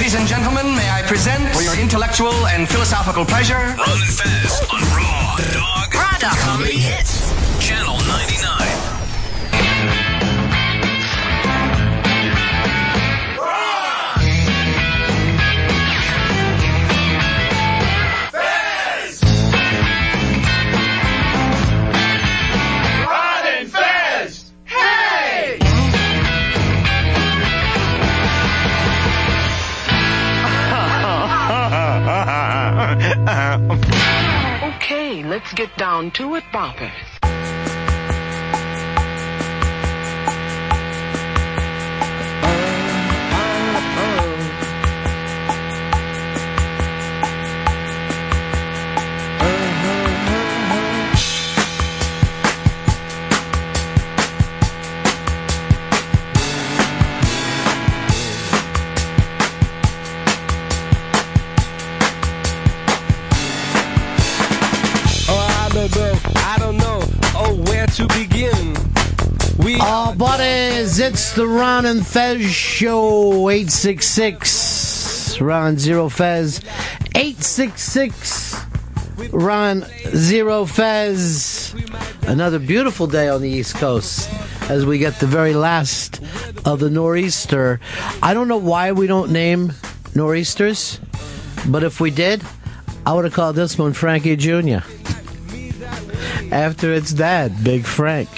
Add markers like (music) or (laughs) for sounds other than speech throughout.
Ladies and gentlemen, may I present for your intellectual and philosophical pleasure Ron and Fez on Raw Dog. Raw Dog. Comedy Hits. Channel 99. Let's get down to it, boppers. It's the Ron and Fez Show. 866 Ron Zero Fez. 866 Ron Zero Fez. Another beautiful day on the East Coast as we get the very last of the nor'easter. I don't know why we don't name nor'easters, but if we did, I would have called this one Frankie Jr. After its dad, Big Frank.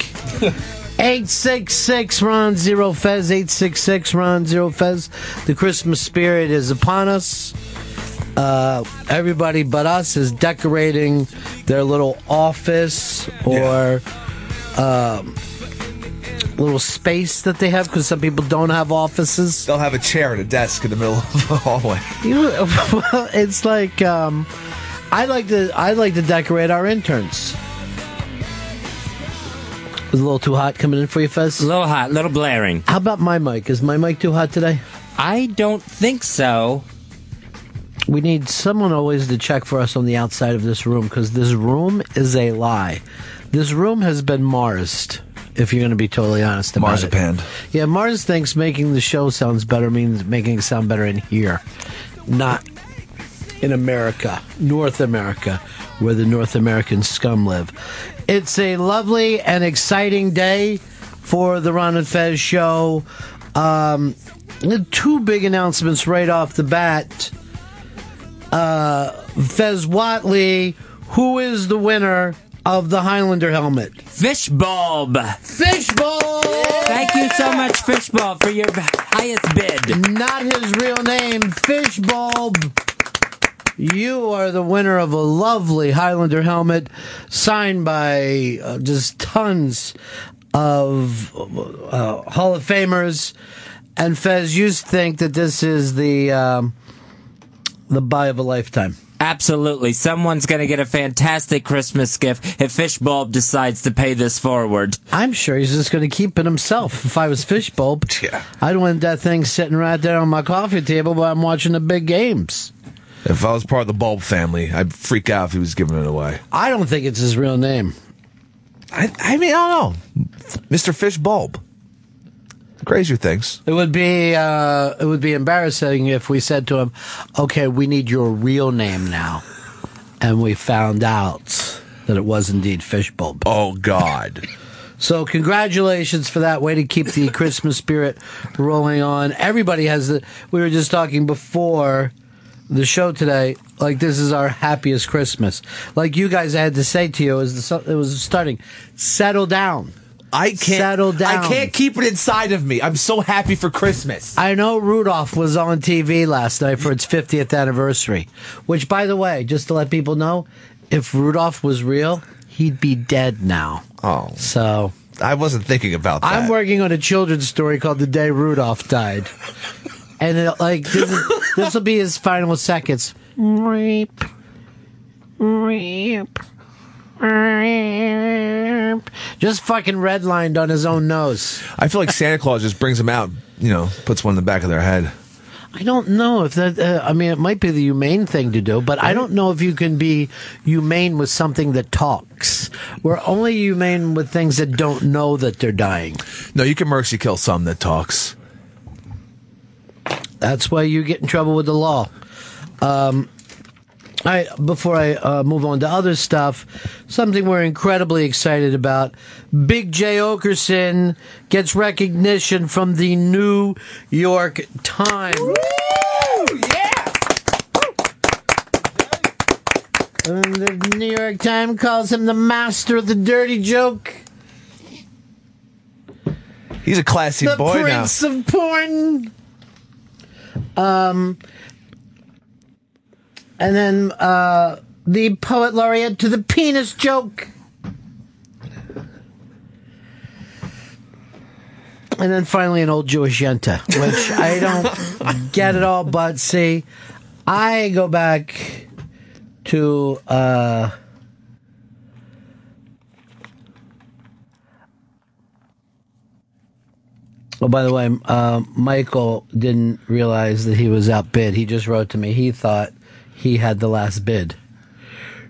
(laughs) 866 Ron Zero Fez, 866 Ron Zero Fez. The Christmas spirit is upon us. Uh, everybody but us is decorating their little office or um, little space that they have because some people don't have offices. They'll have a chair and a desk in the middle of the hallway. You (laughs) well, it's like um, I like to I like to decorate our interns. Was a little too hot coming in for you, Fez? A little hot, a little blaring. How about my mic? Is my mic too hot today? I don't think so. We need someone always to check for us on the outside of this room because this room is a lie. This room has been Marsed, if you're going to be totally honest about Marzipan. it. Yeah, Mars thinks making the show sounds better means making it sound better in here, not in America, North America, where the North American scum live. It's a lovely and exciting day for the Ron and Fez show. Um, two big announcements right off the bat. Uh, Fez Whatley, who is the winner of the Highlander helmet? Fishbulb. Fishbowl! Thank you so much, Fishbulb, for your highest bid. Not his real name, Fishbulb. You are the winner of a lovely Highlander helmet signed by uh, just tons of uh, Hall of Famers. And Fez, you think that this is the um, the buy of a lifetime. Absolutely. Someone's going to get a fantastic Christmas gift if Fishbulb decides to pay this forward. I'm sure he's just going to keep it himself. If I was Fishbulb, Yeah. I'd want that thing sitting right there on my coffee table while I'm watching the big games. If I was part of the Bulb family, I'd freak out if he was giving it away. I don't think it's his real name. I, I mean, I don't know. Mr. Fish Bulb. Crazier things. It would be uh, it would be embarrassing if we said to him, "Okay, we need your real name now," and we found out that it was indeed Fishbulb. Oh, God. So congratulations for that way to keep the Christmas spirit rolling on. Everybody has the. We were just talking before the show today. Like this is our happiest Christmas. Like you guys I had to say to you as the it was starting, settle down. I can't. Settle down. I can't keep it inside of me. I'm so happy for Christmas. I know Rudolph was on TV last night for its 50th anniversary. Which, by the way, just to let people know, if Rudolph was real, he'd be dead now. Oh, So I wasn't thinking about that. I'm working on a children's story called "The Day Rudolph Died," and it, like (laughs) this will be his final seconds. Reap, reap, reap. Just fucking redlined on his own nose. I feel like Santa Claus just brings them out, you know, puts one in the back of their head. I don't know if that. Uh, I mean, it might be the humane thing to do, but I don't know if you can be humane with something that talks. We're only humane with things that don't know that they're dying. No, you can mercy kill some that talks. That's why you get in trouble with the law. Um, right, before I uh, move on to other stuff, something we're incredibly excited about. Big Jay Oakerson gets recognition from the New York Times. And the New York Times calls him the master of the dirty joke. He's a classy the boy now. The prince of porn. Um, and then uh, the poet laureate to the penis joke. And then finally, an old Jewish yenta, which I don't (laughs) get at all. But see, I go back to uh, Oh, by the way, uh, Michael didn't realize that he was outbid. He just wrote to me. He thought he had the last bid.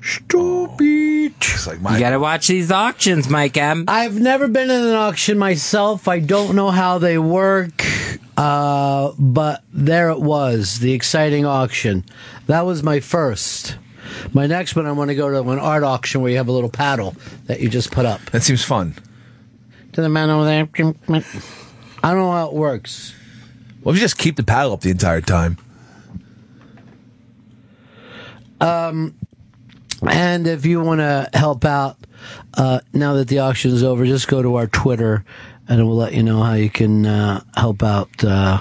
Stupid. It's like You gotta watch these auctions, Mike M. I've never been in an auction myself. I don't know how they work. Uh, but there it was, the exciting auction. That was my first. My next one, I want to go to an art auction where you have a little paddle that you just put up. that seems fun. To the man over there. I don't know how it works. Well, if you just keep the paddle up the entire time. Um, And if you want to help out uh, now that the auction is over, just go to our Twitter and we'll let you know how you can uh, help out uh,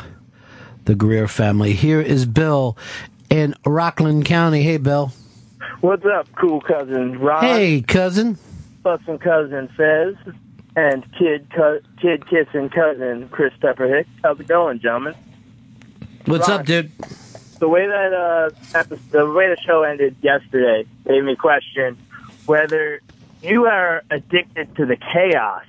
the Greer family. Here is Bill in Rockland County. Hey, Bill. What's up, cool cousin Ron? Hey, cousin. Bustin' cousin Fez, and kid cu- kid kissing cousin Chris Hicks. How's it going, gentlemen? What's Ron. up, dude? The way that uh, the way the show ended yesterday made me question whether you are addicted to the chaos.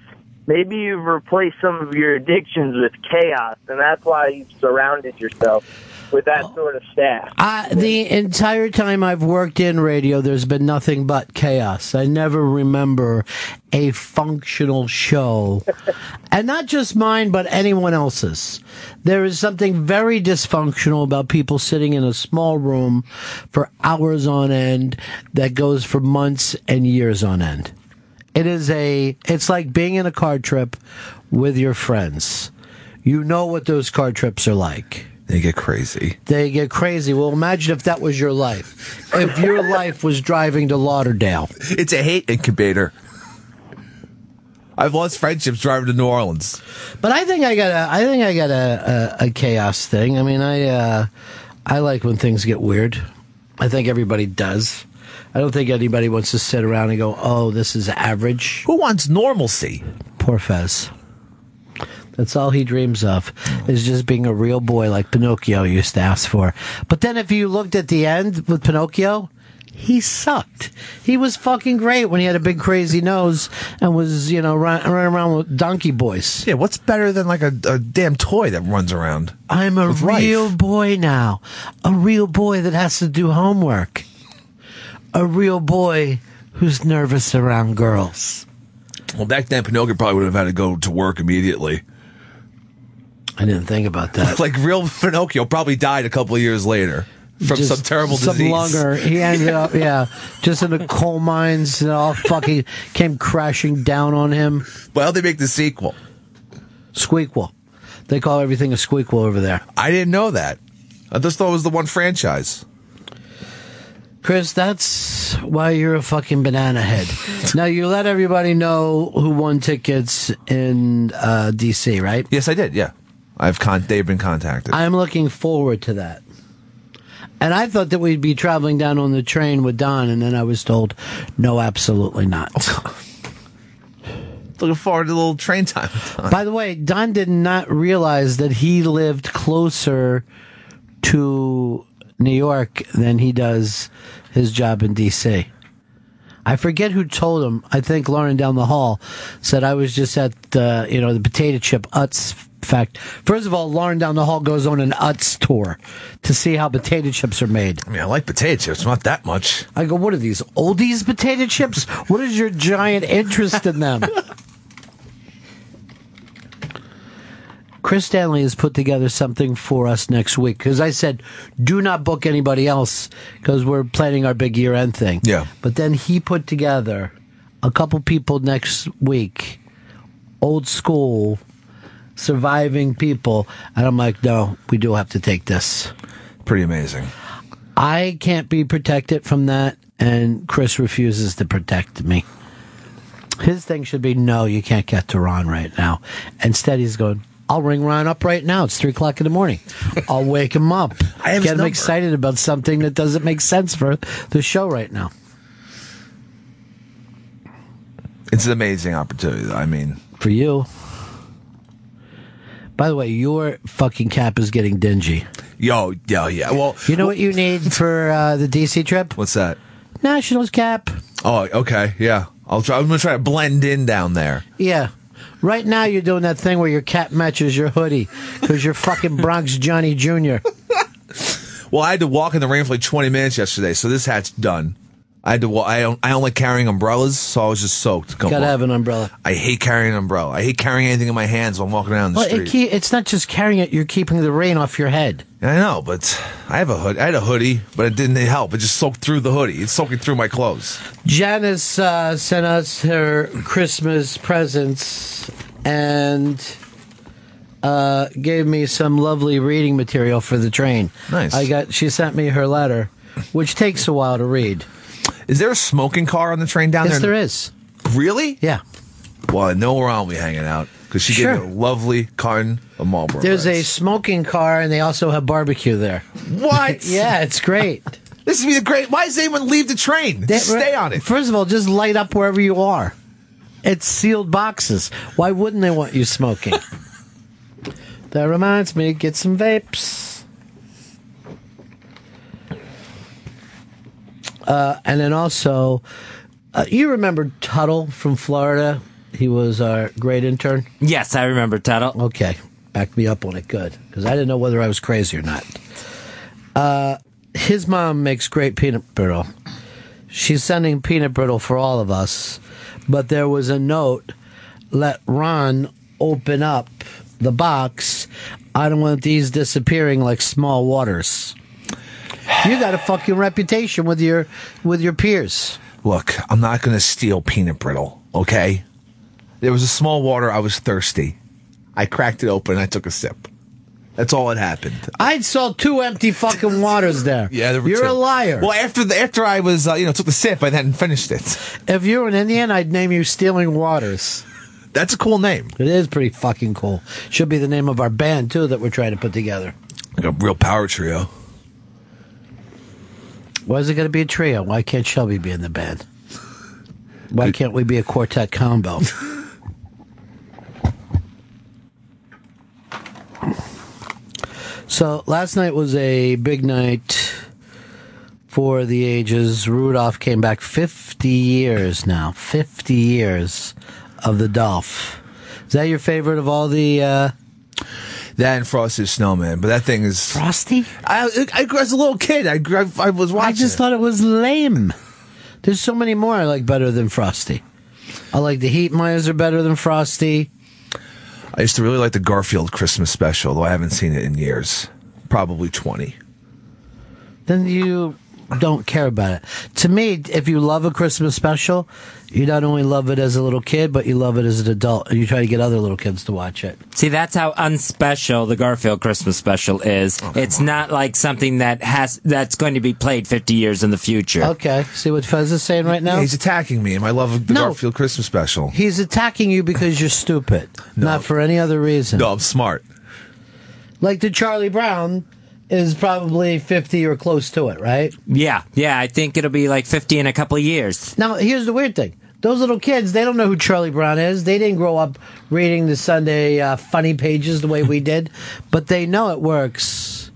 Maybe you've replaced some of your addictions with chaos, and that's why you've surrounded yourself with that oh. sort of staff. I, the entire time I've worked in radio, there's been nothing but chaos. I never remember a functional show. (laughs) and not just mine, but anyone else's. There is something very dysfunctional about people sitting in a small room for hours on end that goes for months and years on end. It is a, it's like being in a car trip with your friends. You know what those car trips are like They get crazy. they get crazy. Well, imagine if that was your life. If your (laughs) life was driving to Lauderdale. It's a hate incubator. I've lost friendships driving to New Orleans. But I think I got a I think I got a, a, a chaos thing. I mean, I uh, I like when things get weird. I think everybody does. I don't think anybody wants to sit around and go, "Oh, this is average." Who wants normalcy? Poor Fez. That's all he dreams of is just being a real boy like Pinocchio used to ask for. But then if you looked at the end with Pinocchio, he sucked. He was fucking great when he had a big crazy nose and was, you know, run, running around with donkey boys. Yeah, what's better than like a, a damn toy that runs around? I'm a With life. real boy now. A real boy that has to do homework. A real boy who's nervous around girls. Well, back then, Pinocchio probably would have had to go to work immediately. I didn't think about that. (laughs) Like real Pinocchio probably died a couple of years later from Just some terrible some disease. longer. He ended up, (laughs) yeah, just in the coal mines and all fucking came crashing down on him. Well, they make the sequel. Squeakquel. They call everything a squeakquel over there. I didn't know that. I just thought it was the one franchise. Chris, that's why you're a fucking banana head. now you let everybody know who won tickets in uh, DC, right? Yes, I did. Yeah, I've con- they've been contacted. I'm looking forward to that. And I thought that we'd be traveling down on the train with Don, and then I was told, no, absolutely not. (laughs) Looking forward to a little train time. By the way, Don did not realize that he lived closer to New York than he does his job in D.C. I forget who told him. I think Lauren down the hall said I was just at the you know the potato chip Utz fact. First of all, Lauren down the hall goes on an Utz tour to see how potato chips are made. I mean, I like potato chips, not that much. I go, what are these oldies potato chips? What is your giant interest in them? (laughs) Chris Stanley has put together something for us next week because I said, do not book anybody else because we're planning our big year end thing. Yeah. But then he put together a couple people next week, old school, surviving people. And I'm like, no, we do have to take this. Pretty amazing. I can't be protected from that, and Chris refuses to protect me. His thing should be, no, you can't get to Ron right now. Instead, he's going, I'll ring Ron up right now. It's three o'clock in the morning. I'll wake him up. (laughs) I Get him number. excited about something that doesn't make sense for the show right now. It's an amazing opportunity. I mean, For you. By the way, your fucking cap is getting dingy. yo, yo, yeah. Well, You know what you need for uh, the DC trip? what's that? Nationals cap. Oh, okay, yeah. I'll try. I'm gonna try to blend in down there. Yeah. Right now, you're doing that thing where your cap matches your hoodie because you're fucking Bronx Johnny Jr. (laughs) Well, I had to walk in the rain for like 20 minutes yesterday, so this hat's done. I had to. wa- I don't. I don't like carrying umbrellas, so I was just soaked. Gotta have an umbrella. I hate carrying an umbrella. I hate carrying anything in my hands while I'm walking around the Well, street. it keep, it's not just carrying it; you're keeping the rain off your head. I know, but I have a hood. I had a hoodie, but it didn't help. It just soaked through the hoodie. It's soaking through my clothes. Janice uh, sent us her Christmas presents and uh, gave me some lovely reading material for the train. Nice. I got. She sent me her letter, which takes a while to read. Is there a smoking car on the train down Yes, there? Yes, there is. Really? Yeah. Well, I know where I'll be hanging out because she Sure. gave me a lovely carton of Marlboro. There's a smoking car, and they also have barbecue there. what? (laughs) Yeah, it's great. (laughs) This would be the great. Why does anyone leave the train? Stay on it. First of all, just light up wherever you are. It's sealed boxes. Why wouldn't they want you smoking? (laughs) that reminds me, get some vapes. Uh, and then also, uh, you remember Tuttle from Florida? He was our great intern. Yes, I remember Tuttle. Okay, back me up on it, good, because I didn't know whether I was crazy or not. Uh, his mom makes great peanut brittle. She's sending peanut brittle for all of us, but there was a note: "Let Ron open up the box. I don't want these disappearing like small waters." You got a fucking reputation with your with your peers. Look, I'm not going to steal peanut brittle, okay? There was a small water. I was thirsty. I cracked it open. I took a sip. That's all that happened. I saw two empty fucking waters there. Yeah, there were you're two. a liar. Well, after the, after I was uh, you know took the sip, I then finished it. If you were an Indian, I'd name you Stealing Waters. That's a cool name. It is pretty fucking cool. Should be the name of our band too that we're trying to put together. Like a real power trio. Why is it going to be a trio? Why can't Shelby be in the band? Why can't we be a quartet combo? (laughs) so last night was a big night for the ages. Rudolph came back 50 years now. 50 years of the Dolph. Is that your favorite of all the uh, That and Frosted Snowman, but that thing is. Frosty? I, I, as a little kid, I, I, I was watching. I just it. thought it was lame. There's so many more I like better than Frosty. I like the Heat Misers are better than Frosty. I used to really like the Garfield Christmas special, though I haven't seen it in years. Probably 20. Then you don't care about it. To me, if you love a Christmas special, you not only love it as a little kid, but you love it as an adult, and you try to get other little kids to watch it. See, that's how unspecial the Garfield Christmas special is. Oh, it's not like something that has that's going to be played 50 years in the future. Okay, see what Fez is saying right now? He's attacking me in my love of the No. Garfield Christmas special. He's attacking you because you're stupid, not for any other reason. No, I'm smart. Like the Charlie Brown is probably 50 or close to it, right? Yeah, yeah, I think it'll be like 50 in a couple of years. Now, here's the weird thing. Those little kids, they don't know who Charlie Brown is. They didn't grow up reading the Sunday uh, funny pages the way we (laughs) did, but they know it works.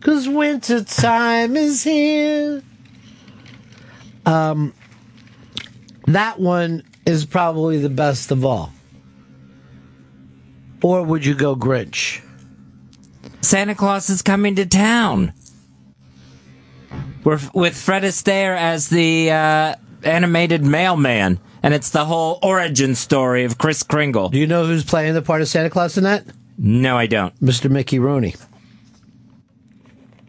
Cause winter time is here. Um, that one is probably the best of all. Or would you go Grinch? Santa Claus is coming to town. We're with Fred Astaire as the uh, animated mailman, and it's the whole origin story of Kris Kringle. Do you know who's playing the part of Santa Claus in that? No, I don't. Mr. Mickey Rooney.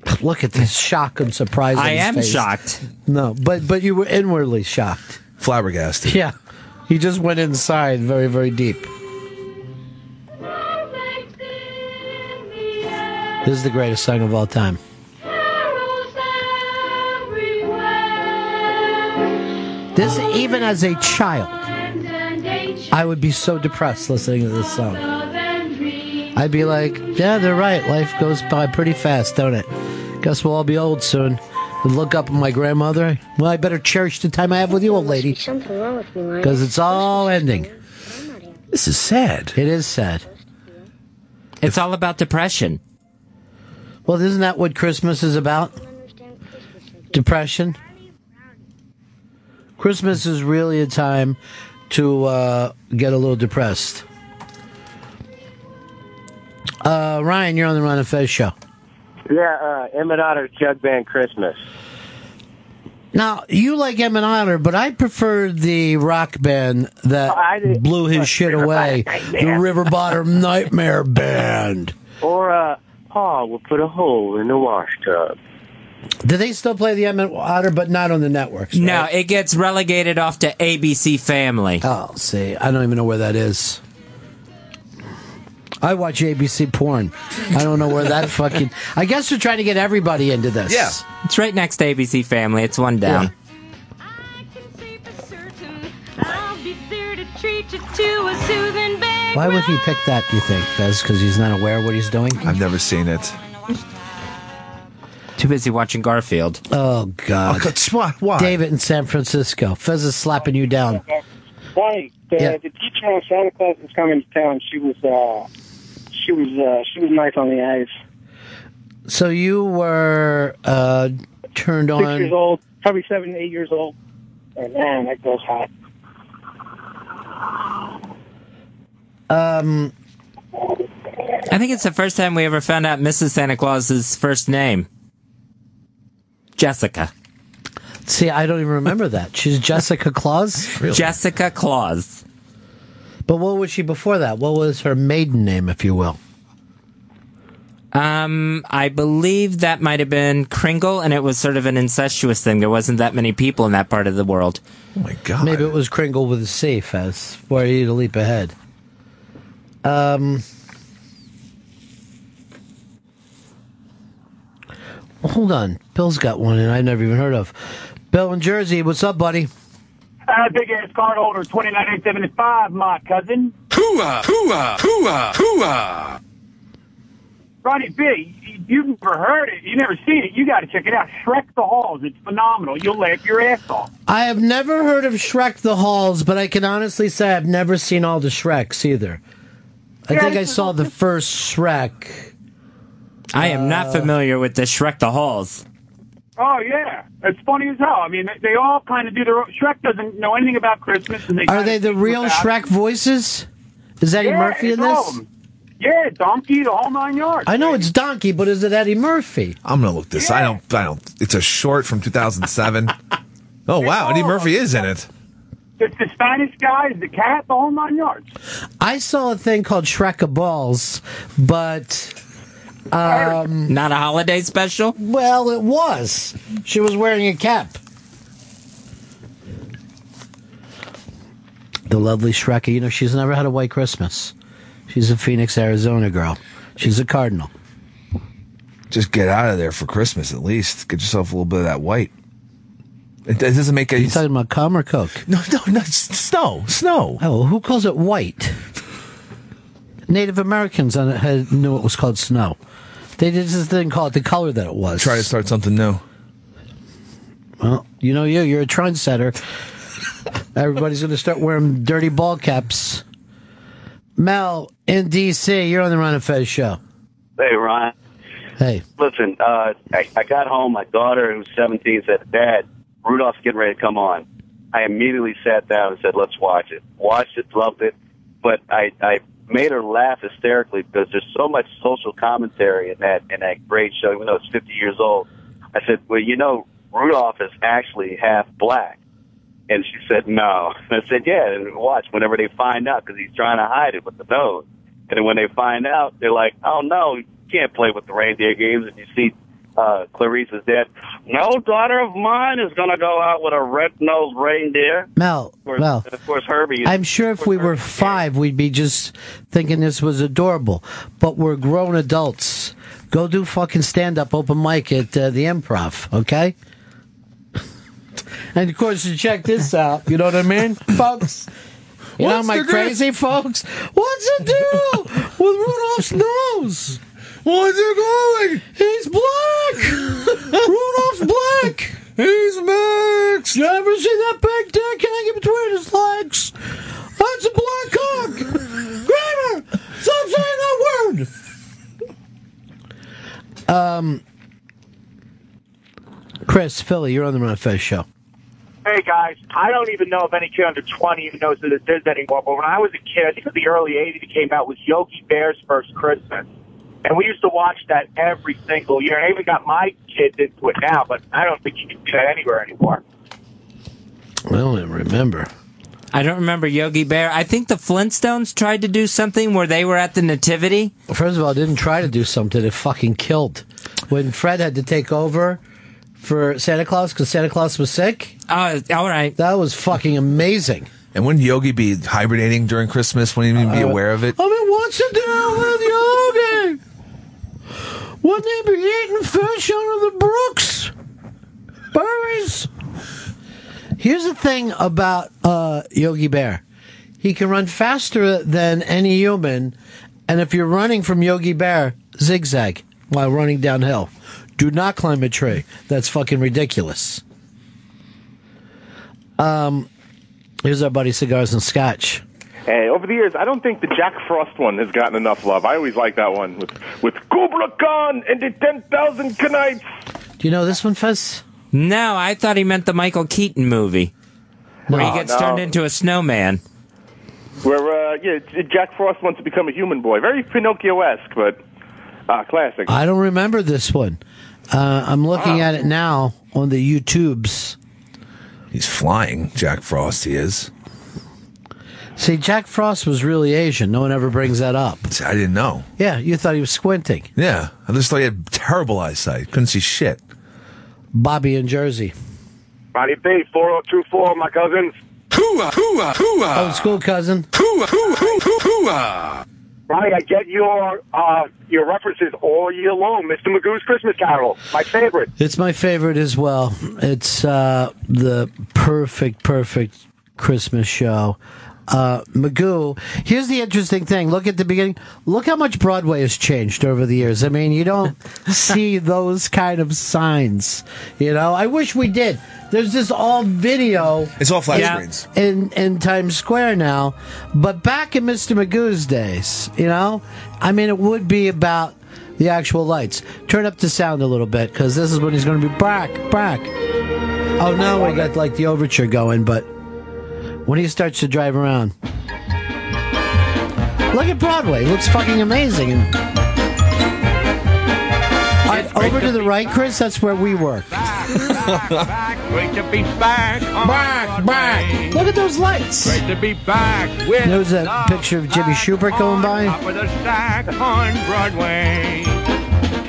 (laughs) Look at this shock and surprise. I am face. shocked. No, but but you were inwardly shocked. Flabbergasted. Yeah, he just went inside very very deep. This is the greatest song of all time. This, even as a child, I would be so depressed listening to this song. I'd be like, yeah, they're right. Life goes by pretty fast, don't it? Guess we'll all be old soon. And look up at my grandmother. Well, I better cherish the time I have with you, old lady, Something wrong with me, Ryan. because it's all ending. This is sad. It is sad. It's all about depression. Well, isn't that what Christmas is about? Depression. Christmas is really a time to uh, get a little depressed. Uh, Ryan, you're on the Ron and Fez show. Yeah, uh, Emmett Otter's Jug Band Christmas. Now, you like Emmett Otter, but I prefer the rock band that did- blew his shit away. The River Bottom Nightmare Band. Or uh, Paul will put a hole in the wash tub. Do they still play the Emmett Otter, but not on the networks? right? No, it gets relegated off to ABC Family. Oh, see, I don't even know where that is. I watch ABC porn. I don't know where that (laughs) fucking. I guess they're trying to get everybody into this. Yeah. It's right next to ABC Family. It's one down. Why would he pick that? Do you think, Fez? Because he's not aware of what he's doing. I've never seen it. Too busy watching Garfield. Oh God, (laughs) Why? Why? David in San Francisco. Fez is slapping you down. Hey, the, Yeah. the teacher on Santa Claus is coming to town. She was, uh, she was, uh, she was nice on the ice. So you were uh, turned Six years on. old, probably seven, eight years old. And man, that girl's hot. Um, I think it's the first time we ever found out Mrs. Santa Claus's first name. Jessica. see, I don't even remember that. She's Jessica Claus. Really? Jessica Claus. But what was she before that? What was her maiden name, if you will? Um, I believe that might have been Kringle, and it was sort of an incestuous thing. There wasn't that many people in that part of the world. Oh my god. Maybe it was Kringle with a C, Fez. For you to leap ahead. Um. hold on. Bill's got one, and I've never even heard of. Bill in Jersey, what's up, buddy? Uh, big ass card holder, 29875, my cousin. Hooah! Hooah! Hooah! Hooah! Ronnie B, you've never heard it. You've never seen it. You got to check it out. Shrek the Halls. It's phenomenal. You'll laugh your ass off. I have never heard of Shrek the Halls, but I can honestly say I've never seen all the Shreks either. I think I saw the first Shrek. I am not uh, familiar with the Shrek the Halls. Oh, yeah. It's funny as hell. I mean, they, they all kind of do their own. Shrek doesn't know anything about Christmas. And they Are kinda they the teach real about. Shrek voices? Is Eddie Yeah, Murphy in it's all this? of them. Yeah, Donkey, the whole nine yards. I know it's Donkey, but is it Eddie Murphy? I'm gonna look this. I don't. I don't. It's a short from 2007. (laughs) oh wow, Eddie Murphy is in it. It's the Spanish guy, the cat, the whole nine yards. I saw a thing called Shrek of Balls, but um, Not a holiday special? well, it was. She was wearing a cap. The lovely Shrek. You know, she's never had a white Christmas. She's a Phoenix, Arizona girl. She's a Cardinal. Just get out of there for Christmas at least. Get yourself a little bit of that white. It, it doesn't make any. You talking about cum or coke? No, no, no. Snow, snow. Oh, who calls it white? Native Americans on it had, knew it was called snow. They just didn't call it the color that it was. Try to start something new. Well, you know you. You're a trendsetter. Everybody's going to start wearing dirty ball caps. Mel in D.C., you're on the Ron and Fez show. Hey, Ron. Hey, Listen, uh, I, I got home. My daughter, who's 17, said, Dad, Rudolph's getting ready to come on. I immediately sat down and said, let's watch it. Watched it, loved it. But I, I made her laugh hysterically because there's so much social commentary in that, in that great show, even though it's 50 years old. I said, well, you know, Rudolph is actually half black. And she said, no. And (laughs) I said, yeah, and watch whenever they find out because he's trying to hide it with the nose. And then when they find out, they're like, "Oh no, you can't play with the reindeer games." And you see uh, Clarice's dad. No daughter of mine is going to go out with a red-nosed reindeer. Mel, Of course, Mel, and of course Herbie. I'm sure if we were five, we'd be just thinking this was adorable. But we're grown adults. Go do fucking stand up open mic at uh, the improv, okay? (laughs) and of course, you check this out. You know what I mean, (laughs) folks? You know, What's my crazy folks. What's the deal with Rudolph's nose? Where's it going? He's black. (laughs) Rudolph's black. He's mixed. You ever see that big dick hanging between his legs? That's a black cock. Kramer, stop saying that word. Um, Chris, Philly, you're on the Ron of Fez show. Hey guys, I don't even know if any kid under 20 even knows who this is anymore. But when I was a kid, I think in the early 80s, it came out with Yogi Bear's first Christmas. And we used to watch that every single year. I even got my kids into it now, but I don't think you can see that anywhere anymore. I don't even remember. I don't remember Yogi Bear. I think the Flintstones tried to do something where they were at the Nativity. Well, First of all, didn't try to do something. It fucking killed. When Fred had to take over for Santa Claus because Santa Claus was sick. Oh, all right. That was fucking amazing. And wouldn't Yogi be hibernating during Christmas? Wouldn't he even be Uh, aware of it? I mean, what's the deal with Yogi? Wouldn't he be eating fish out of the brooks? Berries. Here's the thing about uh, Yogi Bear. He can run faster than any human, and if you're running from Yogi Bear, zigzag while running downhill. Do not climb a tree. That's fucking ridiculous. Um, here's our buddy Cigars and Scotch. Hey, over the years, I don't think the Jack Frost one has gotten enough love. I always like that one with with Kubla Khan and the ten thousand Knights. Do you know this one, Fez? No, I thought he meant the Michael Keaton movie where No, he gets no. turned into a snowman. Where uh, yeah, Jack Frost wants to become a human boy. Very Pinocchio-esque, but ah, classic. I don't remember this one. Uh, I'm looking at it now on the YouTubes. He's flying, Jack Frost. He is. See, Jack Frost was really Asian. No one ever brings that up. I didn't know. Yeah, you thought he was squinting. Yeah, I just thought he had terrible eyesight. Couldn't see shit. Bobby in Jersey. Ronnie B, 4024, my cousins. Hooah, hooah, hooah. Old school cousin. Hooah, hooah, hooah, hooah. Ronnie, I get your uh, your references all year long. Mr. Magoo's Christmas Carol, my favorite. It's my favorite as well. It's uh, the perfect, perfect Christmas show. Uh, Magoo. Here's the interesting thing. Look at the beginning. Look how much Broadway has changed over the years. I mean, you don't (laughs) see those kind of signs. You know, I wish we did. There's this all video. It's all flat in- screens. in in Times Square now. But back in Mr. Magoo's days, you know, I mean, it would be about the actual lights. Turn up the sound a little bit because this is when he's going to be back, back. Oh, now we got like the overture going, but when he starts to drive around, look at Broadway. It looks fucking amazing. And, right, over to the right, Chris. That's where we work. Great to be back. Back, back. Look at those lights. Great to be back with There's a picture of Jimmy Schubert going by. top of the stack on Broadway.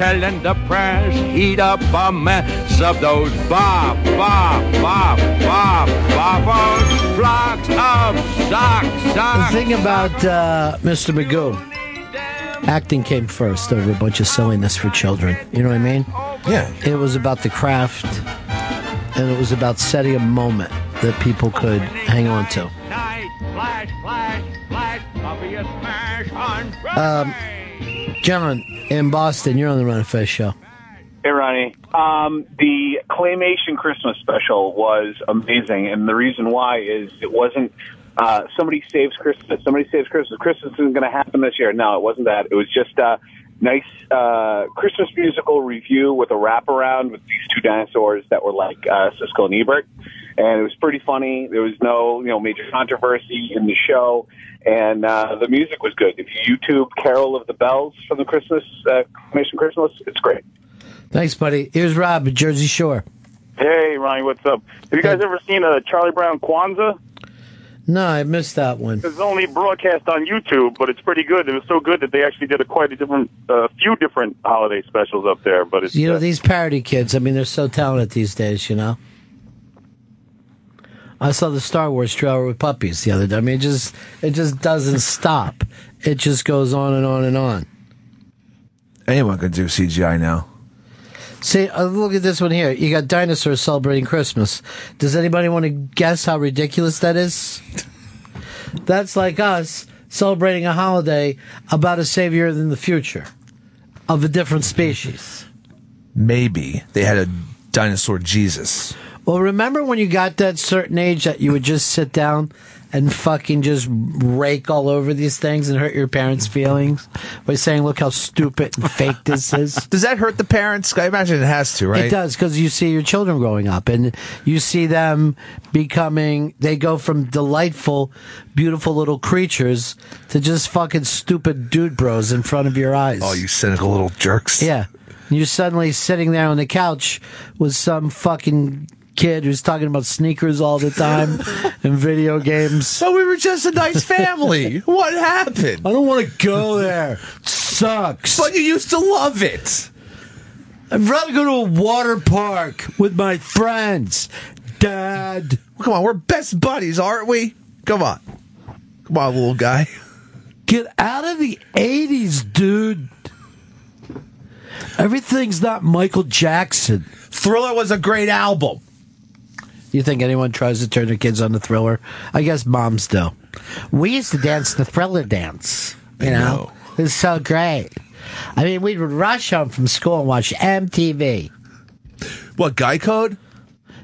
Telling the press, heat up a mess of those bob, bob, bob, bob, bobbers, flocks of socks, The thing about uh, Mr. Magoo, acting came first over a bunch of silliness for children. You know what I mean? Yeah. It was about the craft, and it was about setting a moment that people could hang on to. Night, flash, flash, flash, I'll be a smash on Um, John in Boston, you're on the Ron Fez show. Hey, Ronnie. Um, the Claymation Christmas special was amazing, and the reason why is it wasn't uh, somebody saves Christmas. Somebody saves Christmas. Christmas isn't going to happen this year. No, it wasn't that. It was just a nice uh, Christmas musical review with a wraparound with these two dinosaurs that were like uh, Siskel and Ebert, and it was pretty funny. There was no you know major controversy in the show, and uh, the music was good. If you YouTube "Carol of the Bells" from the Christmas uh, Claymation Christmas, it's great. Thanks, buddy. Here's Rob at Jersey Shore. Hey, Ronnie, what's up? Have you guys ever seen a Charlie Brown Kwanzaa? No, I missed that one. It's only broadcast on YouTube, but it's pretty good. It was so good that they actually did a quite a different, uh, few different holiday specials up there. But it's You know, uh, these parody kids, I mean, they're so talented these days, you know? I saw the Star Wars trailer with puppies the other day. I mean, it just, it just doesn't stop. It just goes on and on and on. Anyone can do CGI now. See, uh, look at this one here. You got dinosaurs celebrating Christmas. Does anybody want to guess how ridiculous that is? (laughs) That's like us celebrating a holiday about a savior in the future of a different species. Maybe they had a dinosaur Jesus. Well, remember when you got that certain age that you would just sit down and fucking just rake all over these things and hurt your parents' feelings by saying, "Look how stupid and fake this is." (laughs) Does that hurt the parents? I imagine it has to, right? It does because you see your children growing up and you see them becoming. They go from delightful, beautiful little creatures to just fucking stupid dude bros in front of your eyes. Oh, you cynical little jerks. Yeah. You're suddenly sitting there on the couch with some fucking kid who's talking about sneakers all the time (laughs) and video games. So we were just a nice family. (laughs) what happened? I don't want to go there. Sucks. But you used to love it. I'd rather go to a water park with my friends. Dad. Come on, we're best buddies, aren't we? Come on. Come on, little guy. Get out of the 80s, dude. Everything's not Michael Jackson. Thriller was a great album. You think anyone tries to turn their kids on the thriller? I guess moms do. We used to dance the thriller dance. You know? It was so great. I mean, we would rush home from school and watch MTV. What, Guy Code?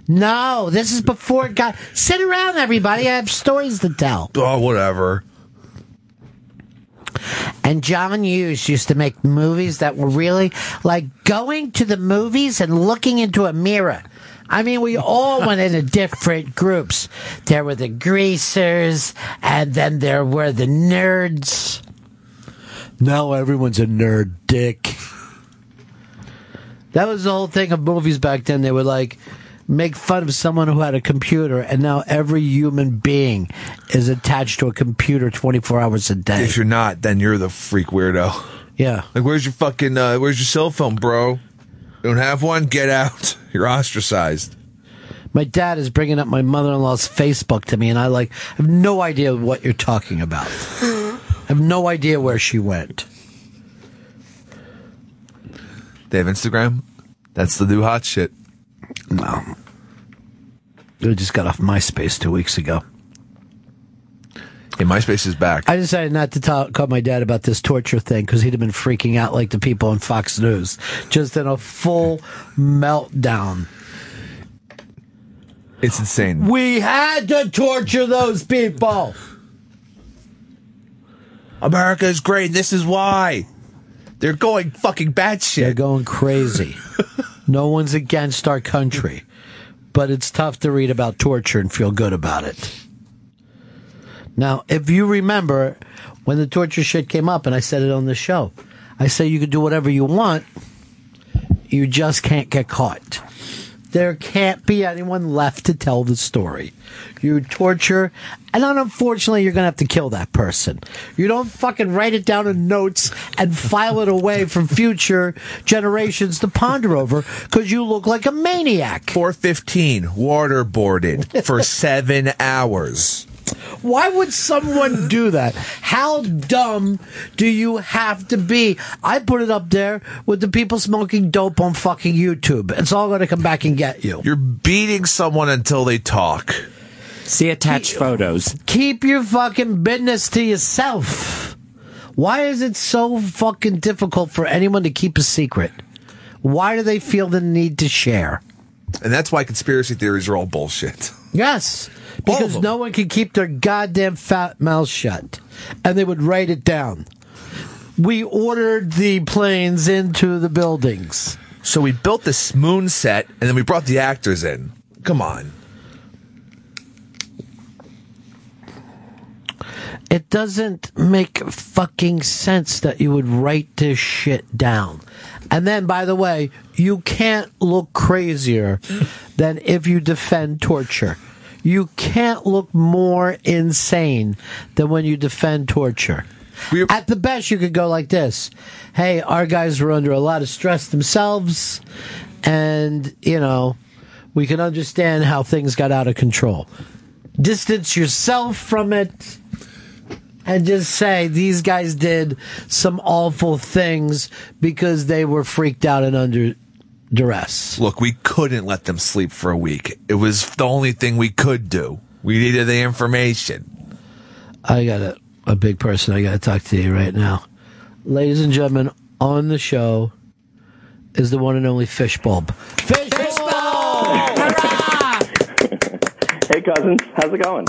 No, this is before got. Sit around, everybody. I have stories to tell. Oh, whatever. And John Hughes used to make movies that were really like going to the movies and looking into a mirror. I mean, we all went into different groups. There were the greasers, and then there were the nerds. Now everyone's a nerd, dick. That was the whole thing of movies back then. They would like make fun of someone who had a computer, and now every human being is attached to a computer 24 hours a day. If you're not, then you're the freak weirdo. Yeah. Like, where's your fucking, uh, where's your cell phone, bro? Don't have one? Get out. (laughs) You're ostracized. My dad is bringing up my mother-in-law's Facebook to me, and I like have no idea what you're talking about. I have no idea where she went. They have Instagram? That's the new hot shit. No. they just got off MySpace two weeks ago. Hey, MySpace is back. I decided not to talk, call my dad about this torture thing because he'd have been freaking out like the people on Fox News, just in a full meltdown. It's insane. We had to torture those people. America is great. This is why. They're going fucking batshit. They're going crazy. (laughs) no one's against our country, but it's tough to read about torture and feel good about it. Now, if you remember when the torture shit came up, and I said it on the show, I say you can do whatever you want, you just can't get caught. There can't be anyone left to tell the story. You torture, and unfortunately, you're going to have to kill that person. You don't fucking write it down in notes and file it away from future generations to ponder over because you look like a maniac. 415 waterboarded for seven hours. Why would someone (laughs) do that? How dumb do you have to be? I put it up there with the people smoking dope on fucking YouTube. It's all going to come back and get you. You're beating someone until they talk. See attached photos. Keep your fucking business to yourself. Why is it so fucking difficult for anyone to keep a secret? Why do they feel the need to share? And that's why conspiracy theories are all bullshit. Yes. Because no one can keep their goddamn fat mouth shut. And they would write it down. We ordered the planes into the buildings. So we built this moon set and then we brought the actors in. Come on. It doesn't make fucking sense that you would write this shit down. And then, by the way, you can't look crazier than if you defend torture. You can't look more insane than when you defend torture. At the best, you could go like this Hey, our guys were under a lot of stress themselves, and, you know, we can understand how things got out of control. Distance yourself from it and just say these guys did some awful things because they were freaked out and under duress. Look, we couldn't let them sleep for a week. It was the only thing we could do. We needed the information. I got a, a big person I got to talk to you right now. Ladies and gentlemen, on the show is the one and only Fishbulb. Fishbulb! (laughs) Hey, cousins. How's it going?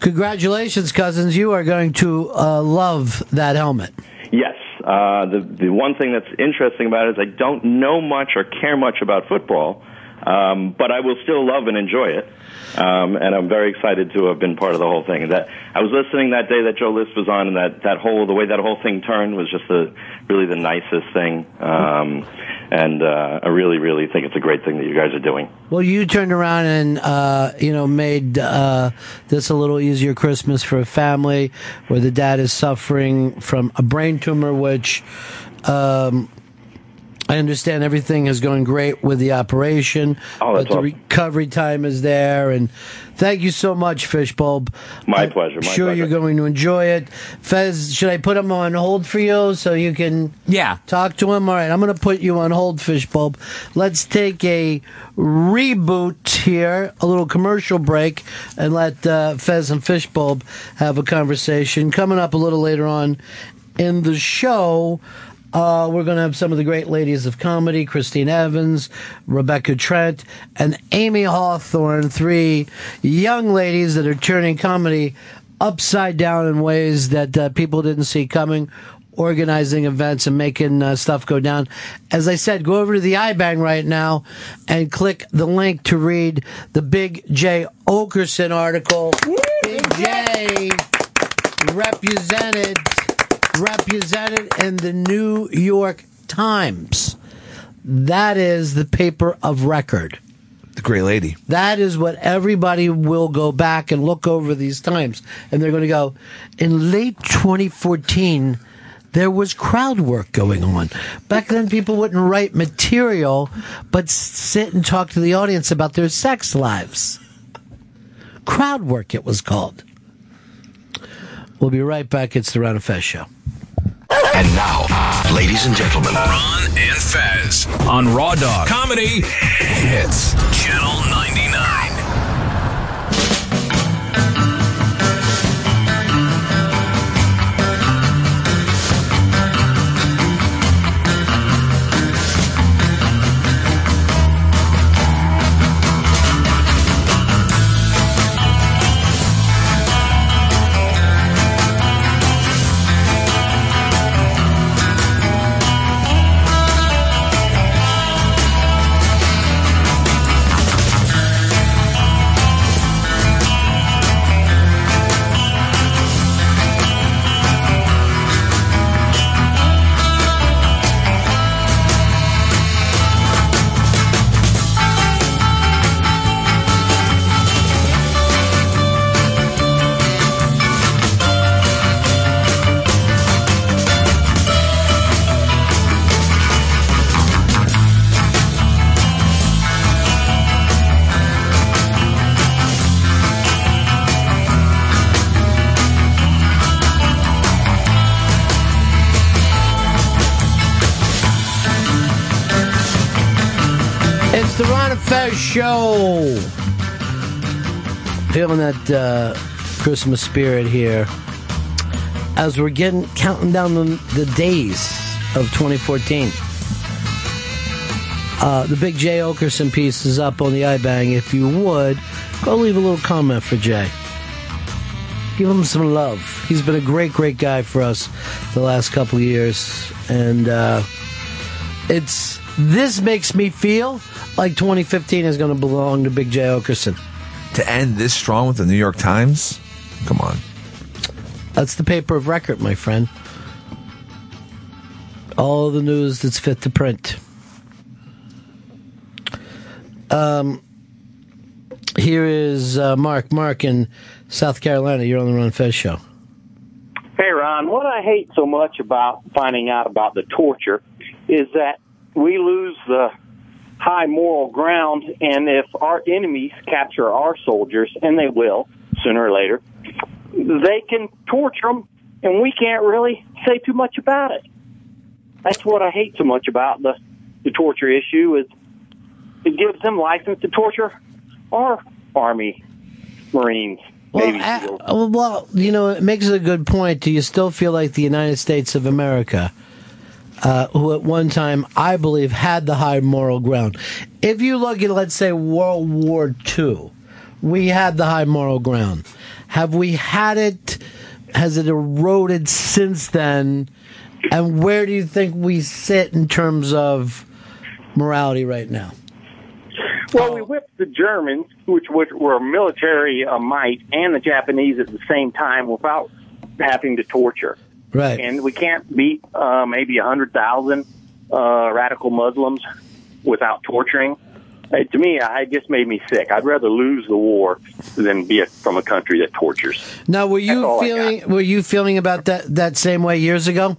Congratulations, cousins. You are going to uh, love that helmet. Yes. Uh, the the one thing that's interesting about it is I don't know much or care much about football, um, but I will still love and enjoy it. Um, and I'm very excited to have been part of the whole thing. That I was listening that day that Joe List was on, and that that whole the way that whole thing turned was just the really the nicest thing. Um, and uh, I really, really think it's a great thing that you guys are doing. Well, you turned around and uh, you know made uh, this a little easier Christmas for a family where the dad is suffering from a brain tumor, which um, I understand everything is going great with the operation, Oh, that's but the awesome. recovery time is there. And thank you so much, Fishbulb. My I'm pleasure, my sure pleasure. you're going to enjoy it. Fez, should I put him on hold for you so you can yeah talk to him? All right, I'm going to put you on hold, Fishbulb. Let's take a reboot here, a little commercial break, and let uh, Fez and Fishbulb have a conversation. Coming up a little later on in the show. Uh, we're going to have some of the great ladies of comedy Christine Evans, Rebecca Trent, and Amy Hawthorne. Three young ladies that are turning comedy upside down in ways that uh, people didn't see coming, organizing events and making uh, stuff go down. As I said, go over to the iBang right now and click the link to read the Big Jay Oakerson article. Big Jay represented represented in the New York Times. That is the paper of record. The great lady. That is what everybody will go back and look over these times. And they're going to go, in late 2014, there was crowd work going on. Back then, people wouldn't write material, but sit and talk to the audience about their sex lives. Crowd work, it was called. We'll be right back. It's the Ron Fez Show. And now, uh, ladies and gentlemen, Ron and Fez. On Raw Dog. Comedy. Hits. Channel 99. Show. Feeling that uh, Christmas spirit here as we're getting counting down the, the days of 2014. Uh, the big Jay Oakerson piece is up on the iBang. If you would, go leave a little comment for Jay. Give him some love. He's been a great, great guy for us the last couple years, and uh, it's this makes me feel like 2015 is going to belong to Big Jay Oakerson. To end this strong with the New York Times? Come on. That's the paper of record, my friend. All the news that's fit to print. Um, Here is uh, Mark. Mark in South Carolina. You're on the Ron Fez show. Hey, Ron, what I hate so much about finding out about the torture is that we lose the high moral ground, and if our enemies capture our soldiers, and they will sooner or later, they can torture them, and we can't really say too much about it. That's what I hate so much about the, the torture issue is it gives them license to torture our Army, Marines. Uh, well, you know, it makes a good point. Do you still feel like the United States of America, uh, who at one time I believe had the high moral ground? If you look at, let's say, World War II, we had the high moral ground. Have we had it? Has it eroded since then? And where do you think we sit in terms of morality right now? Well, we whipped the Germans, which, which were military uh, might, and the Japanese at the same time without having to torture. Right. And we can't beat uh, maybe a 100,000 uh, radical Muslims without torturing. Uh, to me, I- it just made me sick. I'd rather lose the war than be a, from a country that tortures. Now, were you feeling? Were you feeling about that that same way years ago?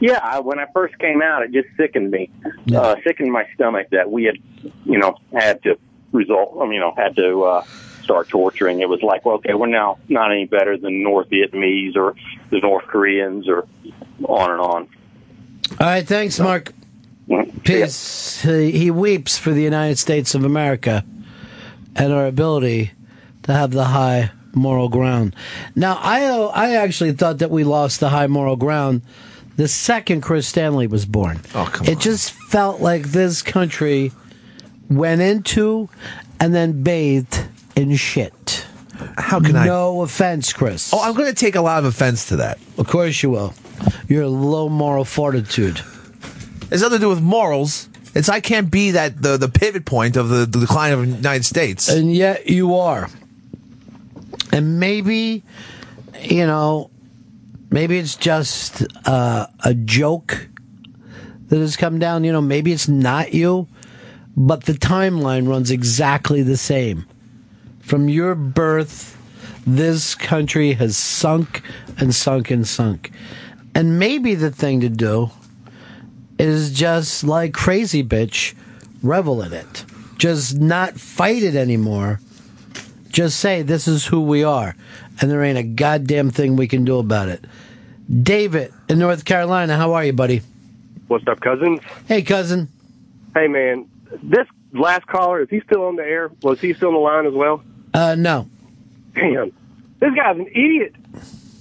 Yeah, I, when I first came out, it just sickened me, uh, sickened my stomach that we had, you know, had to result, um, you know, had to uh, start torturing. It was like, well, okay, we're now not any better than North Vietnamese or the North Koreans or on and on. All right, thanks, Mark. Peace. He, he weeps for the United States of America and our ability to have the high moral ground. Now, I I actually thought that we lost the high moral ground the second Chris Stanley was born. Oh, come it just felt like this country went into and then bathed in shit. How can I? No offense, Chris. Oh, I'm going to take a lot of offense to that. Of course you will. You're a low moral fortitude. It's nothing to do with morals. It's I can't be that the, the pivot point of the, the decline of the United States. And yet you are. And maybe, you know, maybe it's just uh, a joke that has come down. You know, maybe it's not you, but the timeline runs exactly the same. From your birth, this country has sunk and sunk and sunk. And maybe the thing to do is just like crazy bitch, revel in it. Just not fight it anymore. Just say this is who we are, and there ain't a goddamn thing we can do about it. David in North Carolina, how are you, buddy? What's up, cousins? Hey, cousin. Hey, man. This last caller, is he still on the air? Was he still on the line as well? Uh, no. Damn. This guy's an idiot.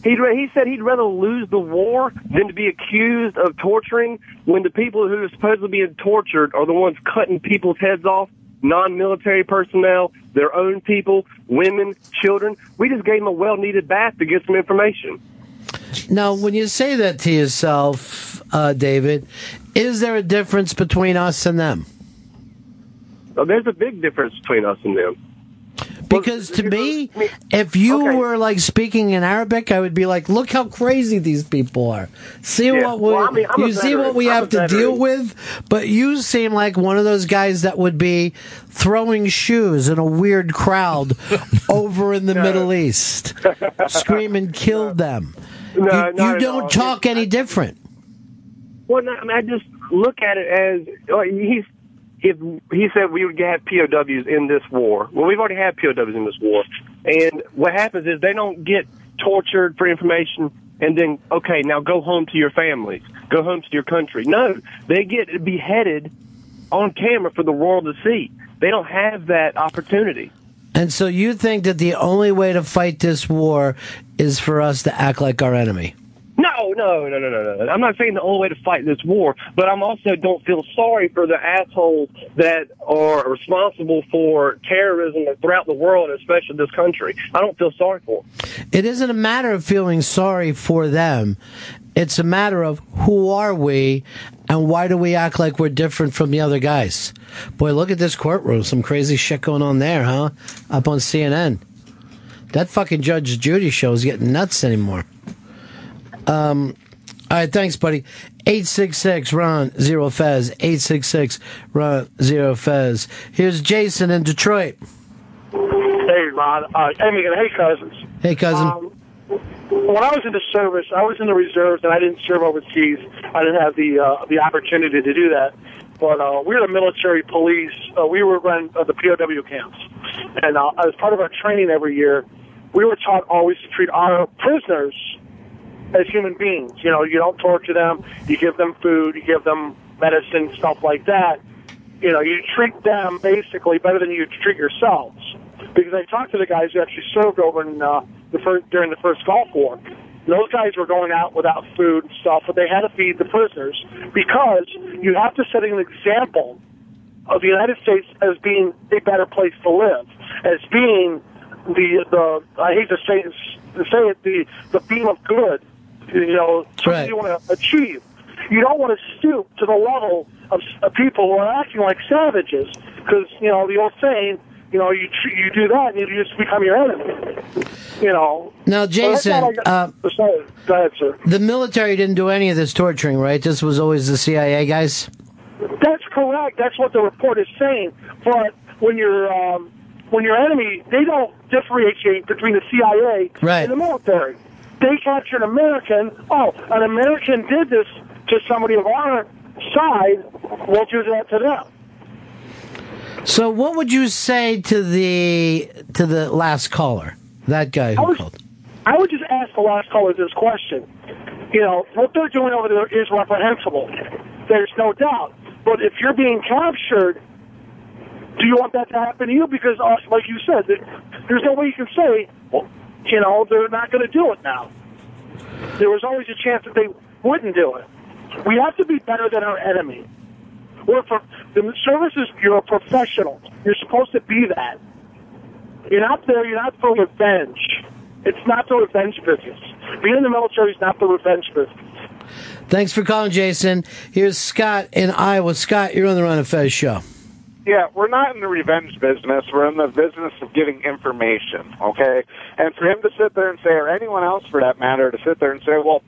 He'd, ra- he said he'd rather lose the war than to be accused of torturing when the people who are supposedly being tortured are the ones cutting people's heads off, non-military personnel, their own people, women, children. We just gave him a well-needed bath to get some information. Now, when you say that to yourself, uh, David, is there a difference between us and them? So there's a big difference between us and them. Because to me, if you were like speaking in Arabic, I would be like, "Look how crazy these people are. See Yeah. what we, Well, I mean, you see veteran. what we I'm have to deal with." But you seem like one of those guys that would be throwing shoes in a weird crowd (laughs) over in the Middle East, (laughs) screaming, "Kill them!" No, you you don't all. talk any different. Well, no, I, mean, I just look at it as oh, he's. If he said we would have POWs in this war, well, we've already had POWs in this war, and what happens is they don't get tortured for information, and then okay, now go home to your families, go home to your country. No, they get beheaded on camera for the world to see. They don't have that opportunity. And so you think that the only way to fight this war is for us to act like our enemy? No, no, no, no, no, no. I'm not saying the only way to fight this war, but I'm also don't feel sorry for the assholes that are responsible for terrorism throughout the world, especially this country. I don't feel sorry for them. It isn't a matter of feeling sorry for them. It's a matter of who are we and why do we act like we're different from the other guys? Boy, look at this courtroom. Some crazy shit going on there, huh? Up on CNN. That fucking Judge Judy show is getting nuts anymore. Um, all right, thanks, buddy. 866 Ron Zero Fez. 866 Ron Zero Fez. Here's Jason in Detroit. Ron. Uh, hey, Megan. Hey, cousins. Hey, cousin. Um, when I was in the service, I was in the reserves, and I didn't serve overseas. I didn't have the uh, the opportunity to do that. But uh, we were the military police. Uh, we were running uh, the POW camps, and uh, as part of our training every year, we were taught always to treat our prisoners as human beings. You know, you don't torture them. You give them food. You give them medicine, stuff like that. You know, you treat them basically better than you treat yourselves. Because I talked to the guys who actually served over in uh, the first during the first Gulf War. Those guys were going out without food and stuff, but they had to feed the prisoners because you have to set an example of the United States as being a better place to live, as being the the I hate to say to say it the the beam of good, you know, something you want to achieve. You don't want to stoop to the level of, of people who are acting like savages, because you know the old saying, you know, you you do that and you just become your enemy. You know. Now, Jason, got uh. Go ahead, sir. the military didn't do any of this torturing, right? This was always the CIA guys. That's correct. That's what the report is saying. But when you're um, when your enemy, they don't differentiate between the CIA Right. and the military. They captured an American. Oh, an American did this to somebody of our side. We'll do that to them. So, what would you say to the to the last caller, that guy who called? I would just ask the last caller this question. You know, what they're doing over there is reprehensible. There's no doubt. But if you're being captured, do you want that to happen to you? Because, uh, like you said, there's no way you can say, well, you know, they're not going to do it now. There was always a chance that they wouldn't do it. We have to be better than our enemy. We're pro- the services, you're a professional. You're supposed to be that. You're not there. You're not for revenge. It's not the revenge business. Being in the military is not the revenge business. Thanks for calling, Jason. Here's Scott in Iowa. Scott, you're on the Ron and Fez show. Yeah, we're not in the revenge business. We're in the business of getting information, okay? And for him to sit there and say, or anyone else for that matter, to sit there and say, well,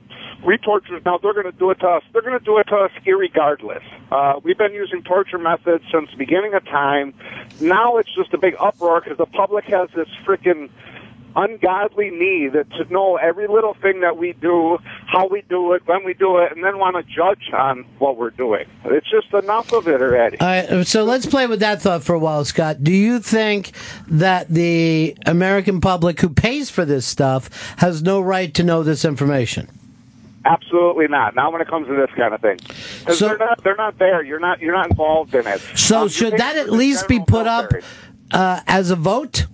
we torture, now they're going to do it to us. They're going to do it to us irregardless. Uh, we've been using torture methods since the beginning of time. Now it's just a big uproar because the public has this freaking ungodly need to know every little thing that we do, how we do it, when we do it, and then want to judge on what we're doing. It's just enough of it already. All right, so let's play with that thought for a while, Scott. Do you think that the American public who pays for this stuff has no right to know this information? Absolutely not. Not when it comes to this kind of thing, because they're not. They're not there. You're not. You're not involved in it. So Um, should that at least be put up uh, as a vote?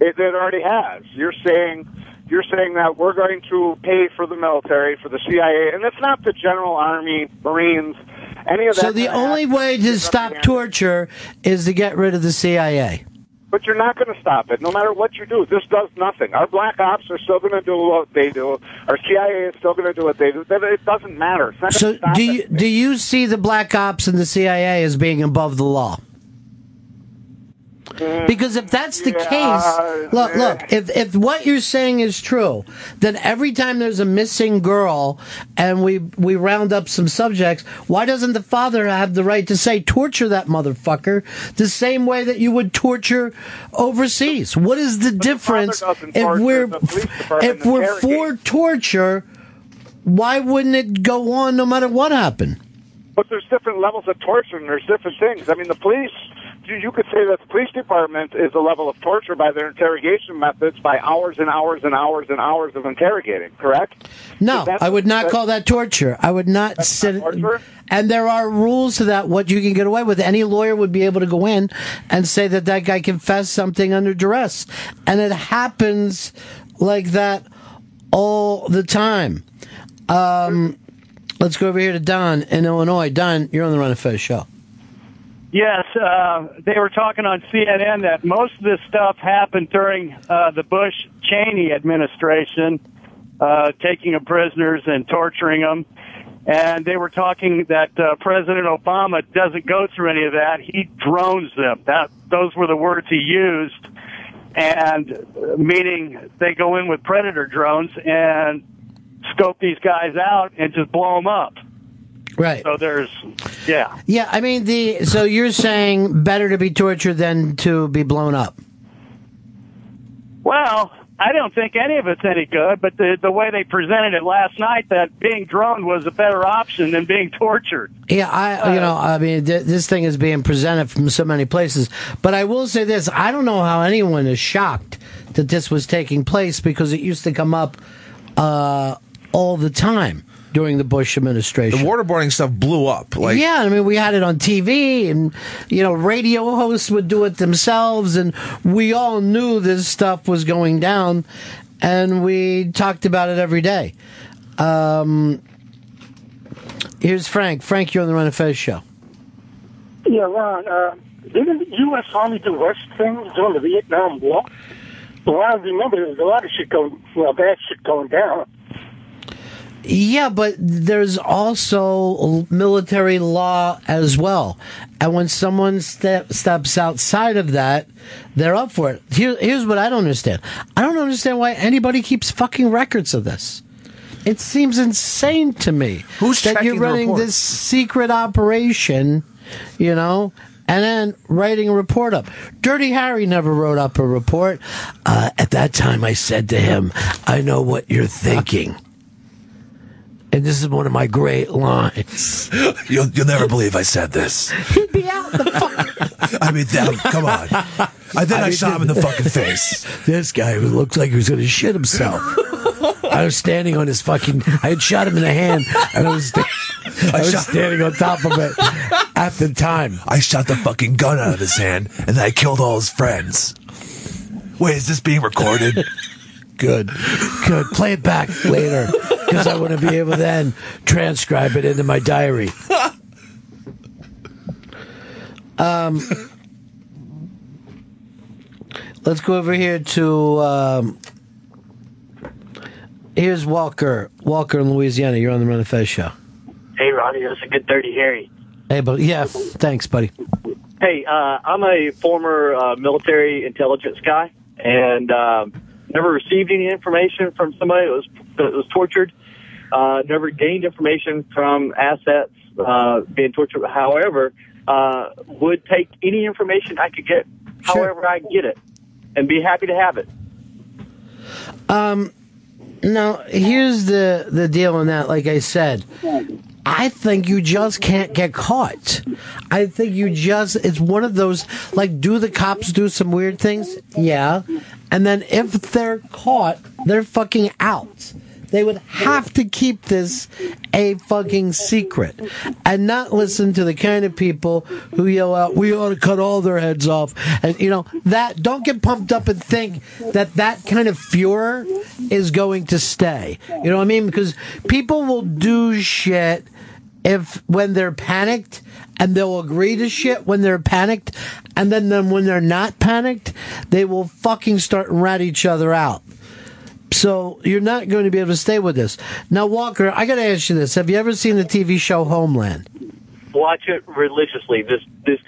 It, it already has. You're saying. You're saying that we're going to pay for the military, for the CIA, and it's not the general army, Marines, any of that. So the only way to stop torture is to get rid of the CIA. But you're not going to stop it, no matter what you do. This does nothing. Our black ops are still going to do what they do. Our CIA is still going to do what they do. It doesn't matter. So do you do you see the black ops and the CIA as being above the law? Mm. Because if that's the case, look, look, if, if what you're saying is true, then every time there's a missing girl and we, we round up some subjects, why doesn't the father have the right to say, torture that motherfucker the same way that you would torture overseas? What is the difference doesn't if we're, the if we're for torture, why wouldn't it go on no matter what happened? But there's different levels of torture, and there's different things. I mean, the police. You, could say that the police department is a level of torture by their interrogation methods, by hours and hours and hours and hours of interrogating. Correct? No, I would not call that torture. I would not sit. and there are rules to that. What you can get away with. Any lawyer would be able to go in and say that that guy confessed something under duress, and it happens like that all the time. Um, let's go over here to Don in Illinois. Don, you're on the Ron and Fez show. Yes, uh, they were talking on CNN that most of this stuff happened during uh, the Bush Cheney administration, uh, taking of prisoners and torturing them. And they were talking that uh, President Obama doesn't go through any of that; he drones them. That those were the words he used, and uh, meaning they go in with predator drones and scope these guys out and just blow them up. Right. So there's, yeah. Yeah, I mean the. So you're saying better to be tortured than to be blown up. Well, I don't think any of it's any good, but the the way they presented it last night, that being droned was a better option than being tortured. Yeah, I you know I mean th- this thing is being presented from so many places, but I will say this: I don't know how anyone is shocked that this was taking place because it used to come up uh, all the time during the Bush administration. The waterboarding stuff blew up. Like, yeah, I mean, we had it on TV, and you know, radio hosts would do it themselves, and we all knew this stuff was going down, and we talked about it every day. Um, here's Frank. Frank, you're on the Ron and Fez show. Yeah, Ron, uh, didn't the U.S. Army do worse things during the Vietnam War? Well, I remember there was a lot of shit going, well, bad shit going down. Yeah, but there's also military law as well. And when someone step, steps outside of that, they're up for it. Here, here's what I don't understand. I don't understand why anybody keeps fucking records of this. It seems insane to me Who's that you're running this secret operation, you know, and then writing a report up. Dirty Harry never wrote up a report. Uh, at that time, I said to him, "I know what you're thinking." And this is one of my great lines. (laughs) You'll, you'll never believe I said this. He'd be out the fucking. (laughs) I mean, damn, come on. I then I, mean, shot him in the fucking face. This guy who looked like he was going to shit himself. I was standing on his fucking. I had shot him in the hand, and I was, sta- I was shot- standing on top of it at the time. I shot the fucking gun out of his hand, and then I killed all his friends. Wait, is this being recorded? Good, good. Play it back later because I want to be able to then transcribe it into my diary. Um, let's go over here to. Um, here's Walker. Walker in Louisiana. You're on the Ron and Fez show. Hey, Ronnie, that's a good dirty Harry. Hey, but yeah, thanks, buddy. Hey, uh, I'm a former uh, military intelligence guy, and um, never received any information from somebody that was that was tortured. Uh, never gained information from assets uh, being tortured. However, uh, would take any information I could get, however I get it, and be happy to have it. Um, now here's the the deal on that. Like I said, I think you just can't get caught. I think you just it's one of those like do the cops do some weird things? Yeah. And then if they're caught, they're fucking out. They would have to keep this a fucking secret and not listen to the kind of people who yell out, we ought to cut all their heads off. And, you know, that, don't get pumped up and think that that kind of furor is going to stay. You know what I mean? Because people will do shit if when they're panicked and they'll agree to shit when they're panicked and then, then when they're not panicked they will fucking start and rat each other out so you're not going to be able to stay with this now walker i gotta ask you this have you ever seen the tv show homeland watch it religiously. This this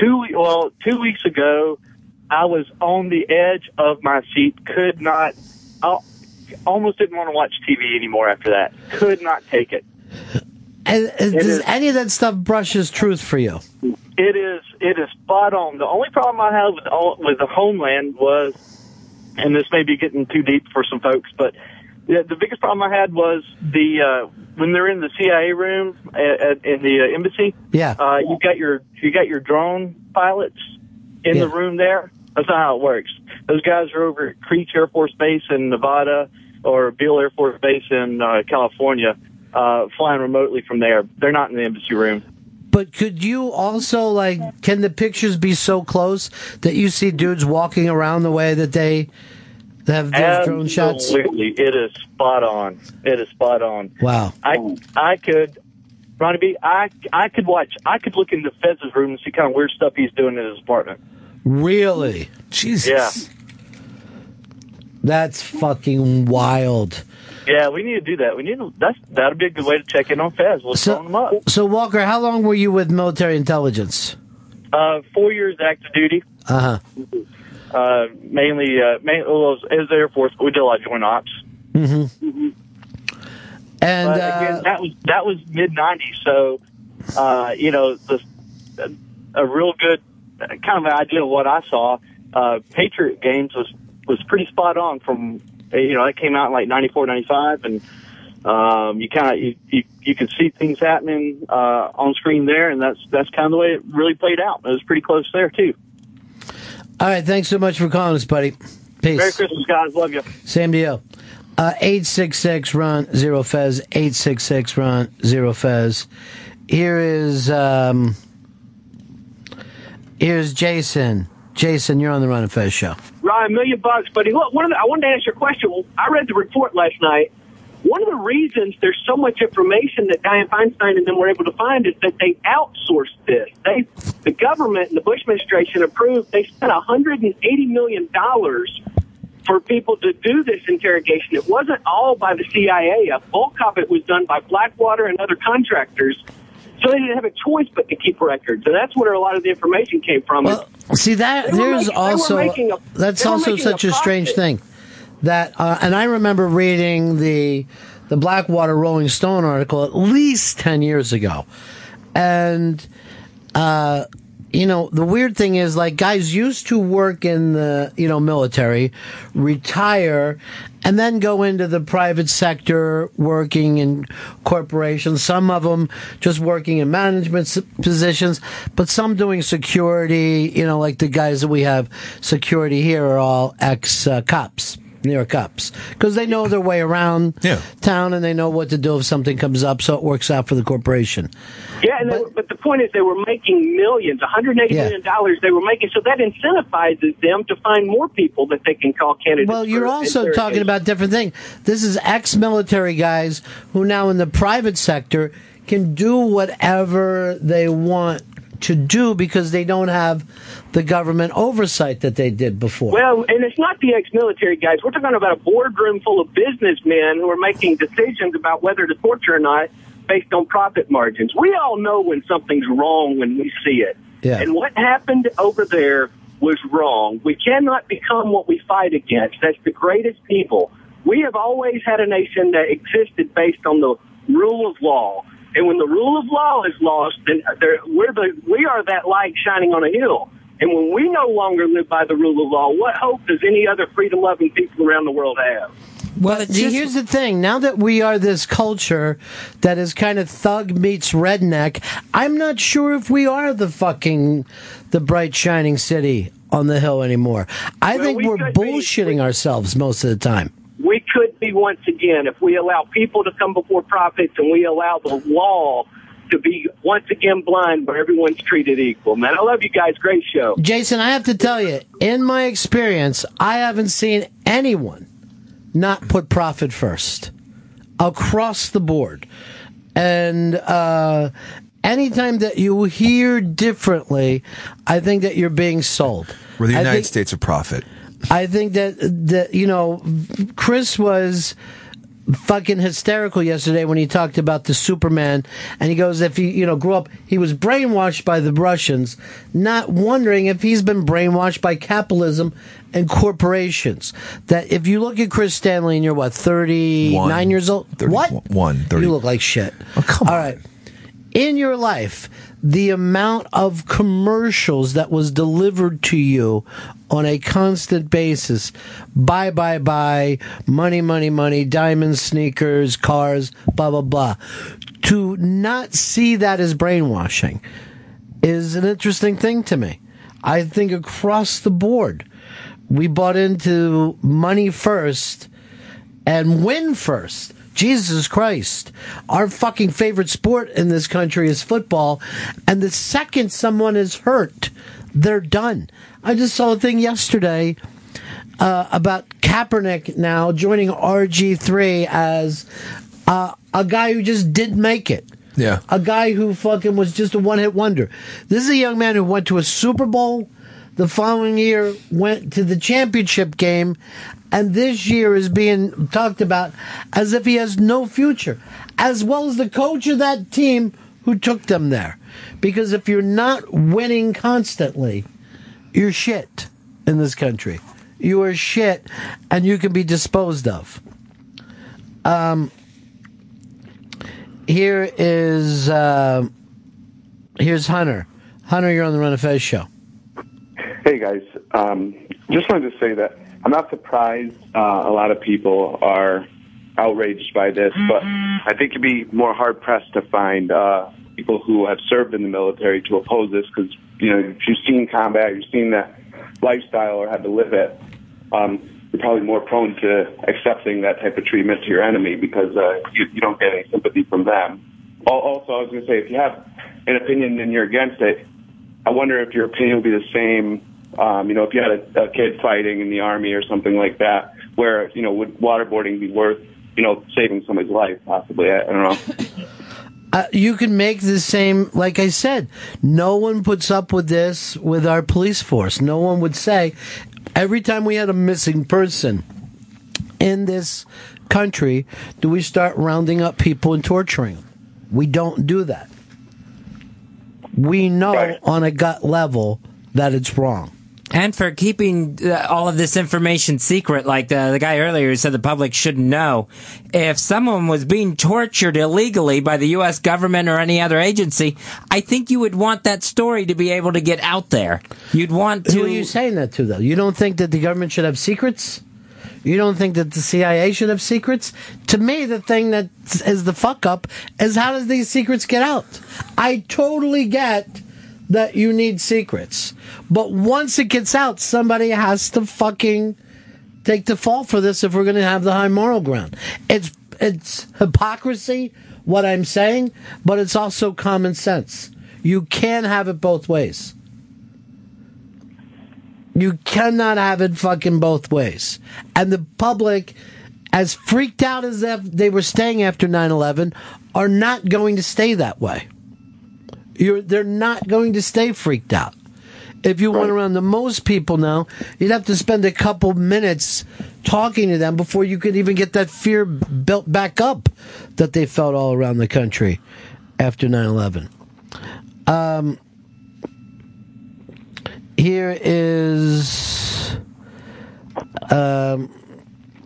two well two weeks ago, I was on the edge of my seat. Could not. I almost didn't want to watch TV anymore after that. Could not take it. And, and does is- any of that stuff brushes truth for you It is it is spot on. The only problem I had with all, with the Homeland was, and this may be getting too deep for some folks, but the, the biggest problem I had was the uh, when they're in the CIA room at, at, in the uh, embassy. Yeah. Uh, you got your you got your drone pilots in the room there. That's not how it works. Those guys are over at Creech Air Force Base in Nevada or Beale Air Force Base in uh, California, uh, flying remotely from there. They're not in the embassy room. but could you also like can the pictures be so close that you see dudes walking around the way that they have those drone shots Absolutely, it is spot on. It is spot on. wow I I could, Ronnie B. I I could watch. I could look into Fez's room and see kind of weird stuff he's doing in his apartment. really jesus Yeah, that's fucking wild yeah. We need to do that. We need to. That's that'd be a good way to check in on Fez. We'll phone him up. So Walker, how long were you with military intelligence? Uh, four years active duty. Uh huh. Uh, mainly, uh, main, well, it was, it was the Air Force, but we did a lot of joint ops. Mm-hmm. And but uh, again, that was that was mid '90s, so uh, you know, the, a real good kind of an idea of what I saw. Uh, Patriot games was was pretty spot on. From you know, that came out in like '94, '95, and um, you kind of you, you you could see things happening uh, on screen there, and that's that's kind of the way it really played out. It was pretty close there too. All right, thanks so much for calling us, buddy. Peace. Merry Christmas, guys. Love you. Same to you. Uh, 866 Ron Zero Fez. 866 Ron Zero Fez. Here is, um, here's Jason. Jason, you're on the Ron and Fez show. Ryan, million bucks, buddy. Look, one of the, I wanted to ask you a question. I read the report last night. One of the reasons there's so much information that Dianne Feinstein and them were able to find is that they outsourced this. They, the government and the Bush administration approved. They spent 180 million dollars for people to do this interrogation. It wasn't all by the CIA. A bulk of it was done by Blackwater and other contractors. So they didn't have a choice but to keep records, and that's where a lot of the information came from. See that there's making- also a- that's also such a a strange thing that uh, and I remember reading the the Blackwater Rolling Stone article at least 10 years ago. And uh you know, the weird thing is like guys used to work in the, you know, military, retire and then go into the private sector working in corporations, some of them just working in management positions, but some doing security, you know, like the guys that we have security here are all ex uh, cops. New York cops because they know their way around town and they know what to do if something comes up, so it works out for the corporation. Yeah, and they, were- but the point is, they were making millions, 180 Yeah. million dollars. They were making, so that incentivizes them to find more people that they can call candidates. Well, you're also talking about different things. This is ex-military guys who now in the private sector can do whatever they want to do because they don't have the government oversight that they did before. Well, and it's not the ex-military guys. We're talking about a boardroom full of businessmen who are making decisions about whether to torture or not based on profit margins. We all know when something's wrong when we see it. Yeah. And what happened over there was wrong. We cannot become what we fight against. That's the greatest people. We have always had a nation that existed based on the rule of law. And when the rule of law is lost, then we're the, we are that light shining on a hill. And when we no longer live by the rule of law, what hope does any other freedom loving people around the world have? Well, see, here's the thing. Now that we are this culture that is kind of thug meets redneck, I'm not sure if we are the fucking the bright shining city on the hill anymore. I Well, think we we're could be- bullshitting ourselves most of the time. We could be once again if we allow people to come before profits and we allow the law to be once again blind where everyone's treated equal. Man, I love you guys. Great show. Jason, I have to tell you, in my experience, I haven't seen anyone not put profit first across the board. And uh, anytime that you hear differently, I think that you're being sold. We're the United think- States of profit. I think that that you know, Chris was fucking hysterical yesterday when he talked about the Superman, and he goes, if he you know grew up, he was brainwashed by the Russians, not wondering if he's been brainwashed by capitalism and corporations. That if you look at Chris Stanley and you're what thirty nine years old, what One, 30. you look like shit. Oh, come All right. In your life, the amount of commercials that was delivered to you on a constant basis buy, buy, buy, money, money, money, diamonds, sneakers, cars, blah, blah, blah. To not see that as brainwashing is an interesting thing to me. I think across the board, we bought into money first and win first. Jesus Christ. Our fucking favorite sport in this country is football. And the second someone is hurt, they're done. I just saw a thing yesterday uh, about Kaepernick now joining RG3 as uh, a guy who just didn't make it. Yeah. A guy who fucking was just a one hit wonder. This is a young man who went to a Super Bowl. The following year went to the championship game, and this year is being talked about as if he has no future, as well as the coach of that team who took them there. Because if you're not winning constantly, you're shit in this country. You are shit, and you can be disposed of. Um, here is uh, here's Hunter. Hunter, you're on the Ron and Fez show. Hey guys, um, just wanted to say that I'm not surprised uh, a lot of people are outraged by this, but I think you'd be more hard pressed to find uh, people who have served in the military to oppose this because you know if you've seen combat, you've seen that lifestyle or had to live it. Um, you're probably more prone to accepting that type of treatment to your enemy because uh, you, you don't get any sympathy from them. Also, I was going to say, if you have an opinion and you're against it, I wonder if your opinion would be the same. Um, you know, if you had a, a kid fighting in the army or something like that, where you know, would waterboarding be worth you know saving somebody's life? Possibly, I, I don't know. (laughs) Uh, you can make the same, like I said, no one puts up with this with our police force. No one would say, every time we had a missing person in this country, do we start rounding up people and torturing them? We don't do that. We know on a gut level that it's wrong. And for keeping uh, all of this information secret, like the, the guy earlier who said the public shouldn't know. If someone was being tortured illegally by the U.S. government or any other agency, I think you would want that story to be able to get out there. You'd want to. Who are you saying that to, though? You don't think that the government should have secrets? You don't think that the CIA should have secrets? To me, the thing that is the fuck up is how does these secrets get out? I totally get that you need secrets. But once it gets out, somebody has to fucking take the fall for this if we're going to have the high moral ground. It's it's hypocrisy what I'm saying, but it's also common sense. You can have it both ways. You cannot have it fucking both ways. And the public, as freaked out as they were staying after 9 11, are not going to stay that way. You're, they're not going to stay freaked out. If you went around to most people now, you'd have to spend a couple minutes talking to them before you could even get that fear built back up that they felt all around the country after 9 11. Um, here is. Um,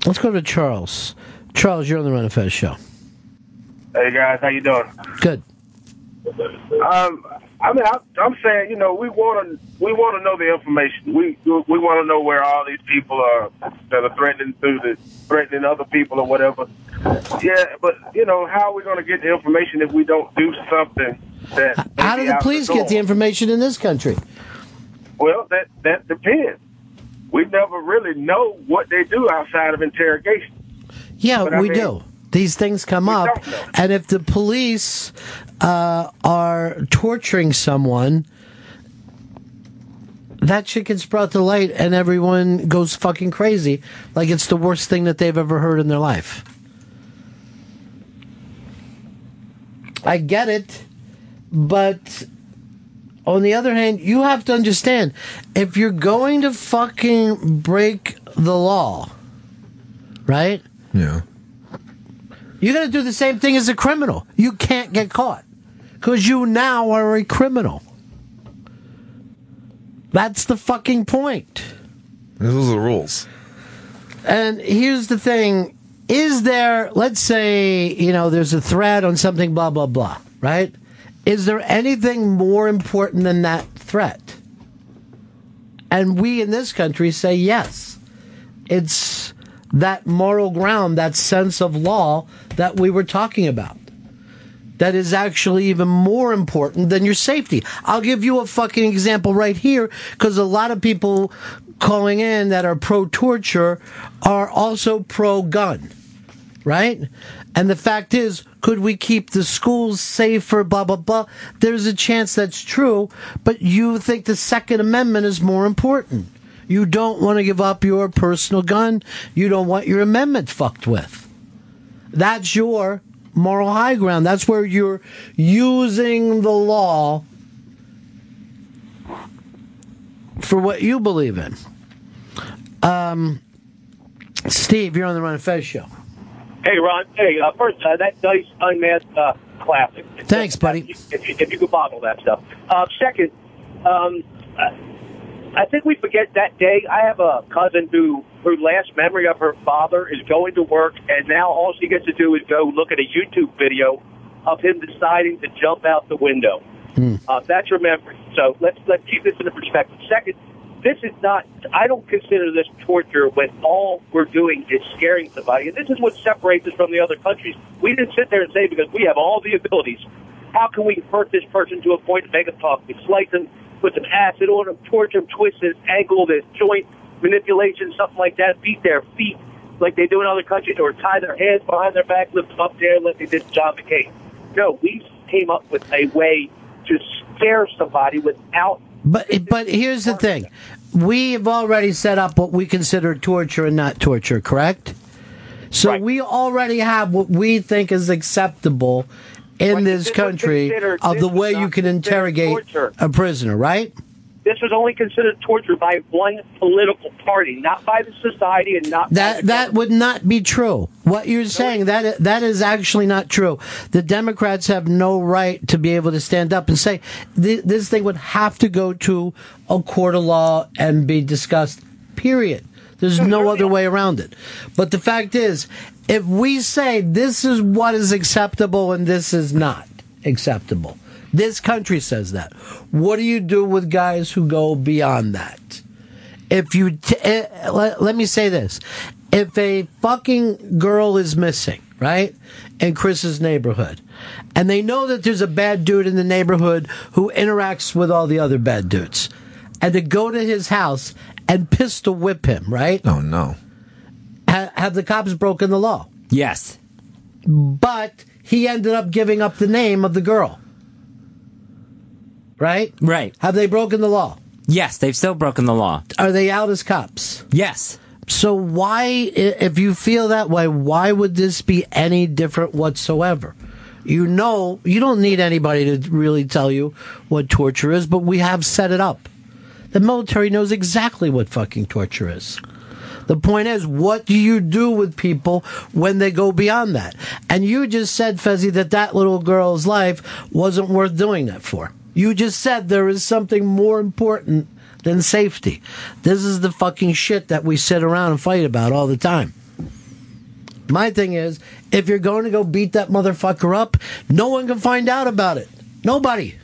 let's go to Charles. Charles, you're on the Ron and Fez show. Hey guys, how you doing? Good. Um, I mean, I, I'm saying, you know, we want to we want to know the information. We we want to know where all these people are that are threatening through the threatening other people or whatever. Yeah, but you know, how are we going to get the information if we don't do something that? How do the police door? get the information in this country? Well, that that depends. We never really know what they do outside of interrogation. Yeah, But I we mean, do. These things come up, and if the police uh, are torturing someone, that shit gets brought to light, and everyone goes fucking crazy, like it's the worst thing that they've ever heard in their life. I get it, but on the other hand, you have to understand if you're going to fucking break the law, right? Yeah. You're going to do the same thing as a criminal. You can't get caught because you now are a criminal. That's the fucking point. Those are the rules. And here's the thing is there, let's say, you know, there's a threat on something, blah, blah, blah, right? Is there anything more important than that threat? And we in this country say yes. It's that moral ground, that sense of law that we were talking about. That is actually even more important than your safety. I'll give you a fucking example right here because a lot of people calling in that are pro torture are also pro gun, right? And the fact is, could we keep the schools safer, blah, blah, blah? There's a chance that's true, but you think the Second Amendment is more important. You don't want to give up your personal gun. You don't want your amendment fucked with. That's your moral high ground. That's where you're using the law for what you believe in. Um, Steve, you're on the Ron and Fez show. Hey, Ron. Hey, uh, first, uh, that nice unmasked uh, classic. Thanks, buddy. If you, if you could bottle that stuff. Uh, second, um, uh, I think we forget that day. I have a cousin who, her last memory of her father is going to work, and now all she gets to do is go look at a YouTube video of him deciding to jump out the window. Uh, that's her memory. So let's let's keep this in perspective. Second, this is not. I don't consider this torture when all we're doing is scaring somebody. And this is what separates us from the other countries. We didn't sit there and say because we have all the abilities. How can we hurt this person to a point to make them talk? We slice them, put some acid on them, torture them, twist his ankle, this joint manipulation, something like that. Beat their feet like they do in other countries, or tie their hands behind their back, lift them up there like they did John McCain. No, we came up with a way to scare somebody without But but here's the thing: we have already set up what we consider torture and not torture, correct? So we already have what we think is acceptable in this country of the way you can interrogate torture. a prisoner, right? This was only considered torture by one political party, not by the society, and not That that would not be true. What you're saying that that is actually not true. The Democrats have no right to be able to stand up and say this thing would have to go to a court of law and be discussed. Period. There's no other way around it. But the fact is, if we say this is what is acceptable and this is not acceptable, this country says that. What do you do with guys who go beyond that? if you t- eh, let, let me say this if a fucking girl is missing right in chris's neighborhood and they know that there's a bad dude in the neighborhood who interacts with all the other bad dudes and to go to his house and pistol whip him right oh no ha- have the cops broken the law Yes. but he ended up giving up the name of the girl right Right. have they broken the law Yes, they've still broken the law. are they out as cops Yes. So why, if you feel that way, why would this be any different whatsoever? You know, you don't need anybody to really tell you what torture is, but we have set it up. The military knows exactly what fucking torture is. The point is, what do you do with people when they go beyond that? And you just said, Fezzi, that that little girl's life wasn't worth doing that for. You just said there is something more important than safety. This is the fucking shit that we sit around and fight about all the time. My thing is, if you're going to go beat that motherfucker up, no one can find out about it. Nobody.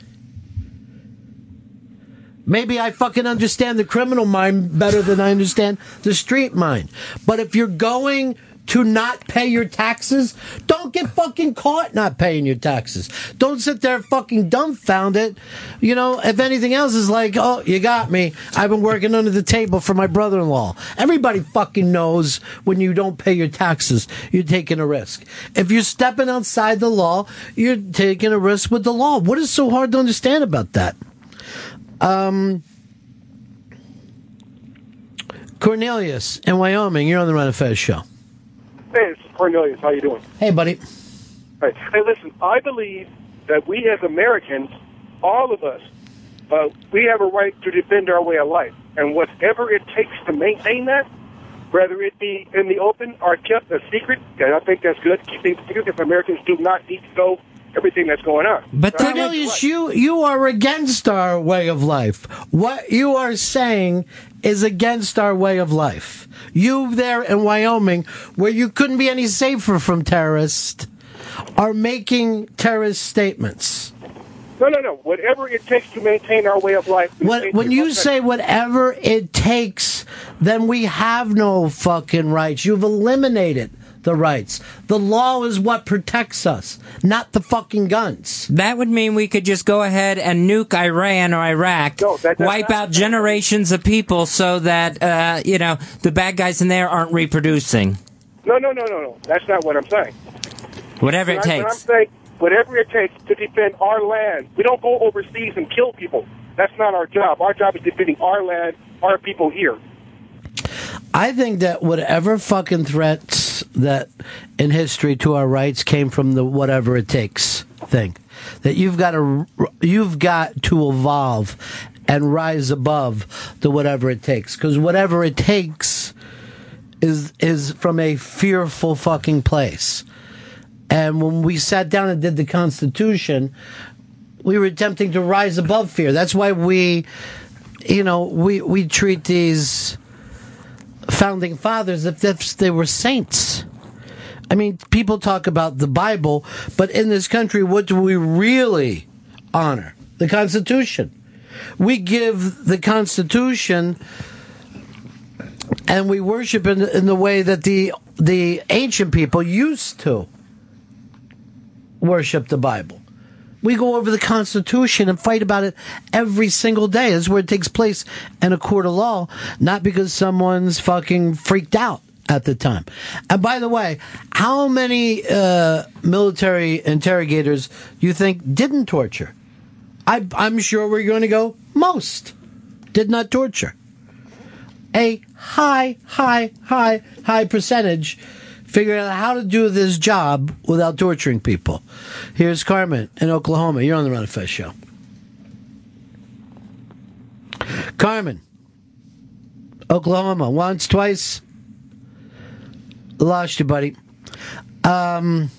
Maybe I fucking understand the criminal mind better than I understand the street mind. But if you're going to not pay your taxes, don't get fucking caught not paying your taxes. Don't sit there fucking dumbfounded. You know, if anything else is like, oh, you got me. I've been working under the table for my brother in law. Everybody fucking knows when you don't pay your taxes, you're taking a risk. If you're stepping outside the law, you're taking a risk with the law. What is so hard to understand about that? Um, Cornelius in Wyoming, you're on the Ron of Fez show. Hey, it's Cornelius. How you doing? Hey, buddy. Hey, hey, listen. I believe that we as Americans, all of us, uh, we have a right to defend our way of life, and whatever it takes to maintain that, whether it be in the open or kept a secret, and I think that's good. Keep things secret if Americans do not need to know everything that's going on. But Cornelius, you you are against our way of life. What you are saying is against our way of life. You there in Wyoming, where you couldn't be any safer from terrorists, are making terrorist statements. No, no, no. Whatever it takes to maintain our way of life. When, when you say whatever it takes, then we have no fucking rights. You've eliminated the rights. The law is what protects us, not the fucking guns. That would mean we could just go ahead and nuke Iran or Iraq, No, that wipe out generations of people so that, uh, you know, the bad guys in there aren't reproducing. No, no, no, no, no. That's not what I'm saying. Whatever it What I- what I'm takes. saying, whatever it takes to defend our land. We don't go overseas and kill people. That's not our job. Our job is defending our land, our people here. I think that whatever fucking threats that in history to our rights came from the whatever it takes thing. That you've got to you've got to evolve and rise above the whatever it takes because whatever it takes is is from a fearful fucking place. And when we sat down and did the Constitution, we were attempting to rise above fear. That's why we, you know, we we treat these founding fathers if if they were saints. I mean, people talk about the Bible, but in this country, what do we really honor? The Constitution. We give the Constitution and we worship in, in the way that the the ancient people used to worship the Bible. We go over the Constitution and fight about it every single day. That's where it takes place in a court of law, not because someone's fucking freaked out at the time. And by the way, how many uh, military interrogators you think didn't torture? I, I'm sure we're going to go most did not torture. A high, high, high, high percentage figured out how to do this job without torturing people. Here's Carmen in Oklahoma. You're on the Ron of Fez show. Carmen, Oklahoma, once, twice. Lost you, buddy. Um,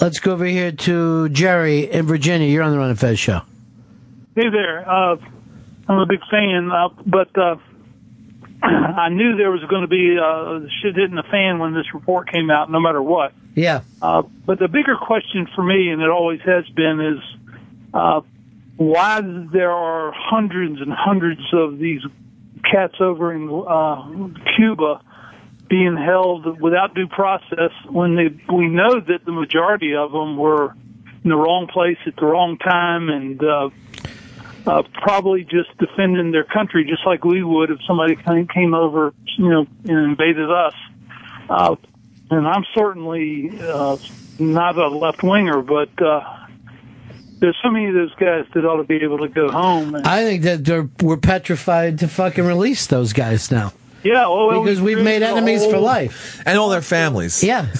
let's go over here to Jerry in Virginia. You're on the Ron of Fez show. Hey there. Uh, I'm a big fan, uh, but uh, (clears throat) I knew there was going to be uh, shit hitting the fan when this report came out, no matter what. Yeah. Uh, but the bigger question for me, and it always has been, is uh, why there are hundreds and hundreds of these cats over in uh, Cuba being held without due process when they, we know that the majority of them were in the wrong place at the wrong time and uh, uh, probably just defending their country just like we would if somebody came, over, you know, and invaded us. Uh, and I'm certainly uh, not a left winger, but uh, there's so many of those guys that ought to be able to go home. And, I think that we're petrified to fucking release those guys now. Yeah, well, because we've made enemies for life. And all their families. Yeah. (laughs)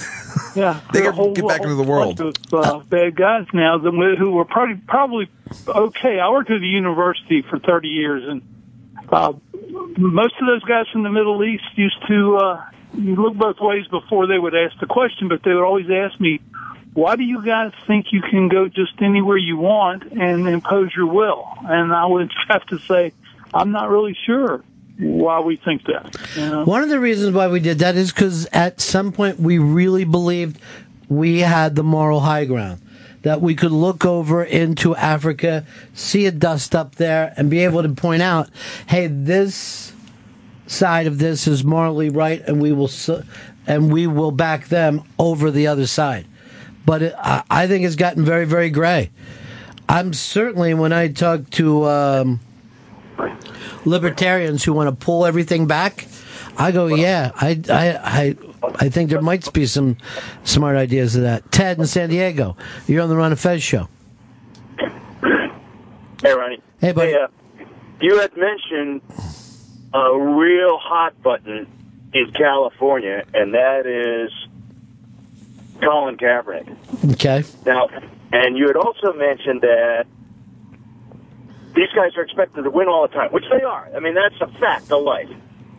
Yeah, They there are get- whole- get back into the world. bunch Of, uh, bad guys now that we- who were probably probably okay. I worked at a university for 30 years, and uh, most of those guys from the Middle East used to uh, you look both ways before they would ask the question, but they would always ask me, "Why do you guys think you can go just anywhere you want and impose your will?" And I would (laughs) have to say, "I'm not really sure." Why we think that? You know? One of the reasons why we did that is because at some point we really believed we had the moral high ground. That we could look over into Africa, see a dust up there, and be able to point out, hey, this side of this is morally right, and we will, and we will back them over the other side. But it, I, I think it's gotten very, very gray. I'm certainly when I talk to um, libertarians who want to pull everything back, I go, yeah, I, I, I, I think there might be some smart ideas of that. Ted in San Diego, you're on the Ron of Fez show. Hey, Ronnie. Hey, buddy. uh, you had mentioned a real hot button in California, and that is Colin Kaepernick. Okay. Now, and you had also mentioned that these guys are expected to win all the time, which they are. I mean, that's a fact of life.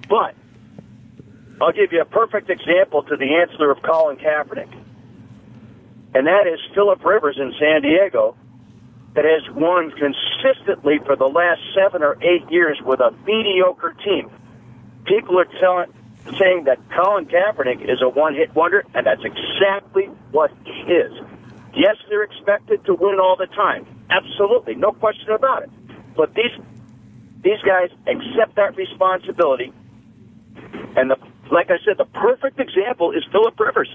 But I'll give you a perfect example to the answer of Colin Kaepernick, and that is Philip Rivers in San Diego that has won consistently for the last seven or eight years with a mediocre team. People are telling, saying that Colin Kaepernick is a one-hit wonder, and that's exactly what he is. Yes, they're expected to win all the time. Absolutely, no question about it. But these these guys accept that responsibility, and the, like I said, the perfect example is Philip Rivers.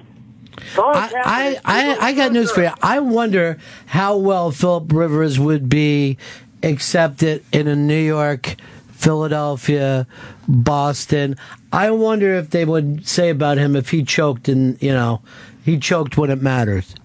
I, I, I, I got news for you. I wonder how well Philip Rivers would be accepted in a New York, Philadelphia, Boston. I wonder if they would say about him if he choked and you know he choked when it matters.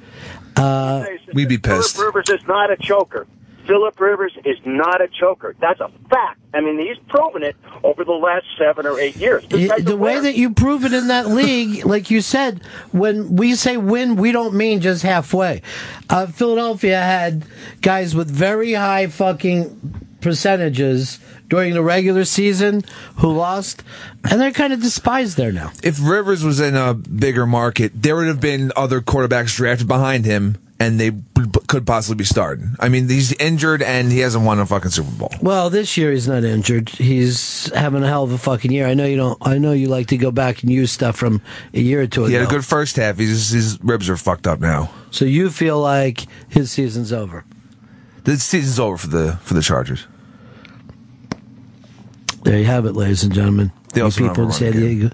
Uh, We'd be pissed. Philip Rivers is not a choker. Philip Rivers is not a choker. That's a fact. I mean, he's proven it over the last seven or eight years. This Y- the way that you prove it in that league, (laughs) like you said, when we say win, we don't mean just halfway. Uh, Philadelphia had guys with very high fucking percentages during the regular season who lost, and they're kind of despised there now. If Rivers was in a bigger market, there would have been other quarterbacks drafted behind him, and they b- could possibly be starting. I mean, he's injured and he hasn't won a fucking Super Bowl. Well, this year he's not injured. He's having a hell of a fucking year. I know you don't. I know you like to go back and use stuff from a year or two ago. He had a good first half. He's, his ribs are fucked up now. so you feel like his season's over. The season's over for the for the Chargers. There you have it, ladies and gentlemen. Also people in San. Diego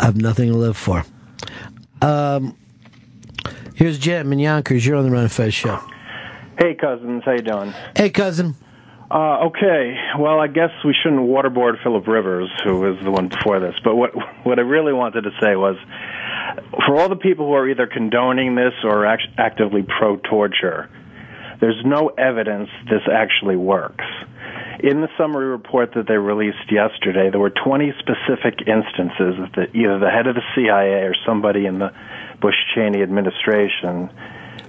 have nothing to live for. Um, here's Jim in Yonkers. You're on the Ron and Fez show. Hey, cousins, how you doing? Hey, cousin. Uh, okay, well, I guess we shouldn't waterboard Philip Rivers, who was the one before this. But what what I really wanted to say was, for all the people who are either condoning this or act- actively pro-torture, there's no evidence this actually works. In the summary report that they released yesterday, there were 20 specific instances that either the head of the CIA or somebody in the Bush Cheney administration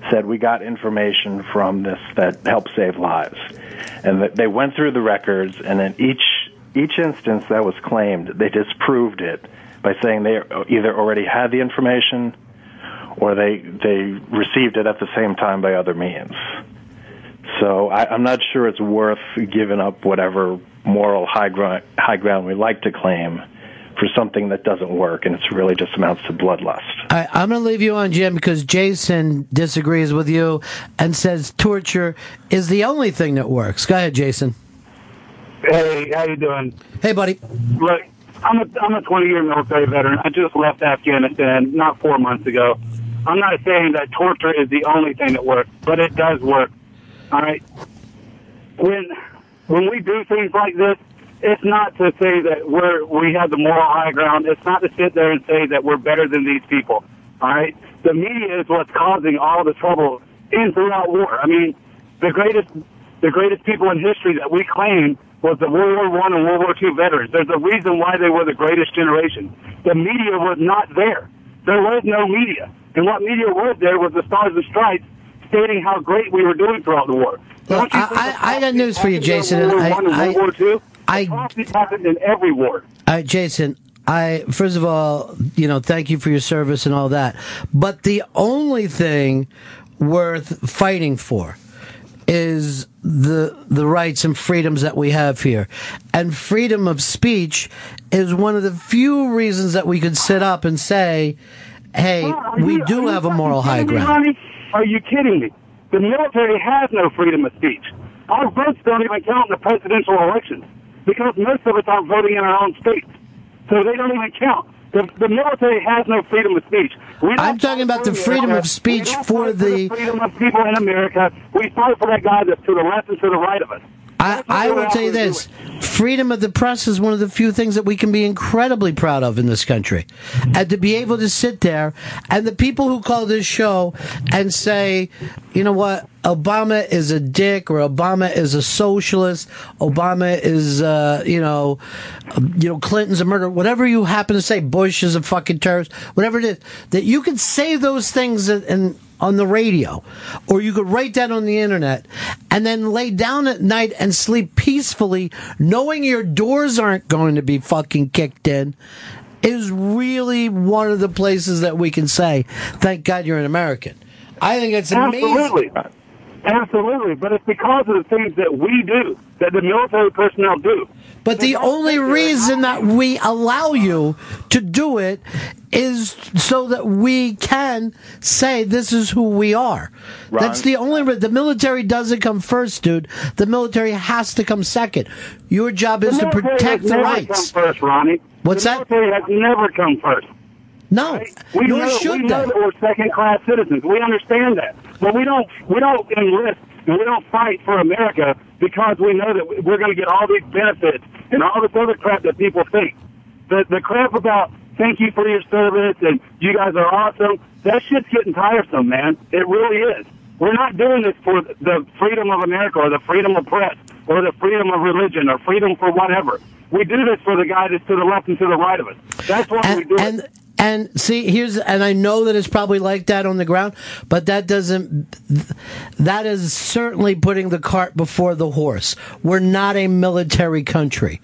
said we got information from this that helped save lives, and that they went through the records, and in each each instance that was claimed, they disproved it by saying they either already had the information or they they received it at the same time by other means. So I, I'm not sure it's worth giving up whatever moral high ground, high ground we like to claim for something that doesn't work, and it's really just amounts to bloodlust. I, I'm going to leave you on, Jim, because Jason disagrees with you and says torture is the only thing that works. Go ahead, Jason. Hey, how you doing? Hey, buddy. Look, I'm a I'm a 20 year military veteran. I just left Afghanistan not four months ago. I'm not saying that torture is the only thing that works, but it does work. All right. When when we do things like this, it's not to say that we're we have the moral high ground. It's not to sit there and say that we're better than these people. All right. The media is what's causing all the trouble in throughout war. I mean, the greatest the greatest people in history that we claim was the World War One and World War Two veterans. There's a reason why they were the greatest generation. The media was not there. There was no media. And what media was there was the Stars and Stripes stating how great we were doing throughout the war. Well, I, I, I got news for you, Jason. World War I, I, World War Two. I, atrocities happened in every war. Uh, Jason, I first of all, you know, thank you for your service and all that. But the only thing worth fighting for is the the rights and freedoms that we have here. And freedom of speech is one of the few reasons that we could sit up and say, "Hey, Are we you- do have a moral high kidding me, ground." Are you kidding me? The military has no freedom of speech. Our votes don't even count in the presidential elections because most of us aren't voting in our own states. So they don't even count. The, the military has no freedom of speech. I'm talking about the freedom America. of speech for fight the freedom of people in America. We fight for that guy that's to the left and to the right of us. I, I will tell you this freedom of the press is one of the few things that we can be incredibly proud of in this country. And to be able to sit there and the people who call this show and say, you know what, Obama is a dick or Obama is a socialist, Obama is, uh, you know, um, you know, Clinton's a murderer, whatever you happen to say, Bush is a fucking terrorist, whatever it is, that you can say those things and, on the radio, or you could write that on the internet, and then lay down at night and sleep peacefully, knowing your doors aren't going to be fucking kicked in, is really one of the places that we can say, "Thank God you're an American." I think it's amazing. Absolutely. Absolutely. But it's because of the things that we do, that the military personnel do. But the only reason that we allow you to do it is so that we can say this is who we are. Ron? That's the only re- the military doesn't come first, dude. The military has to come second. Your job is the to military protect has the never rights. Come first, Ronnie. What's the that? military has never come first. No, we nor know, should we know they. that we're second-class citizens. We understand that, but we don't. We don't enlist and we don't fight for America because we know that we're going to get all these benefits and all this other crap that people think. The the crap about thank you for your service and you guys are awesome. That shit's getting tiresome, man. It really is. We're not doing this for the freedom of America or the freedom of press or the freedom of religion or freedom for whatever. We do this for the guy that's to the left and to the right of us. That's why we do it. And see here's and I know that it's probably like that on the ground, but that doesn't that is certainly putting the cart before the horse. We're not a military country.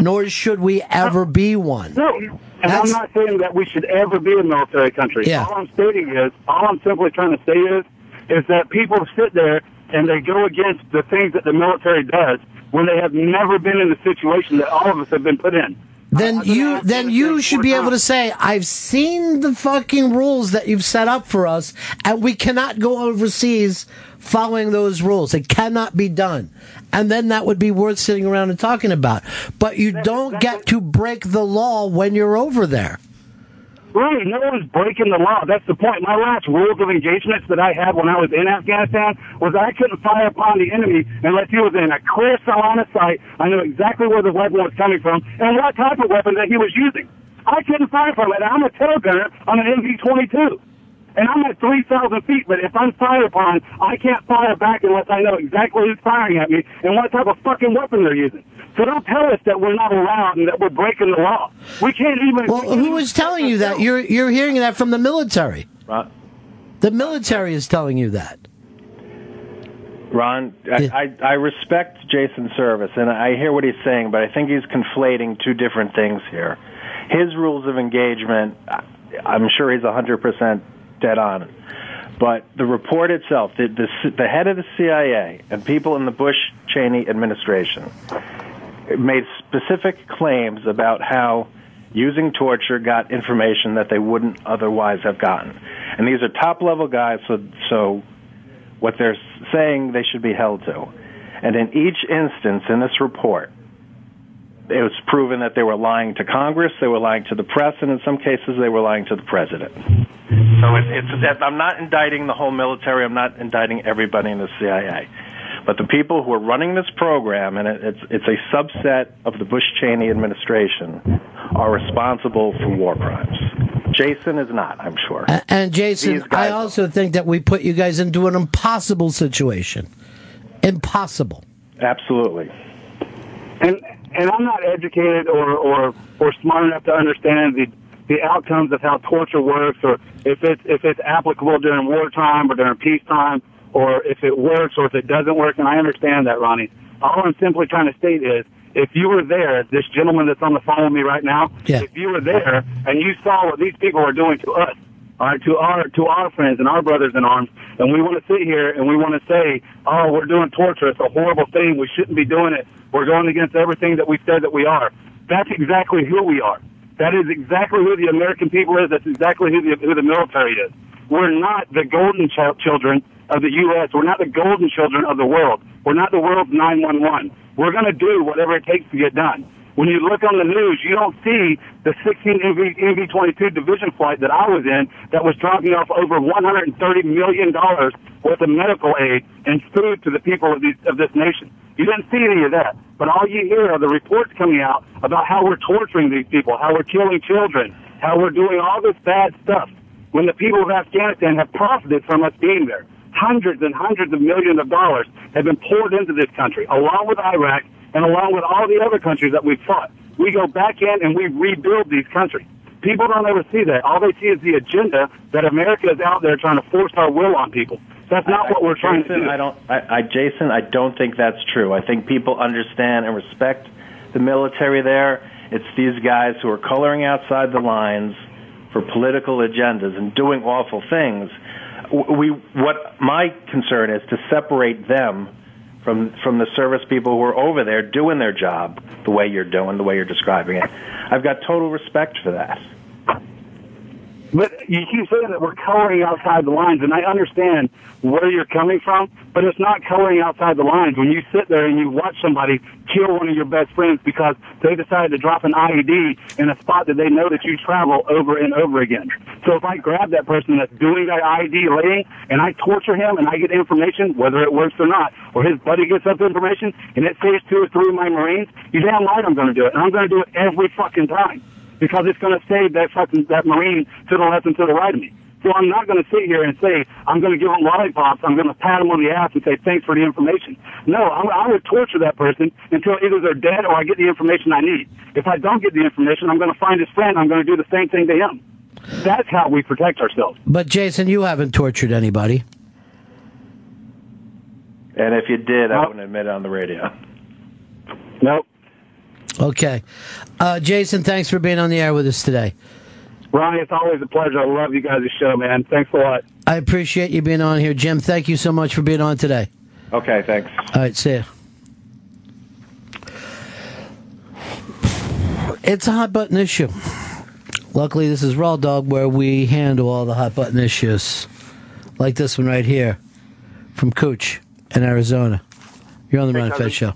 Nor should we ever be one. No, and I'm not saying that we should ever be a military country. Yeah. All I'm stating is, all I'm simply trying to say is, is that people sit there and they go against the things that the military does when they have never been in the situation that all of us have been put in. Then you then you should be able to say, "I've seen the fucking rules that you've set up for us, and we cannot go overseas following those rules. It cannot be done." And then that would be worth sitting around and talking about. But you don't get to break the law when you're over there. Right, no one's breaking the law. That's the point. My last rules of engagements that I had when I was in Afghanistan was I couldn't fire upon the enemy unless he was in a clear of sight. I knew exactly where the weapon was coming from and what type of weapon that he was using. I couldn't fire from it. I'm a tail gunner on an MV-22. And I'm at 3,000 feet, but if I'm fired upon, I can't fire back unless I know exactly who's firing at me and what type of fucking weapon they're using. So don't tell us that we're not allowed and that we're breaking the law. We can't even. Well, who is telling you that? You're you're hearing that from the military. Ron, The military is telling you that. Ron I, I, I respect Jason's service, and I hear what he's saying, but I think he's conflating two different things here. His rules of engagement, I- I'm sure he's 100% dead on. But the report itself, the, the, the head of the CIA and people in the Bush Cheney administration made specific claims about how using torture got information that they wouldn't otherwise have gotten. And these are top level guys, so, so what they're saying they should be held to. And in each instance in this report, it was proven that they were lying to Congress, they were lying to the press, and in some cases they were lying to the president. So it, it's I'm not indicting the whole military. I'm not indicting everybody in the CIA, but the people who are running this program, and it, it's it's a subset of the Bush Cheney administration, are responsible for war crimes. Jason is not, I'm sure. A- And Jason, I also think that we put you guys into an impossible situation. Impossible. Absolutely. and and I'm not educated or or or smart enough to understand the the outcomes of how torture works, or if it's if it's applicable during wartime or during peacetime, or if it works or if it doesn't work. And I understand that, Ronnie. All I'm simply trying to state is, if you were there, this gentleman that's on the phone with me right now, if you were there and you saw what these people are doing to us, all right, to our to our friends and our brothers in arms, and we want to sit here and we want to say, oh, we're doing torture. It's a horrible thing. We shouldn't be doing it. We're going against everything that we said that we are. That's exactly who we are. That is exactly who the American people is. That's exactly who the who the military is. We're not the golden child children of the U.S. We're not the golden children of the world. We're not the world's 911. We're going to do whatever it takes to get done. When you look on the news, you don't see the 16 MV, MV-22 division flight that I was in that was dropping off over 130 million dollars worth of medical aid and food to the people of, these, of this nation. You didn't see any of that, but all you hear are the reports coming out about how we're torturing these people, how we're killing children, how we're doing all this bad stuff. When the people of Afghanistan have profited from us being there, hundreds and hundreds of millions of dollars have been poured into this country, along with Iraq and along with all the other countries that we've fought. We go back in and we rebuild these countries. People don't ever see that. All they see is the agenda that America is out there trying to force our will on people. That's not what we're trying Jason, to do. I don't, I, I, Jason, I don't think that's true. I think people understand and respect the military there. It's these guys who are coloring outside the lines for political agendas and doing awful things. We, what my concern is to separate them from from the service people who are over there doing their job the way you're doing, the way you're describing it. I've got total respect for that. But you keep saying that we're coloring outside the lines, and I understand where you're coming from, but it's not coloring outside the lines. When you sit there and you watch somebody kill one of your best friends because they decided to drop an IED in a spot that they know that you travel over and over again. So if I grab that person that's doing that IED laying and I torture him and I get information, whether it works or not, or his buddy gets up information and it saves two or three of my Marines, you damn right I'm going to do it. And I'm going to do it every fucking time because it's going to save that fucking that Marine to the left and to the right of me. So I'm not going to sit here and say I'm going to give him lollipops. I'm going to pat him on the ass and say thanks for the information. No, I, I would torture that person until either they're dead or I get the information I need. If I don't get the information, I'm going to find his friend. I'm going to do the same thing to him. That's how we protect ourselves. But Jason, you haven't tortured anybody. And if you did, I wouldn't admit it on the radio. Okay. Uh, Jason, thanks for being on the air with us today. Ronnie, it's always a pleasure. I love you guys' show, man. Thanks a lot. I appreciate you being on here. Jim, thank you so much for being on today. Okay, thanks. All right, see ya. It's a hot button issue. Luckily, this is Raw Dog where we handle all the hot button issues. Like this one right here from Cooch in Arizona. You're on the Hey, Ron cousin. Fez show.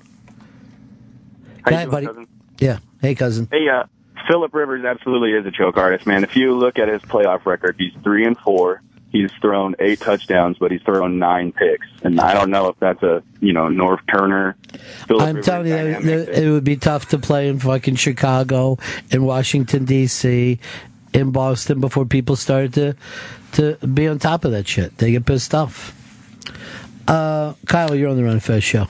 How you doing, buddy. cousin? Yeah. Hey, cousin. Hey, uh, Philip Rivers absolutely is a choke artist, man. If you look at his playoff record, he's three and four. He's thrown eight touchdowns, but he's thrown nine picks. And I don't know if that's a you know Norv Turner. Philip I'm Rivers telling you, that it would be tough to play in fucking Chicago, in Washington D.C., in Boston before people started to to be on top of that shit. They get pissed off. Uh, Kyle, you're on the Ron Fez show.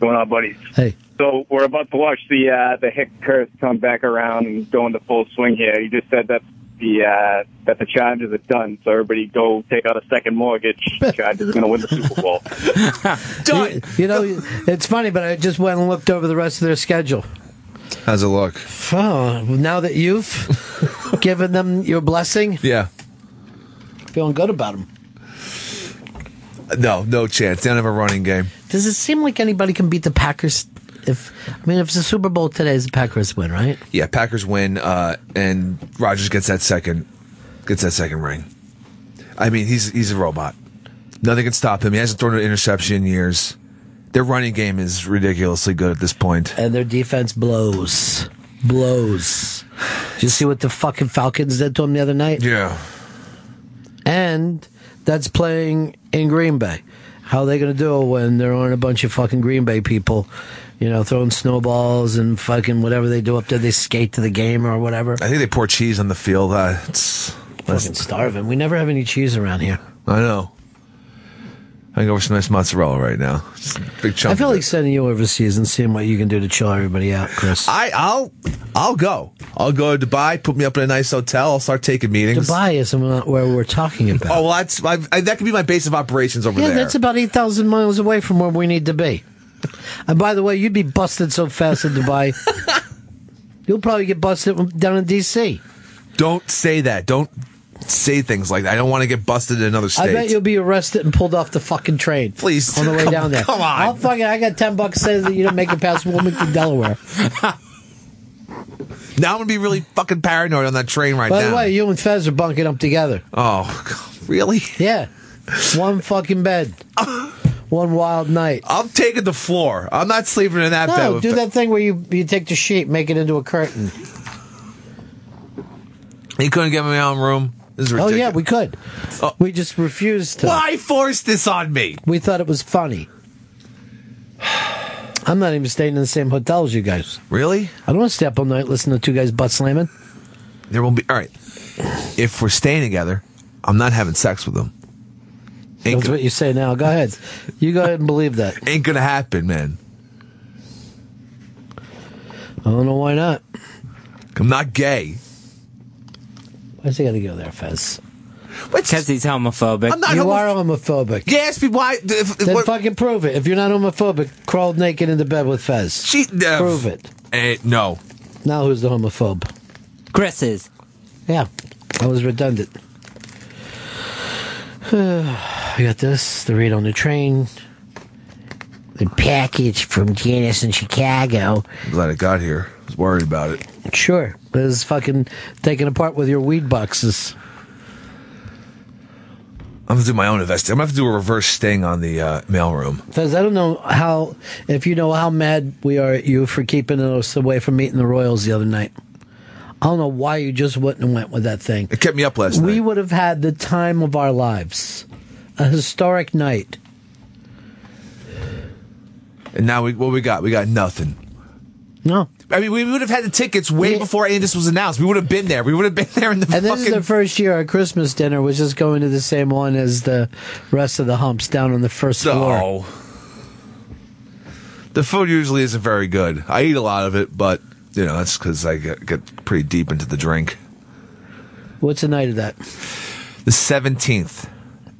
going on, buddy? Hey. So we're about to watch the uh, the Hick curse come back around and go into full swing here. You just said that the uh, that the Chargers are done, so everybody go take out a second mortgage. (laughs) Chargers are going to win the Super Bowl. (laughs) You, you know, it's funny, but I just went and looked over the rest of their schedule. How's it look? Oh, now that you've (laughs) given them your blessing, Yeah. feeling good about them. No, no chance. They don't have a running game. Does it seem like anybody can beat the Packers? If I mean, if it's a Super Bowl today, the Packers win, right? Yeah, Packers win, uh, and Rodgers gets that second, gets that second ring. I mean, he's he's a robot. Nothing can stop him. He hasn't thrown an interception in years. Their running game is ridiculously good at this point. And their defense blows, blows. Did you see what the fucking Falcons did to him the other night? Yeah. And that's playing in Green Bay. How are they going to do it when there aren't a bunch of fucking Green Bay people, you know, throwing snowballs and fucking whatever they do up there? They skate to the game or whatever. I think they pour cheese on the field. Uh, it's Fucking starving. We never have any cheese around here. I know. I can go for some nice mozzarella right now. Just a big chunk. I feel like sending you overseas and seeing what you can do to chill everybody out, Chris. I, I'll, I'll go. I'll go to Dubai. Put me up in a nice hotel. I'll start taking meetings. Dubai is not where we're talking about. Oh well, that's I, I, that could be my base of operations over yeah, there. Yeah, that's about 8,000 miles away from where we need to be. And by the way, you'd be busted so fast in Dubai. (laughs) You'll probably get busted down in D.C. Don't say that. Don't say things like that. I don't want to get busted in another state. I bet you'll be arrested and pulled off the fucking train. Please. On the way (laughs) Come- down there. come on. I'll fucking, I got 10 bucks says that you don't make it past Wilmington, (laughs) Delaware. now I'm gonna be really fucking paranoid on that train right now. By now. the way, you and Fez are bunking up together. oh, really? Yeah. One fucking bed. One wild night. I'm taking the floor. I'm not sleeping in that bed. No, with do that thing where you, you take the sheet, make it into a curtain. You couldn't get me my own room. This is Oh yeah, we could. Oh. We just refused to. Why force this on me? We thought it was funny. (sighs) I'm not even staying in the same hotel as you guys. Really? I don't want to stay up all night listening to two guys butt slamming. There will be. All right. If we're staying together, I'm not having sex with them. Ain't That's gonna, what you say now. Go ahead. You go ahead and believe that. (laughs) ain't gonna happen, man. I don't know why not. I'm not gay. Why's he got to go there, Fez? Because he's homophobic. I'm not you homo- are homophobic. You asked me why. If, Then what- fucking prove it. If you're not homophobic, crawl naked into bed with Fez. She, uh, prove it. eh, no. Now who's the homophobe? Chris is. Yeah, I was redundant. (sighs) I got this. The read on the train. The package from Janice in Chicago. I'm glad it got here. I was worried about it. Sure. It was fucking taken apart with your weed boxes. I'm gonna do my own investigation. I'm gonna have to do a reverse sting on the uh, mailroom. Because I don't know how, if you know how mad we are at you for keeping us away from meeting the Royals the other night. I don't know why you just wouldn't have went with that thing. It kept me up last we night. We would have had the time of our lives. A historic night. And now we what we got? We got nothing. No. I mean, we would have had the tickets way before any of this was announced. We would have been there. We would have been (laughs) there in the And this is the first year our Christmas dinner was just going to the same one as the rest of the humps down on the first floor. The food usually isn't very good. I eat a lot of it, but you know that's because I get, get pretty deep into the drink. What's the night of that? The seventeenth,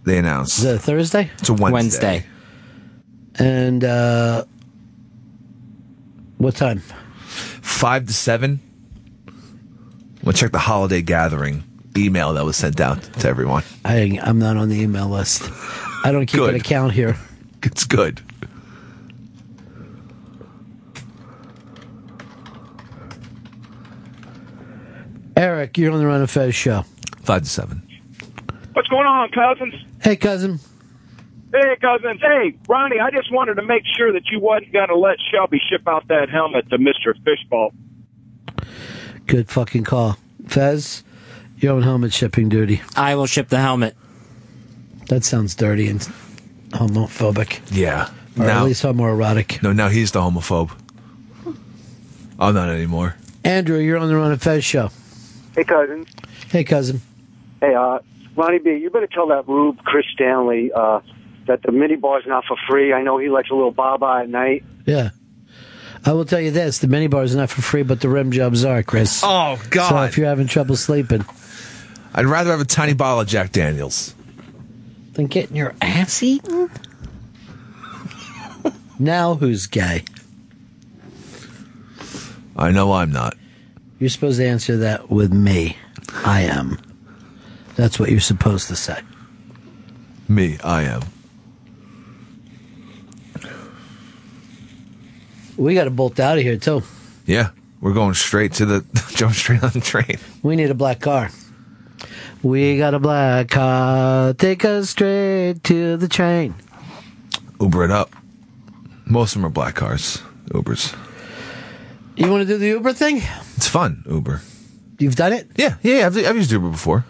they announced. Is it a Thursday? It's a Wednesday. And uh, what time? Five to seven. I'm gonna check the holiday gathering email that was sent out to everyone. I, I'm not on the email list. I don't keep Good. an account here. It's good. Eric, you're on the Ron of Fez show. Five to seven. What's going on, cousins? Hey, cousin. Hey, cousins. Hey, Ronnie, I just wanted to make sure that you wasn't going to let Shelby ship out that helmet to Mr. Fishball. Good fucking call. Fez, you're on helmet shipping duty. I will ship the helmet. That sounds dirty and homophobic. Yeah. Or now, at least homoerotic. no, now he's the homophobe. I'm not anymore. Andrew, you're on the Ron of Fez show. Hey, cousin. Hey, cousin. Hey, uh, Ronnie B, you better tell that rube Chris Stanley uh, that the mini bar's not for free. I know he likes a little baba at night. Yeah. I will tell you this: the mini bars are not for free, but the rim jobs are, Chris. Oh God! So if you're having trouble sleeping, I'd rather have a tiny bottle of Jack Daniels. than getting your ass eaten. now who's gay? I know I'm not. You're supposed to answer that with me. I am. That's what you're supposed to say. Me, I am. We got to bolt out of here too. Yeah, we're going straight to the (laughs) jump straight on the train. We need a black car. We got a black car. Take us straight to the train. Uber it up. Most of them are black cars. Ubers. You want to do the Uber thing? It's fun. Uber. You've done it? Yeah, yeah. I've, I've used Uber before.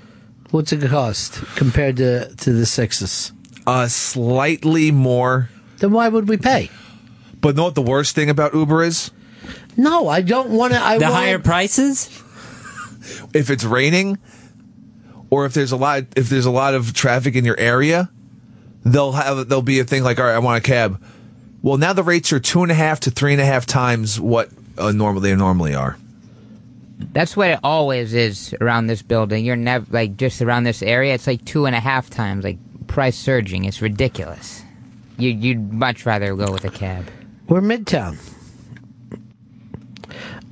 What's it cost compared to to the sixes? Uh, slightly more. Then why would we pay? But know what the worst thing about Uber is? No, I don't want to. I the want, higher prices? (laughs) If it's raining, or if there's a lot, if there's a lot of traffic in your area, they'll have there'll be a thing like, all right, I want a cab. Well, now the rates are two and a half to three and a half times what uh, normally they normally are. That's what it always is around this building. You're never like just around this area. It's like two and a half times like price surging. It's ridiculous. You you'd much rather go with a cab. We're midtown.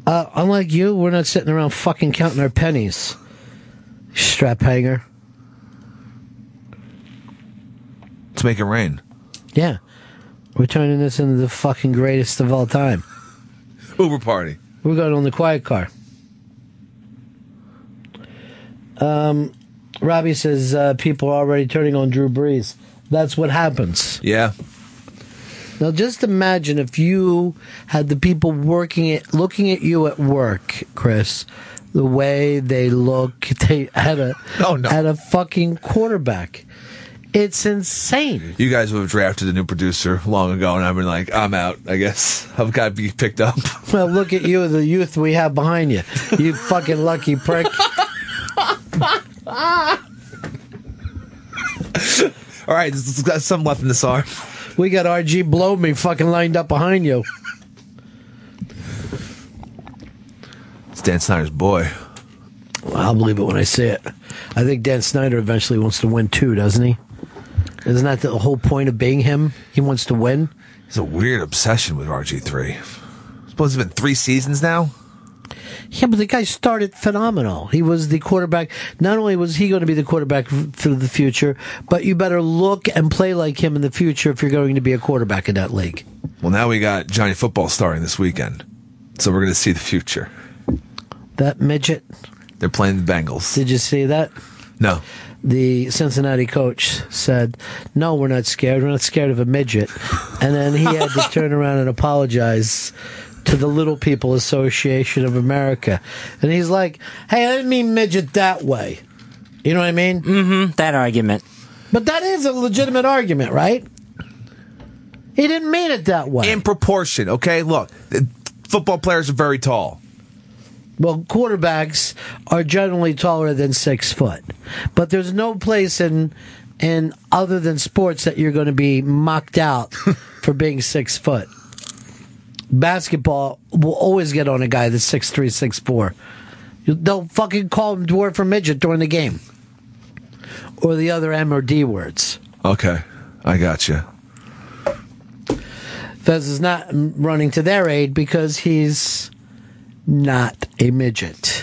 Uh, unlike you, we're not sitting around fucking counting our pennies. Strap hanger. Let's make it rain. Yeah. We're turning this into the fucking greatest of all time. Uber party. We're going on the quiet car. Um, Robbie says uh, people are already turning on Drew Brees. That's what happens. Yeah. Now, just imagine if you had the people working it, looking at you at work, Chris, the way they look (laughs) they at a Oh, no. at a fucking quarterback. It's insane. You guys would have drafted a new producer long ago, and I've been like, I'm out. I guess (laughs) I've got to be picked up. (laughs) Well, look at you, the youth we have behind you. You (laughs) fucking lucky prick. All right, got some left in this arm. We got RG Blow Me fucking lined up behind you. It's Dan Snyder's boy. Well, I'll believe it when I see it. I think Dan Snyder eventually wants to win too, doesn't he? Isn't that the whole point of being him? He wants to win. It's a weird obsession with RG3. Suppose it's been three seasons now. Yeah, but the guy started phenomenal. He was the quarterback. Not only was he going to be the quarterback for the future, but you better look and play like him in the future if you're going to be a quarterback in that league. Well, now we got Johnny Football starting this weekend, so we're going to see the future. That midget. They're playing the Bengals. Did you see that? No. The Cincinnati coach said, "No, we're not scared. We're not scared of a midget." And then he had to (laughs) turn around and apologize to the Little People Association of America. And he's like, "Hey, I didn't mean midget that way." You know what I mean? Mm-hmm. That argument. But that is a legitimate argument, right? He didn't mean it that way. In proportion, okay? Look, football players are very tall. Well, quarterbacks are generally taller than six foot, but there's no place in in other than sports that you're going to be mocked out (laughs) for being six foot. Basketball will always get on a guy that's six three, six four. They'll fucking call him dwarf or midget during the game, or the other M or D words. Okay, I got you. Fez is not running to their aid because he's not a midget.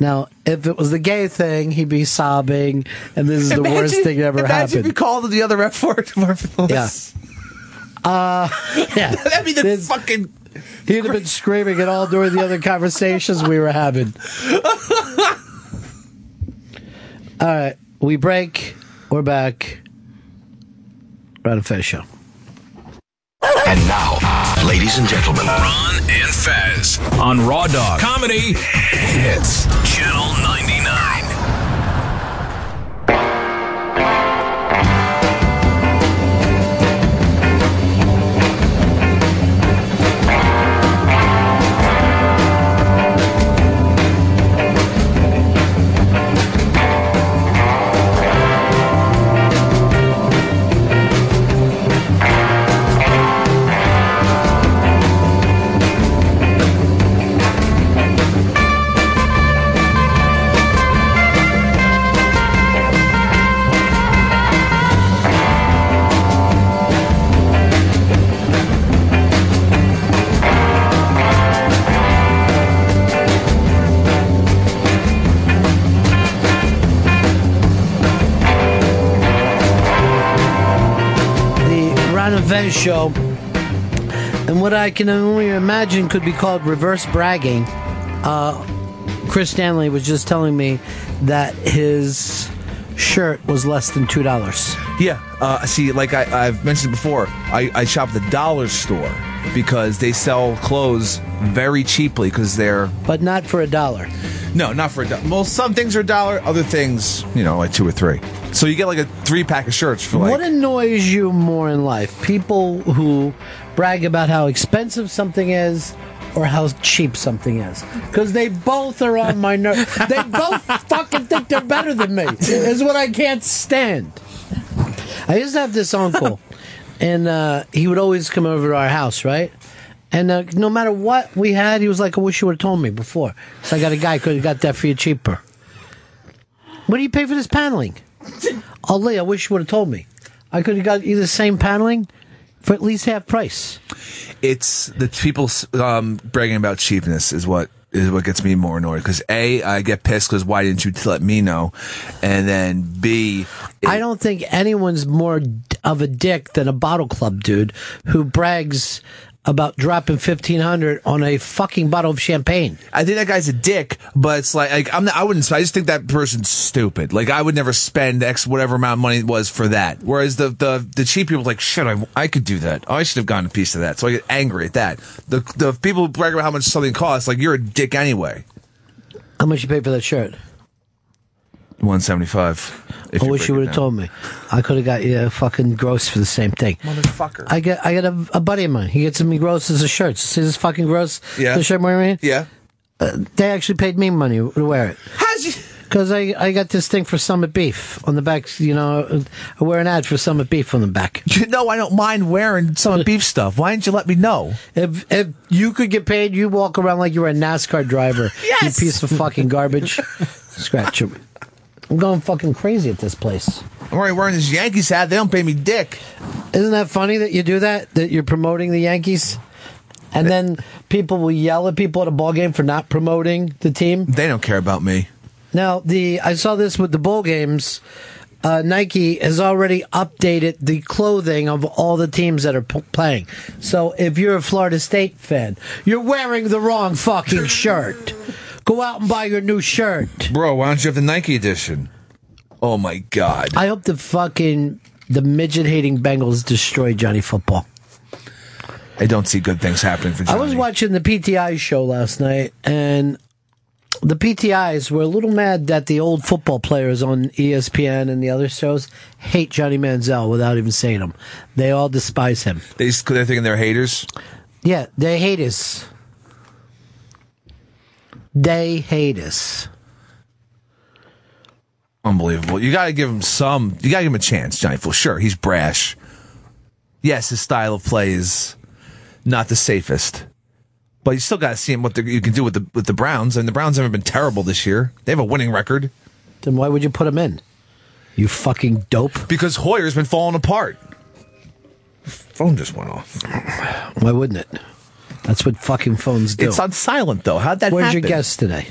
Now, if it was the gay thing, he'd be sobbing, and this is the worst thing that ever imagine happened. if you called the other F word. (laughs) Yeah. Uh, (laughs) yeah. That'd be the fucking He'd have been screaming it all during the other conversations we were having. (laughs) All right, we break. We're back. Ron and Fez show. And now, ladies and gentlemen, Ron and Fez on Raw Dog Comedy Hits Channel 99. The Ron and Fez show. And what I can only imagine could be called reverse bragging. Uh, Chris Stanley was just telling me that his shirt was less than two dollars. Yeah. Uh, see, like I, I've mentioned before, I, I shop the dollar store because they sell clothes very cheaply because they're. But not for a dollar. No, not for a dollar. Well, some things are a dollar, other things, you know, like two or three. So you get like a three pack of shirts for like. what annoys you more in life? People who brag about how expensive something is or how cheap something is. Because they both are on my nerve. they both fucking think they're better than me. Is what I can't stand. I used to have this uncle, and uh, he would always come over to our house, right? And uh, no matter what we had, he was like, "I wish you would have told me before." So I got a guy could have got that for you cheaper. What do you pay for this paneling? (laughs) Lee, I wish you would have told me. I could have got you the same paneling for at least half price. it's the people um, bragging about cheapness is what is what gets me more annoyed because a I get pissed because why didn't you let me know, and then b I don't think anyone's more of a dick than a bottle club dude who brags about dropping fifteen hundred on a fucking bottle of champagne. I think that guy's a dick, but it's like, like I'm not, I wouldn't. I just think that person's stupid. Like I would never spend X whatever amount of money it was for that. Whereas the the the cheap people are like shit, I, I could do that. Oh, I should have gotten a piece of that. So I get angry at that. The the people who brag about how much something costs, like you're a dick anyway. How much you pay for that shirt? One seventy five. I wish you would have told me. I could have got you a fucking gross for the same thing. Motherfucker. I get I got a, a buddy of mine. He gets me grosses of shirts. See this fucking gross Yeah. the shirt I'm wearing? Yeah. Uh, they actually paid me money to wear it. How'd you? Because I, I got this thing for Summit Beef on the back. You know, I wear an ad for Summit Beef on the back. You know, I don't mind wearing Summit beef stuff. Why didn't you let me know? If if you could get paid, you walk around like you were a NASCAR driver. Yes! You piece of fucking garbage. (laughs) Scratch it. I'm going fucking crazy at this place. I'm already wearing this Yankees hat. They don't pay me dick. Isn't that funny that you do that? That you're promoting the Yankees? And then people will yell at people at a ball game for not promoting the team. They don't care about me. Now, the I saw this with the bowl games. Uh, Nike has already updated the clothing of all the teams that are p- playing. So if you're a Florida State fan, you're wearing the wrong fucking shirt. Go out and buy your new shirt. Bro, why don't you have the Nike edition? Oh my god. I hope the fucking the midget hating Bengals destroy Johnny Football. I don't see good things happening for Johnny. I was watching the PTI show last night, and the PTIs were a little mad that the old football players on ESPN and the other shows hate Johnny Manziel without even saying him. They all despise him. They just, they're thinking they're haters. Yeah, they hate us. They hate us. Unbelievable. You got to give him some. You got to give him a chance, Johnny Fool. Sure, he's brash. Yes, his style of play is not the safest, but you still got to see what the, you can do with the with the Browns. And the Browns haven't been terrible this year. They have a winning record. Then why would you put him in? You fucking dope. Because Hoyer's been falling apart. Phone just went off. Why wouldn't it? That's what fucking phones do. It's on silent though. How'd that Where's happen? your guest today?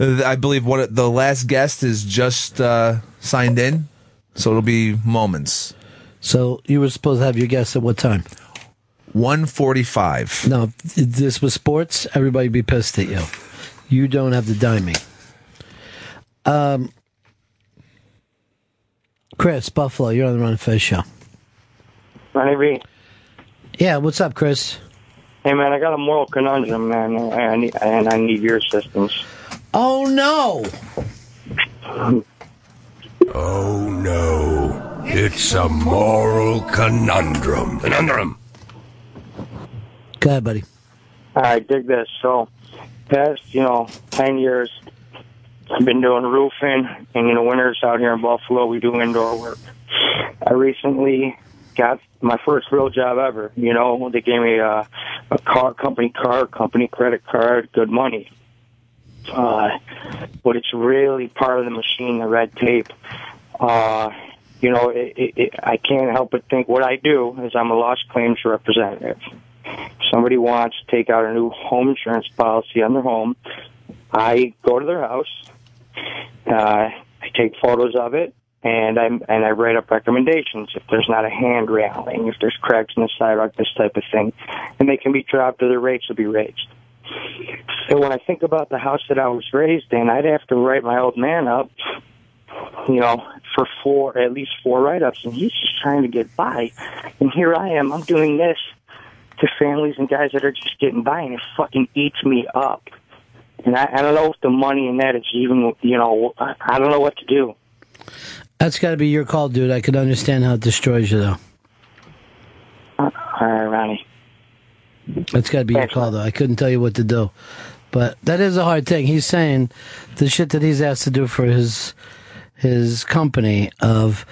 Uh, I believe what the last guest is just uh, signed in, so it'll be moments. So you were supposed to have your guest at what time? 145. No, if this was sports, everybody would be pissed at you. You don't have to dime me. Um, Chris Buffalo, you're on the Ron Fez show. Ronnie B. Yeah, what's up, Chris? Hey man, I got a moral conundrum, man, and I need, and I need your assistance. Oh no! Oh no. It's a moral conundrum. Conundrum. Go ahead, buddy. Right, dig this. So, past you know ten years, I've been doing roofing, and in the winters out here in Buffalo, we do indoor work. I recently got my first real job ever. You know, they gave me a, a car company car, company credit card, good money. Uh, but it's really part of the machine, the red tape. Uh, you know, it, it, it, I can't help but think what I do is I'm a lost claims representative. Somebody wants to take out a new home insurance policy on their home. I go to their house. Uh, I take photos of it, and I and I write up recommendations if there's not a hand railing, if there's cracks in the sidewalk, this type of thing, and they can be dropped or the rates will be raised. So when I think about the house that I was raised in, I'd have to write my old man up, you know, for four, at least four write-ups, and he's just trying to get by. And here I am, I'm doing this to families and guys that are just getting by, and it fucking eats me up. And I, I don't know if the money in that is even, you know, I, I don't know what to do. That's got to be your call, dude. I could understand how it destroys you, though. Uh, all right, Ronnie. That's got to be your call, though. I couldn't tell you what to do. But that is a hard thing. He's saying the shit that he's asked to do for his his company of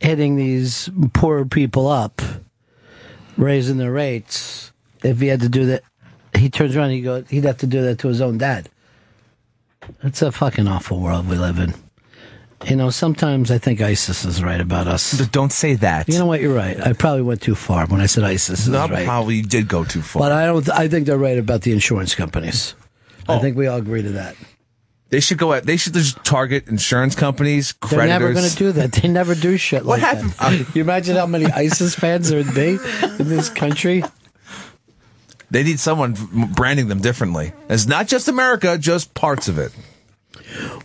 hitting these poor people up, raising the rates. If he had to do that, he turns around. And he goes, He'd have to do that to his own dad. It's a fucking awful world we live in. You know, sometimes I think ISIS is right about us. But don't say that. You know what? You're right. I probably went too far when I said ISIS is No, right. probably did go too far. But I don't. I think they're right about the insurance companies. Oh. I think we all agree to that. They should go at. They should just target insurance companies, creditors. They're never going to do that. They never do shit What like that. you imagine how many ISIS fans there'd be in this country? They need someone branding them differently. It's not just America, just parts of it.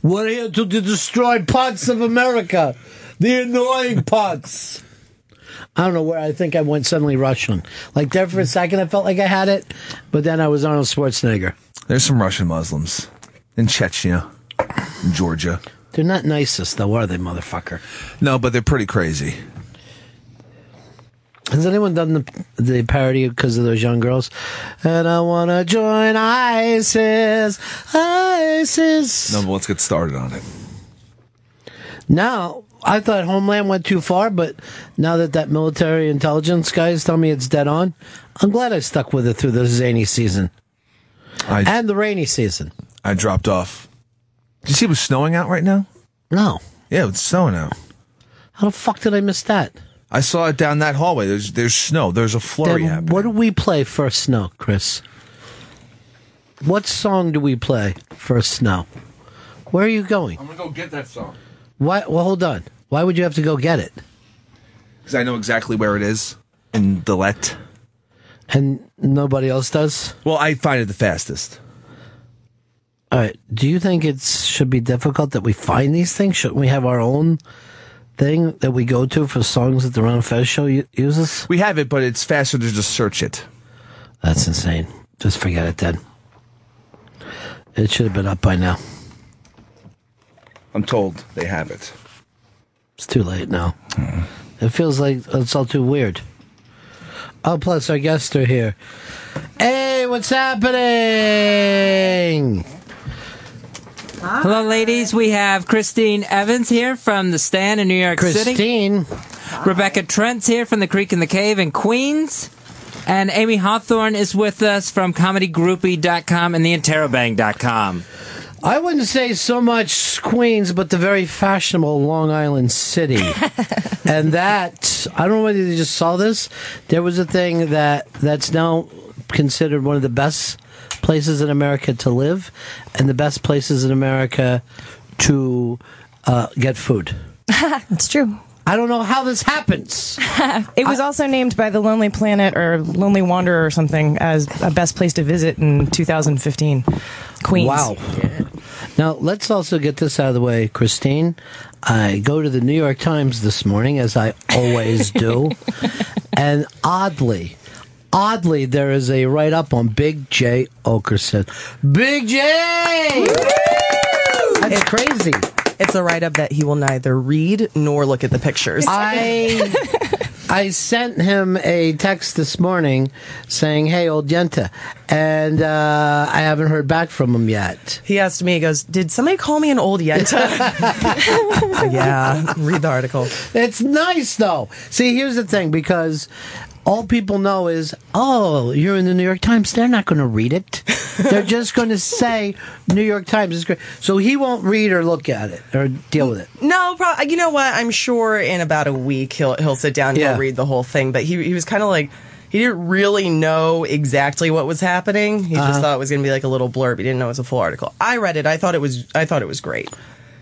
We're here to destroy parts of America, the annoying parts. I don't know where. I think I went suddenly Russian. Like there for a second, I felt like I had it, but then I was Arnold Schwarzenegger. There's some Russian Muslims in Chechnya, in Georgia. They're not nicest, though, are they, motherfucker? No, but they're pretty crazy. Has anyone done the the parody because of those young girls? And I want to join ISIS, ISIS. No, but let's get started on it. Now, I thought Homeland went too far, but now that that military intelligence guy is telling me it's dead on, I'm glad I stuck with it through the zany season I, and the rainy season. I dropped off. Did you see it was snowing out right now? No. Yeah, it's snowing out. How the fuck did I miss that? I saw it down that hallway. There's there's snow. There's a flurry Then happening. what do we play for snow, Chris? What song do we play for snow? Where are you going? I'm gonna go get that song Why? Well, hold on. Why would you have to go get it? because I know exactly where it is in let. And nobody else does? Well, I find it the fastest. All right. Do you think it should be difficult that we find these things? Shouldn't we have our own thing that we go to for songs that the Ron Fez show uses? We have it, but it's faster to just search it. That's insane. Just forget it then. It should have been up by now. I'm told they have it. It's too late now. It feels like it's all too weird. Oh, plus our guests are here. Hey, what's happening? Hello, ladies. We have Christine Evans here from the Stand in New York Christine. City. Christine. Rebecca Trent's here from the Creek and the Cave in Queens. And Amy Hawthorne is with us from comedygroupie.com and theinterrobang.com. I wouldn't say so much Queens, but the very fashionable Long Island City. (laughs) and that, I don't know whether you just saw this. There was a thing that that's now considered one of the best places in America to live and the best places in America to uh, get food. (laughs) it's true. I don't know how this happens. (laughs) it was also named by the Lonely Planet or Lonely Wanderer or something as a best place to visit in 2015. Queens. Wow. Now, let's also get this out of the way, Christine. I go to the New York Times this morning, as I always do, (laughs) and oddly, oddly, there is a write up on Big Jay Oakerson. Big Jay! That's crazy. It's a write up that he will neither read nor look at the pictures. I (laughs) I sent him a text this morning saying, "Hey, old Yenta," and uh, I haven't heard back from him yet. He asked me, he goes, Did somebody call me an old Yenta? (laughs) (laughs) yeah, read the article. It's nice though. See, here's the thing because all people know is, oh, you're in the New York Times. They're not going to read it. They're just going to say New York Times is great. So he won't read or look at it or deal with it. No, probably. You know what? I'm sure in about a week he'll he'll sit down, Yeah. he'll read the whole thing. But he he was kind of like he didn't really know exactly what was happening. He Uh-huh. just thought it was going to be like a little blurb. He didn't know it was a full article. I read it. I thought it was I thought it was great.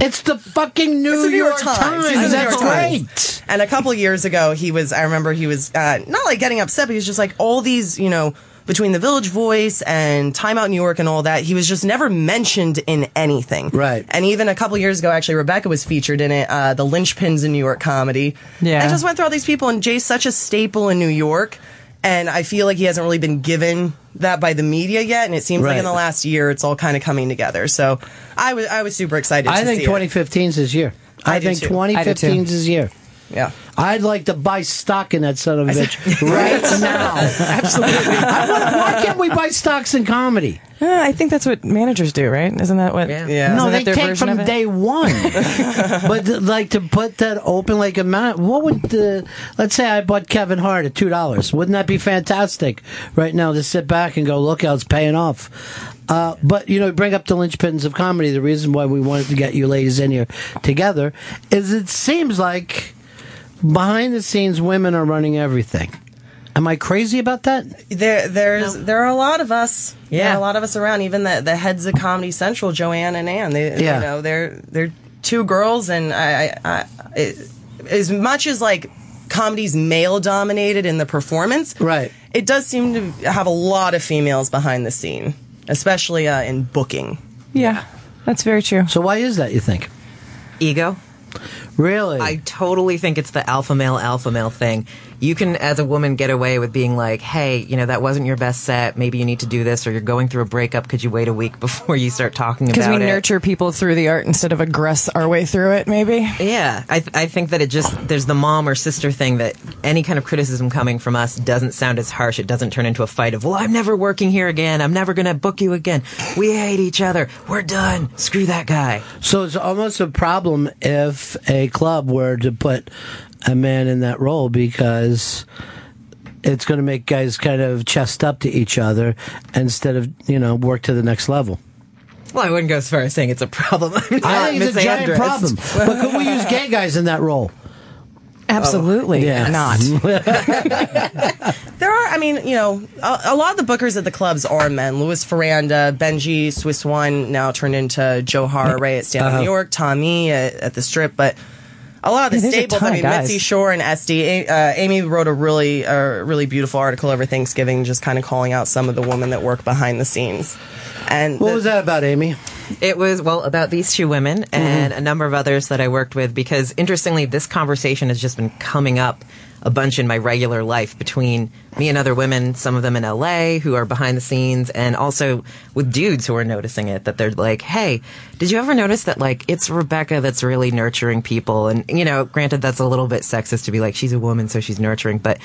It's the fucking New, the New York, York Times. Times. It's the New That's York Times. And a couple years ago, he was. I remember he was uh, not like getting upset, but he was just like all these, you know, between the Village Voice and Time Out New York and all that. He was just never mentioned in anything. Right. And even a couple years ago, actually, Rebecca was featured in it. Uh, the Lynchpins in New York comedy. Yeah. I just went through all these people, and Jay's such a staple in New York. And I feel like he hasn't really been given that by the media yet, and it seems like in the last year it's all kind of coming together. So I was I was super excited. I to think see 2015 is his year. I, I think 2015 is too. his year. Yeah. I'd like to buy stock in that son of a bitch right now. (laughs) Absolutely. why can't we buy stocks in comedy? Uh, I think that's what managers do, right? Isn't that what? Yeah. No, they take from day one. (laughs) but like to put that open, like a man, what would the? Let's say I bought Kevin Hart at two dollars. Wouldn't that be fantastic right now to sit back and go, look how it's paying off? Uh, but you know, bring up the linchpins of comedy. The reason why we wanted to get you ladies in here together is it seems like behind the scenes women are running everything. Am I crazy about that? There, there's, there are a lot of us. There Yeah. are a lot of us around. Even the the heads of Comedy Central, Joanne and Ann. They, Yeah. you know, they're they're two girls, and I, I, I it, as much as like comedy's male dominated in the performance, right? It does seem to have a lot of females behind the scene, especially uh, in booking. Yeah, that's very true. So why is that? You think? Ego. Really? I totally think it's the alpha male, alpha male thing. You can, as a woman, get away with being like, hey, you know, that wasn't your best set. Maybe you need to do this, or you're going through a breakup. Could you wait a week (laughs) before you start talking about Because we nurture people through the art instead of aggress our way through it, maybe. Yeah, I, th- I think that it just there's the mom or sister thing that any kind of criticism coming from us doesn't sound as harsh. It doesn't turn into a fight of well, I'm never working here again. I'm never going to book you again. We hate each other. We're done. Screw that guy. So it's almost a problem if a club where to put a man in that role because it's going to make guys kind of chest up to each other instead of you know work to the next level. Well, I wouldn't go as far as saying it's a problem. (laughs) I'm not I think it's a giant problem. But could we use gay guys in that role? (laughs) Absolutely Yeah. not. (laughs) There are, I mean, you know, a, a lot of the bookers at the clubs are men. Louis Faranda, Benji, Swiss One, now turned into Joe Hara Ray at Stand Up Uh-huh. New York, Tommy at, at the Strip, but a lot of the Yeah, staples. I mean, guys. Mitzi Shore and Estee. A- Uh, Amy wrote a really, a really beautiful article over Thanksgiving, just kind of calling out some of the women that work behind the scenes. And What was that about, Amy? It was, well, about these two women and a number of others that I worked with because interestingly, this conversation has just been coming up a bunch in my regular life between me and other women, some of them in LA who are behind the scenes, and also with dudes who are noticing it that they're like, hey, did you ever notice that, like, it's Rebecca that's really nurturing people? And, you know, granted, that's a little bit sexist to be like, she's a woman, so she's nurturing, but.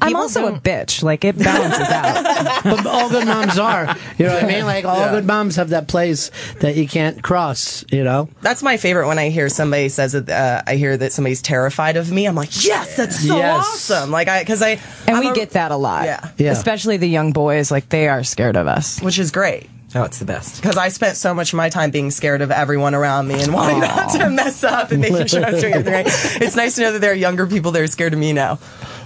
I'm also a bitch. Like it balances out. (laughs) but all good moms are. You know what I mean? Like all Yeah. good moms have that place that you can't cross. You know. That's my favorite when I hear somebody says that uh, I hear that somebody's terrified of me. I'm like, yes, that's so Yes. awesome. Like I because I And we get that a lot. Yeah. Yeah. Especially the young boys, like they are scared of us. which is great. Oh, it's the best. Because I spent so much of my time being scared of everyone around me and wanting not to mess up and making sure I was doing (laughs) everything right. It's nice to know that there are younger people that are scared of me now.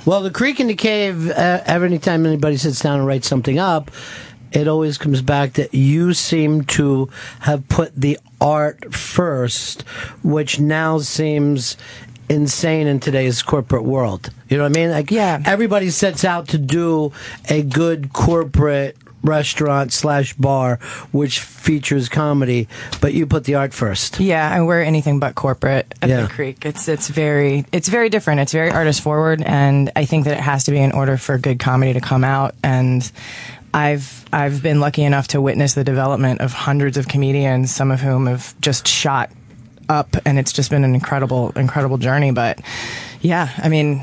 Well, the creek and the cave. Uh, every time anybody sits down and writes something up, it always comes back that you seem to have put the art first, which now seems insane in today's corporate world. You know what I mean? Like, yeah. everybody sets out to do a good corporate restaurant slash bar which features comedy, but you put the art first. Yeah, and we're anything but corporate at Yeah. the Creek. It's it's very it's very different. It's very artist forward, and I think that it has to be in order for good comedy to come out. And I've I've been lucky enough to witness the development of hundreds of comedians, some of whom have just shot up, and it's just been an incredible incredible journey. But yeah, I mean.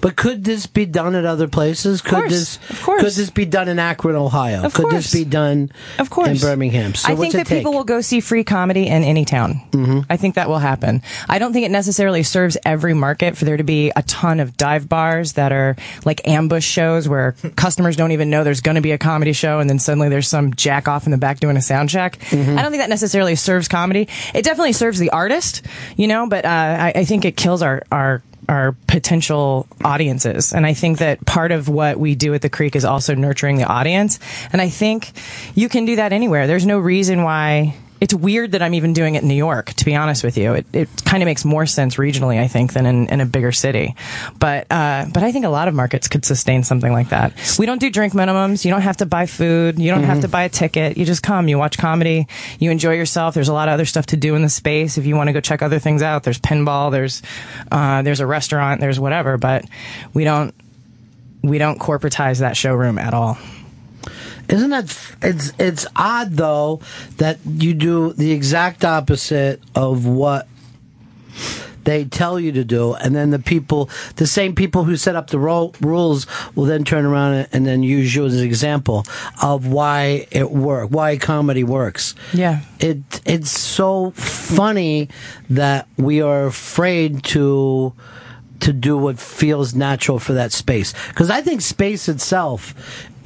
But could this be done at other places? Could course, this of course. could this be done in Akron, Ohio? Of could course. this be done Of course. in Birmingham? So I think that take? people will go see free comedy in any town. Mm-hmm. I think that will happen. I don't think it necessarily serves every market for there to be a ton of dive bars that are like ambush shows where (laughs) customers don't even know there's going to be a comedy show and then suddenly there's some jack off in the back doing a sound check. Mm-hmm. I don't think that necessarily serves comedy. It definitely serves the artist, you know, but uh, I, I think it kills our, our our potential audiences. And I think that part of what we do at the Creek is also nurturing the audience. And I think you can do that anywhere. There's no reason why it's weird that I'm even doing it in New York, to be honest with you. It, it kind of makes more sense regionally, I think, than in, in a bigger city. But, uh, but I think a lot of markets could sustain something like that. We don't do drink minimums. You don't have to buy food. You don't have Mhm. to buy a ticket. You just come, you watch comedy, you enjoy yourself. There's a lot of other stuff to do in the space. If you want to go check other things out, there's pinball, there's, uh, there's a restaurant, there's whatever, but we don't, we don't corporatize that showroom at all. Isn't that it's it's odd though that you do the exact opposite of what they tell you to do, and then the people, the same people who set up the ro- rules, will then turn around and, and then use you as an example of why it work, why comedy works. Yeah. It it's so funny that we are afraid to to do what feels natural for that space because I think space itself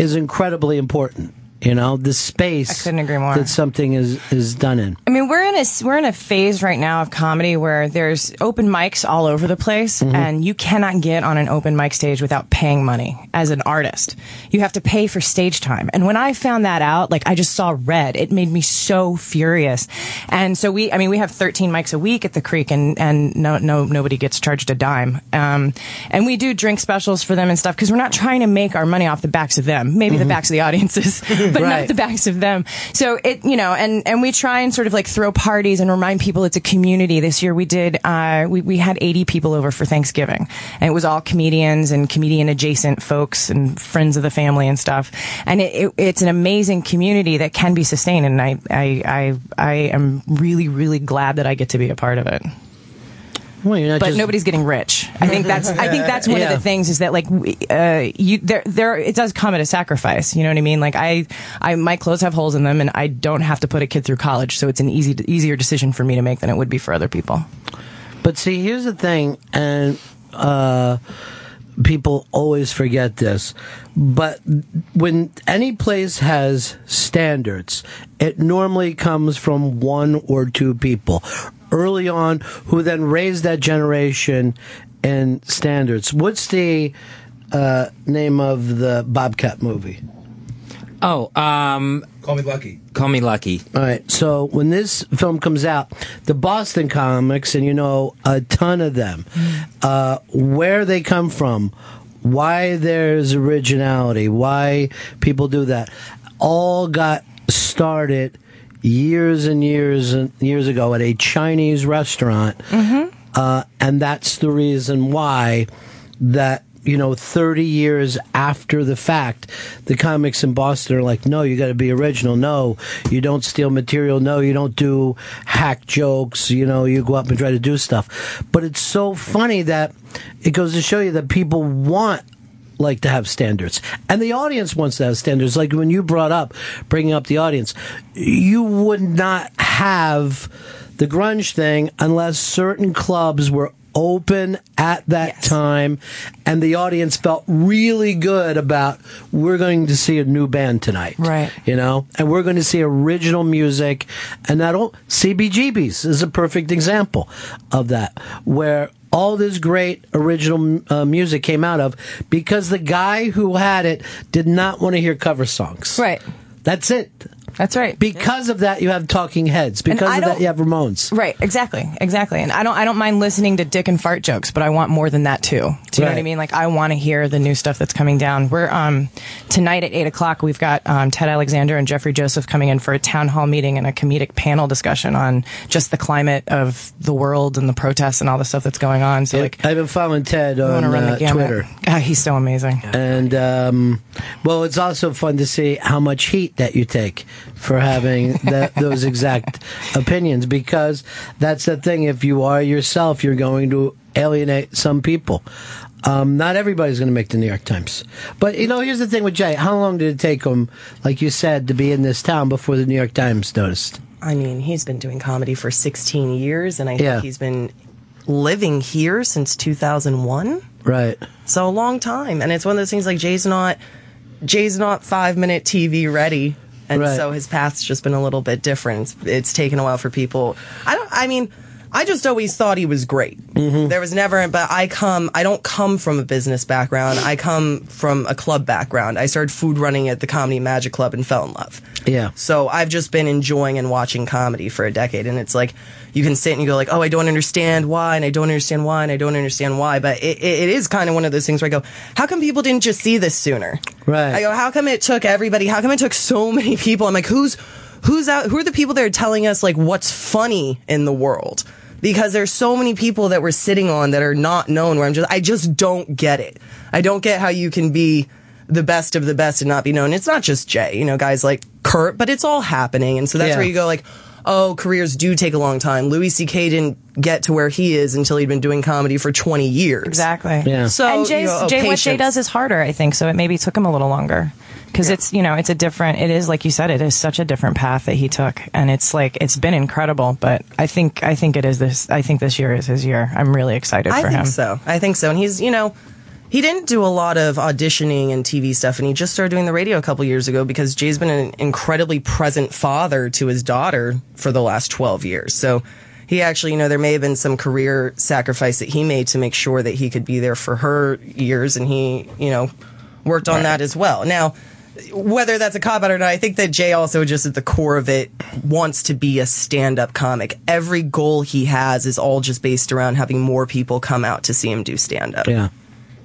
is incredibly important. You know, the space I couldn't agree more. that something is is done in. I mean, we're in a we're in a phase right now of comedy where there's open mics all over the place, Mhm. and you cannot get on an open mic stage without paying money as an artist. You have to pay for stage time. And when I found that out, like I just saw red. It made me so furious. And so we, I mean, we have 13 mics a week at the Creek, and and no no nobody gets charged a dime. Um, and we do drink specials for them and stuff because we're not trying to make our money off the backs of them. Maybe the Mhm. backs of the audiences, (laughs) but Right. not the backs of them. So it, you know, and, and we try and sort of like throw parties and remind people it's a community. This year we did, uh, we, we had 80 people over for Thanksgiving and it was all comedians and comedian adjacent folks and friends of the family and stuff. And it, it, it's an amazing community that can be sustained. And I, I, I, I am really, really glad that I get to be a part of it Well, you're not but just- nobody's getting rich. I think that's I think that's one Yeah. of the things is that like uh, you there there it does come at a sacrifice. You know what I mean? Like I I my clothes have holes in them, and I don't have to put a kid through college, so it's an easy easier decision for me to make than it would be for other people. But see, here's the thing, and uh, people always forget this. But when any place has standards, it normally comes from one or two people early on who then raised that generation in standards. What's the uh, name of the Bobcat movie? Oh, um, Call me lucky. Call me lucky. All right. So when this film comes out, the Boston comics, and you know a ton of them, uh, where they come from, why there's originality, why people do that, all got started years and years and years ago at a Chinese restaurant, uh, and that's the reason why that you know 30 years after the fact the comics in boston are like no you got to be original. No you don't steal material. No you don't do hack jokes. You know you go up and try to do stuff. But it's so funny that it goes to show you that people want like to have standards. And the audience wants to have standards. Like when you brought up bringing up the audience you would not have the grunge thing unless certain clubs were open at that time and the audience felt really good about we're going to see a new band tonight Right. you know? And we're going to see original music. And that all cbgb's is a perfect example of that where all this great original uh, music came out of because the guy who had it did not want to hear cover songs. Right. That's it That's right. Because of that, you have Talking Heads. Because of that, you have Ramones. Right, exactly, exactly. And I don't, I don't mind listening to dick and fart jokes, but I want more than that too. Do you know what I mean? Like, I want to hear the new stuff that's coming down. We're um tonight at eight o'clock. We've got um, Ted Alexander and Jeffrey Joseph coming in for a town hall meeting and a comedic panel discussion on just the climate of the world and the protests and all the stuff that's going on. So, like, I've been following Ted on uh. Twitter. God, he's so amazing. And um, well, it's also fun to see how much heat that you take for having that, (laughs) those exact opinions because that's the thing. If you are yourself, you're going to alienate some people. Um, not everybody's going to make the New York Times. But, you know, here's the thing with Jay. How long did it take him, like you said, to be in this town before the New York Times noticed? I mean, he's been doing comedy for 16 years, and I Yeah. think he's been living here since 2001. Right. So a long time, and it's one of those things like Jay's not Jay's not five minute TV ready, and Right. so his path's just been a little bit different. It's, it's taken a while for people. I don't. I mean. I just always thought he was great. Mm-hmm. There was never, but I come, I don't come from a business background. I come from a club background. I started food running at the Comedy Magic Club and fell in love. Yeah. So I've just been enjoying and watching comedy for a decade, and it's like you can sit and you go like, "Oh, I don't understand why," and I don't understand why, and I don't understand why. But it, it, it is kind of one of those things where I go, "How come people didn't just see this sooner?" Right. I go, "How come it took everybody? How come it took so many people?" I'm like, "Who's who's out? Who are the people that are telling us like what's funny in the world?" Because there's so many people that we're sitting on that are not known. Where I'm just, I just don't get it. I don't get how you can be the best of the best and not be known. It's not just Jay, you know, guys like Kurt, but it's all happening. And so that's Yeah. where you go like, oh, careers do take a long time. Louis C.K. didn't get to where he is until he'd been doing comedy for 20 years. Exactly. Yeah. So, and you know, oh, Jay, what Jay does is harder, I think. So it maybe took him a little longer because it's you know it's a different. It is like you said, it is such a different path that he took, and it's like it's been incredible. But I think I think it is this. I think this year is his year. I'm really excited for him. I for think him. so. I think so. And he's, you know, he didn't do a lot of auditioning and TV stuff, and he just started doing the radio a couple years ago because Jay's been an incredibly present father to his daughter for the last 12 years. So he actually, you know, there may have been some career sacrifice that he made to make sure that he could be there for her years, and he, you know, worked on that as well. Now, whether that's a cop out or not, I think that Jay also just at the core of it wants to be a stand up comic. Every goal he has is all just based around having more people come out to see him do stand up. Yeah.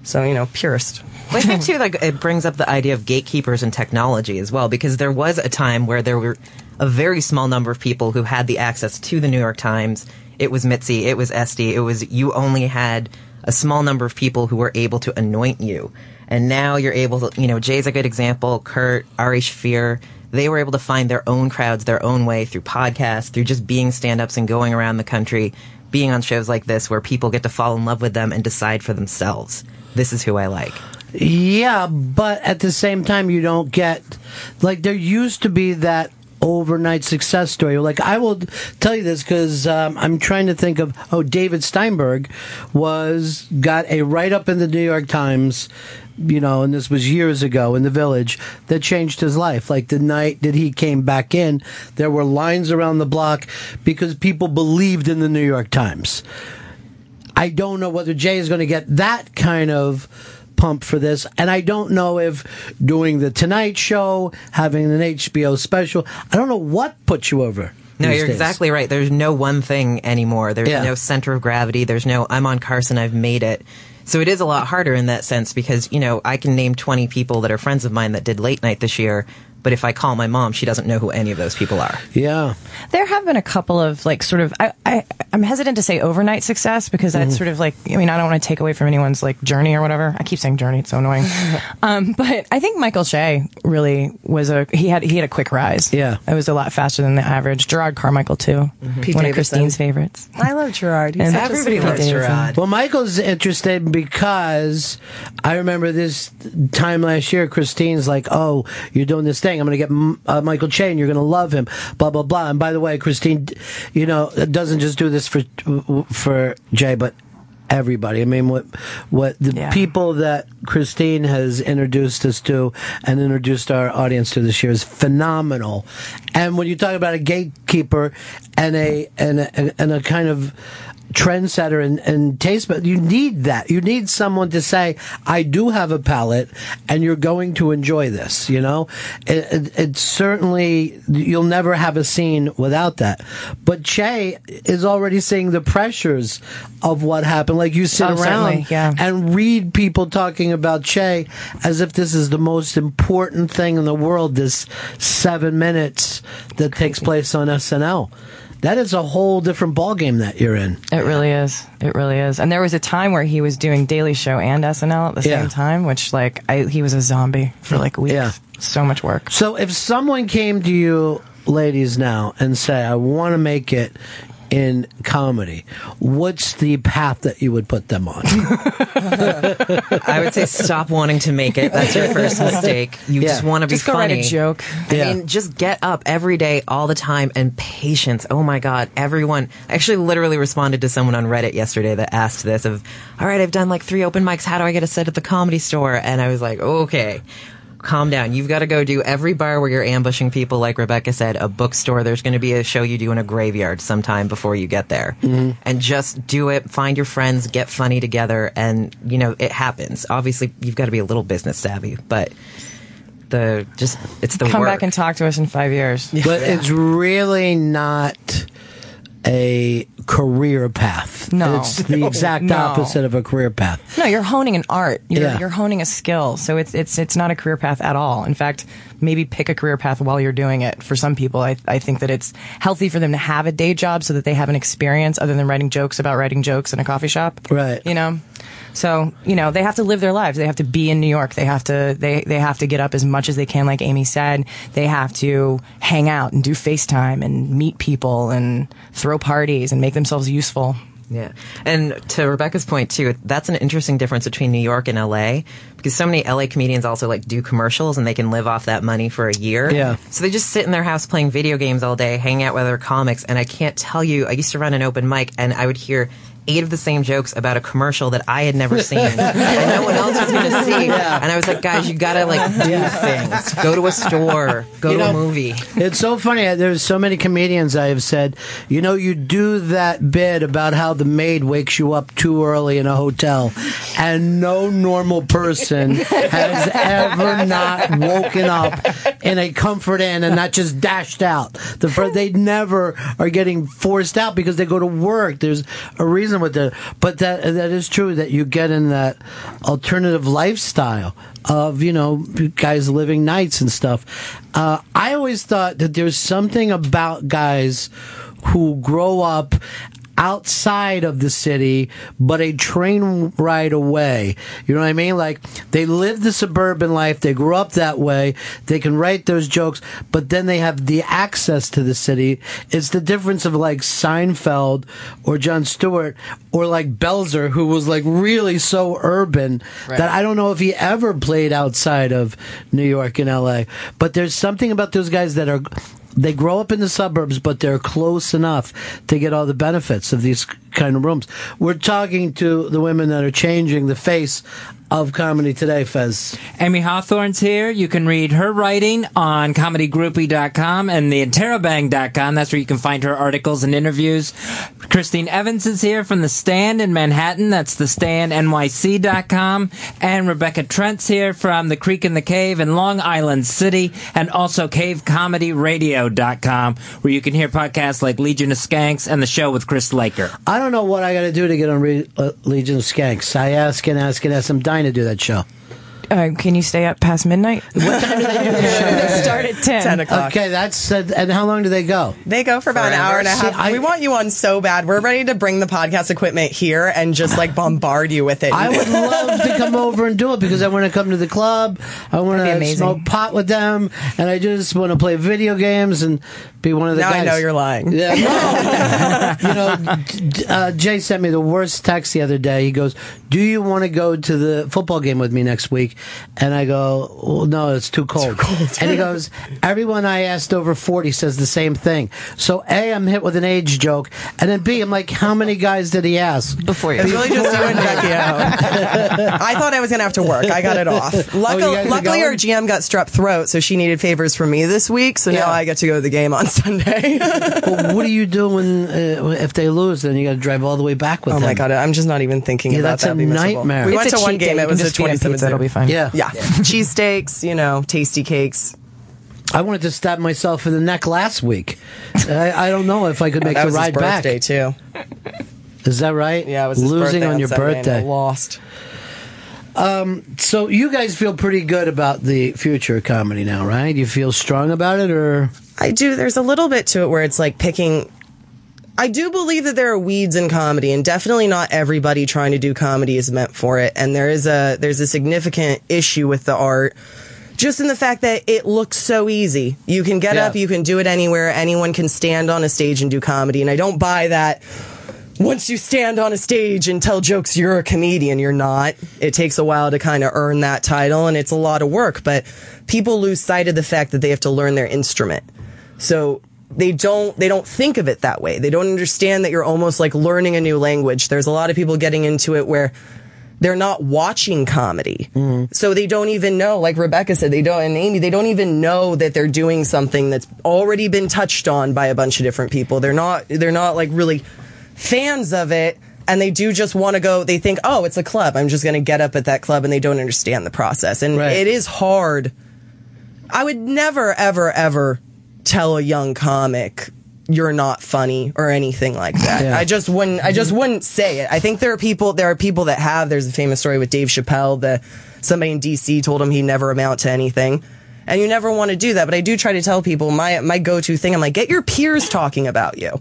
So, you know, purist. Well, I think too, like it brings up the idea of gatekeepers and technology as well, because there was a time where there were a very small number of people who had the access to the New York Times. It was Mitzi, it was Estee, it was you only had a small number of people who were able to anoint you, and now you're able to. You know, Jay's a good example. Kurt, Ari Shaffir. They were able to find their own crowds their own way through podcasts, through just being stand ups and going around the country, being on shows like this where people get to fall in love with them and decide for themselves. This is who I like. Yeah, but at the same time, you don't get like there used to be that overnight success story. Like I will tell you this because um, I'm trying to think of. Oh, David Steinberg was got a write up in the New York Times. You know, and this was years ago in the village that changed his life. Like the night that he came back in, there were lines around the block because people believed in the New York Times. I don't know whether Jay is going to get that kind of pump for this. And I don't know if doing the Tonight Show, having an HBO special, I don't know what puts you over. No, you're days. exactly right. There's no one thing anymore. There's Yeah. no center of gravity. There's no, I'm on Carson, I've made it. So it is a lot harder in that sense because, you know, I can name 20 people that are friends of mine that did late night this year, but if I call my mom, she doesn't know who any of those people are. Yeah. There have been a couple of like sort of I, I I'm hesitant to say overnight success because that's Mhm. sort of like I mean I don't want to take away from anyone's like journey or whatever. I keep saying journey, it's so annoying. (laughs) um, but I think Michael Che really was a he had he had a quick rise. Yeah, it was a lot faster than the average. Jerrod Carmichael too, Pete one of Christine's favorites. I love Jerrod. He's And such everybody sweetheart. loves Jerrod. Well, Michael's interested because I remember this time last year. Christine's like, "Oh, you're doing this thing. I'm going to get uh, Michael Che, and you're going to love him." Blah blah blah. And by the way, Christine, you know, it doesn't just do this for for Jay, but everybody. I mean, what what the people that Christine has introduced us to and introduced our audience to this year is phenomenal. And when you talk about a gatekeeper and a and a, and a kind of trendsetter and, and taste, but you need that. You need someone to say, I do have a palate and you're going to enjoy this, you know? It, it, it's certainly, you'll never have a scene without that. But Che is already seeing the pressures of what happened. Like you sit Oh, around yeah. and read people talking about Che as if this is the most important thing in the world, this seven minutes that takes place on SNL. That is a whole different ballgame that you're in. It really is. It really is. And there was a time where he was doing Daily Show and SNL at the Yeah. same time, which like I, he was a zombie for like weeks. Yeah. So much work. So if someone came to you, ladies, now and say, I want to make it in comedy, what's the path that you would put them on? (laughs) I would say stop wanting to make it. That's your first mistake. You Yeah. just want to be Just go write a funny. joke. I Yeah. mean, just get up every day, all the time, and patience. Oh my God, everyone. I actually literally responded to someone on Reddit yesterday that asked this of, all right, I've done like three open mics. How do I get a set at the comedy store? And I was like, okay. Calm down. You've got to go do every bar where you're ambushing people, like Rebecca said, a bookstore. There's going to be a show you do in a graveyard sometime before you get there. Mm-hmm. And just do it. Find your friends, get funny together, and, you know, it happens. Obviously, you've got to be a little business savvy, but the just, it's the Come work. back and talk to us in five years. but it's really not a career path. No. It's the exact No. opposite of a career path. No, you're honing an art. You're, Yeah. you're honing a skill. So it's it's it's not a career path at all. In fact, maybe pick a career path while you're doing it. For some people, I I think that it's healthy for them to have a day job so that they have an experience other than writing jokes about writing jokes in a coffee shop. Right. You know. So you know they have to live their lives. They have to be in New York. They have to they they have to get up as much as they can, like Amy said. They have to hang out and do FaceTime and meet people and throw parties and make themselves useful. Yeah. And to Rebecca's point too, that's an interesting difference between New York and LA because so many LA comedians also like do commercials and they can live off that money for a year. Yeah. So they just sit in their house playing video games all day, hang out with other comics. And I can't tell you, I used to run an open mic and I would hear eight of the same jokes about a commercial that I had never seen and no one else was going to see. And I was like, guys, you got to like do things. Go to a store, go You to know, a movie. It's so funny. There's so many comedians I have said, you know, you do that bit about how the maid wakes you up too early in a hotel, and no normal person has ever not woken up in a comfort inn and not just dashed out. The they never are getting forced out because they go to work. There's a reason with that, but that that is true that you get in that alternative lifestyle of you know guys living nights and stuff. Uh, I always thought that there's something about guys who grow up outside of the city, but a train ride away. You know what I mean? Like they live the suburban life, they grew up that way, they can write those jokes, but then they have the access to the city. It's the difference of like Seinfeld or Jon Stewart or like Belzer, who was like really so urban that I don't know if he ever played outside of New York and LA. But there's something about those guys that are they grow up in the suburbs, but they're close enough to get all the benefits of these kind of rooms. We're talking to the women that are changing the face of comedy today, Fez. Amy Hawthorne's here. You can read her writing on comedygroupie.com and the interrobang.com. That's where you can find her articles and interviews. Christine Evans is here from The Stand in Manhattan. That's thestandnyc.com. And Rebecca Trent's here from The Creek and the Cave in Long Island City and also cavecomedyradio.com where you can hear podcasts like Legion of Skanks and the show with Chris Laker. I don't know what I got to do to get on Re- uh, Legion of Skanks. I ask and ask and ask. I'm dying to do that show. Uh, can you stay up past midnight? (laughs) What time do they (laughs) the show? they start at 10. 10 o'clock. Okay, that's uh, and how long do they go? They go for about an hour and a half. See, I- we want you on so bad. We're ready to bring the podcast equipment here and just like bombard you with it. I would love to come over and do it because I want to come to the club. I want to smoke pot with them, and I just want to play video games and be one of the Now I know you're lying. Yeah, no. (laughs) you know, uh, Jay sent me the worst text the other day. He goes, "Do you want to go to the football game with me next week?" And I go, well, no, it's too cold. and he (laughs) goes, everyone I asked over 40 says the same thing. So A, I'm hit with an age joke. And then B, I'm like, how many guys did he ask? Before It's really just you and Becky out. I thought I was going to have to work. I got it off. Luckily, Oh, luckily our? GM got strep throat, so she needed favors from me this week. So now I get to go to the game on (laughs) Sunday. well, what do you do when, uh, if they lose? Then you got to drive all the way back with oh them. Oh my god, I'm just not even thinking Yeah, about that's that. a It'd be miserable. nightmare. We It's went a to one game. day. It was a just feed 'em 27 it'll be fine. Yeah. Yeah. Cheesesteaks, you know, tasty cakes. I wanted to stab myself in the neck last week. I, I don't know if I could (laughs) make that the was his ride back. birthday too. Is that right? Yeah, it was losing birthday on, on your Sunday and I birthday. lost. Um, so you guys feel pretty good about the future of comedy now, right? You feel strong about it, or I do. There's a little bit to it where it's like picking. I do believe that there are weeds in comedy, and definitely not everybody trying to do comedy is meant for it. And there is a there's a significant issue with the art, just in the fact that it looks so easy. You can get Yeah. up, you can do it anywhere. Anyone can stand on a stage and do comedy, and I don't buy that. Once you stand on a stage and tell jokes, you're a comedian. You're not. It takes a while to kind of earn that title, and it's a lot of work. But people lose sight of the fact that they have to learn their instrument. So they don't they don't think of it that way. They don't understand that you're almost like learning a new language. There's a lot of people getting into it where they're not watching comedy. Mm-hmm. So they don't even know, like Rebecca said, they don't, and Amy, they don't even know that they're doing something that's already been touched on by a bunch of different people. They're not, they're not like really fans of it. And they do just want to go, they think, oh, it's a club. I'm just going to get up at that club and they don't understand the process. And it is hard. I would never, ever, ever tell a young comic you're not funny or anything like that. Yeah. I just wouldn't. I just wouldn't say it. I think there are people. There are people that have. There's a famous story with Dave Chappelle that somebody in D.C. told him he'd never amount to anything, and you never want to do that. But I do try to tell people my my go to thing. I'm like, get your peers talking about you.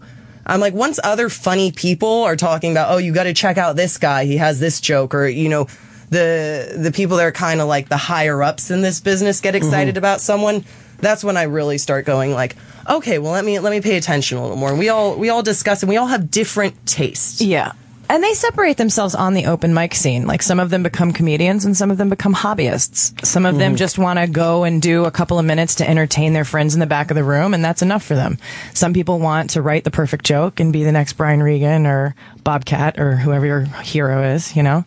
I'm like, once other funny people are talking about, oh, you got to check out this guy. He has this joke, or you know, the the people that are kind of like the higher ups in this business get excited Mhm. about someone. That's when I really start going like, okay, well let me let me pay attention a little more. And we all we all discuss and we all have different tastes. Yeah. And they separate themselves on the open mic scene. Like some of them become comedians and some of them become hobbyists. Some of them Mhm. just want to go and do a couple of minutes to entertain their friends in the back of the room and that's enough for them. Some people want to write the perfect joke and be the next Brian Regan or Bobcat or whoever your hero is, you know?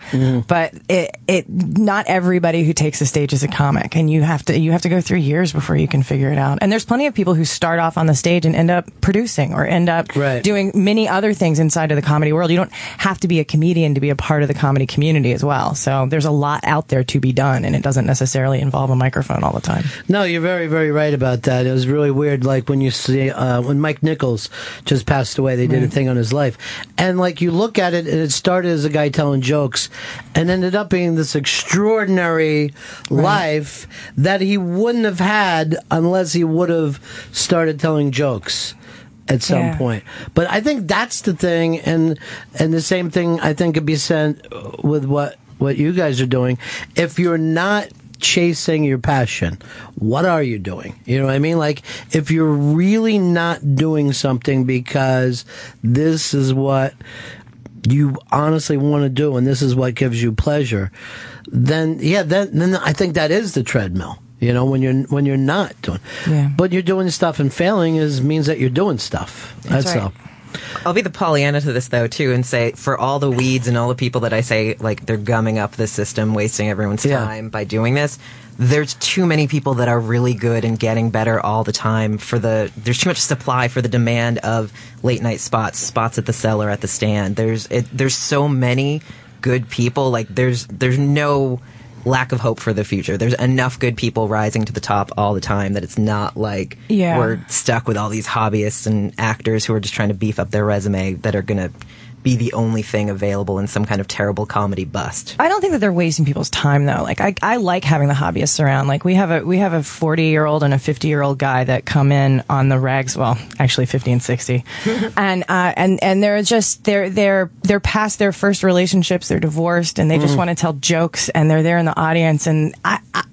But it, it, not everybody who takes the stage is a comic and you have to, you have to go through years before you can figure it out. And there's plenty of people who start off on the stage and end up producing or end up doing many other things inside of the comedy world. You don't have to be a comedian to be a part of the comedy community as well. So there's a lot out there to be done and it doesn't necessarily involve a microphone all the time. No, you're very, very right about that. It was really weird, like when you see uh, when Mike Nichols just passed away. They did a thing on his life, and like you look at it, and it started as a guy telling jokes, and ended up being this extraordinary life that he wouldn't have had unless he would have started telling jokes at some Yeah. point. But I think that's the thing, and and the same thing I think could be said with what what you guys are doing. If you're not chasing your passion, what are you doing? You know what I mean? Like if you're really not doing something because this is what you honestly want to do and this is what gives you pleasure, then yeah, then then I think that is the treadmill. You know, when you're when you're not doing, Yeah. but you're doing stuff and failing is means that you're doing stuff. That's, right. all. I'll be the Pollyanna to this though too, and say for all the weeds and all the people that I say like they're gumming up the system, wasting everyone's time by doing this. There's too many people that are really good and getting better all the time. For the there's too much supply for the demand of late night spots, spots at the cellar, at the stand. There's it, there's so many good people. Like there's there's no lack of hope for the future. There's enough good people rising to the top all the time that it's not like Yeah. we're stuck with all these hobbyists and actors who are just trying to beef up their resume that are going to be the only thing available in some kind of terrible comedy bust. I don't think that they're wasting people's time though. Like I, I like having the hobbyists around. Like we have a we have a forty year old and a fifty year old guy that come in on the rags. Well, actually fifty and sixty, (laughs) and uh, and and they're just they're they're they're past their first relationships. They're divorced and they just Mhm. want to tell jokes and they're there in the audience. And I, I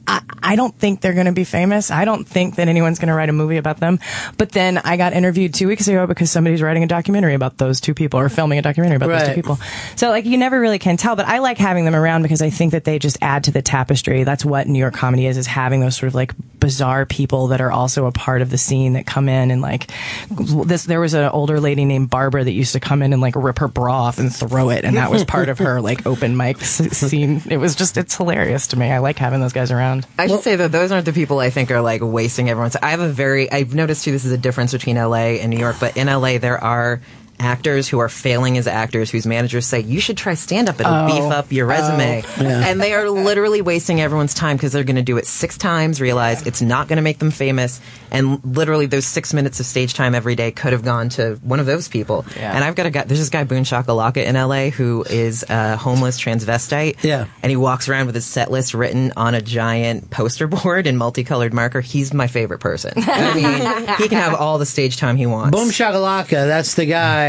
I I don't think they're going to be famous. I don't think that anyone's going to write a movie about them. But then I got interviewed two weeks ago because somebody's writing a documentary about those two people or filming a documentary about those two people. So like you never really can tell, but I like having them around because I think that they just add to the tapestry. That's what New York comedy is, is having those sort of like bizarre people that are also a part of the scene that come in and like this, there was an older lady named Barbara that used to come in and like rip her bra off and throw it. And that was part of her like open mic scene. It was just, it's hilarious to me. I like having those guys around. I should say that those aren't the people I think are like wasting everyone's. I have a very. I've noticed too. This is a difference between LA and New York, but in LA there are actors who are failing as actors whose managers say you should try stand up it'll Oh. beef up your resume Oh. Yeah. and they are literally wasting everyone's time because they're going to do it six times realize it's not going to make them famous and literally those six minutes of stage time every day could have gone to one of those people Yeah. and i've got a guy there's this guy boone shakalaka in la who is a homeless transvestite Yeah. and he walks around with his set list written on a giant poster (laughs) board in multicolored marker. He's my favorite person. I mean, he can have all the stage time he wants. Boom shakalaka, that's the guy.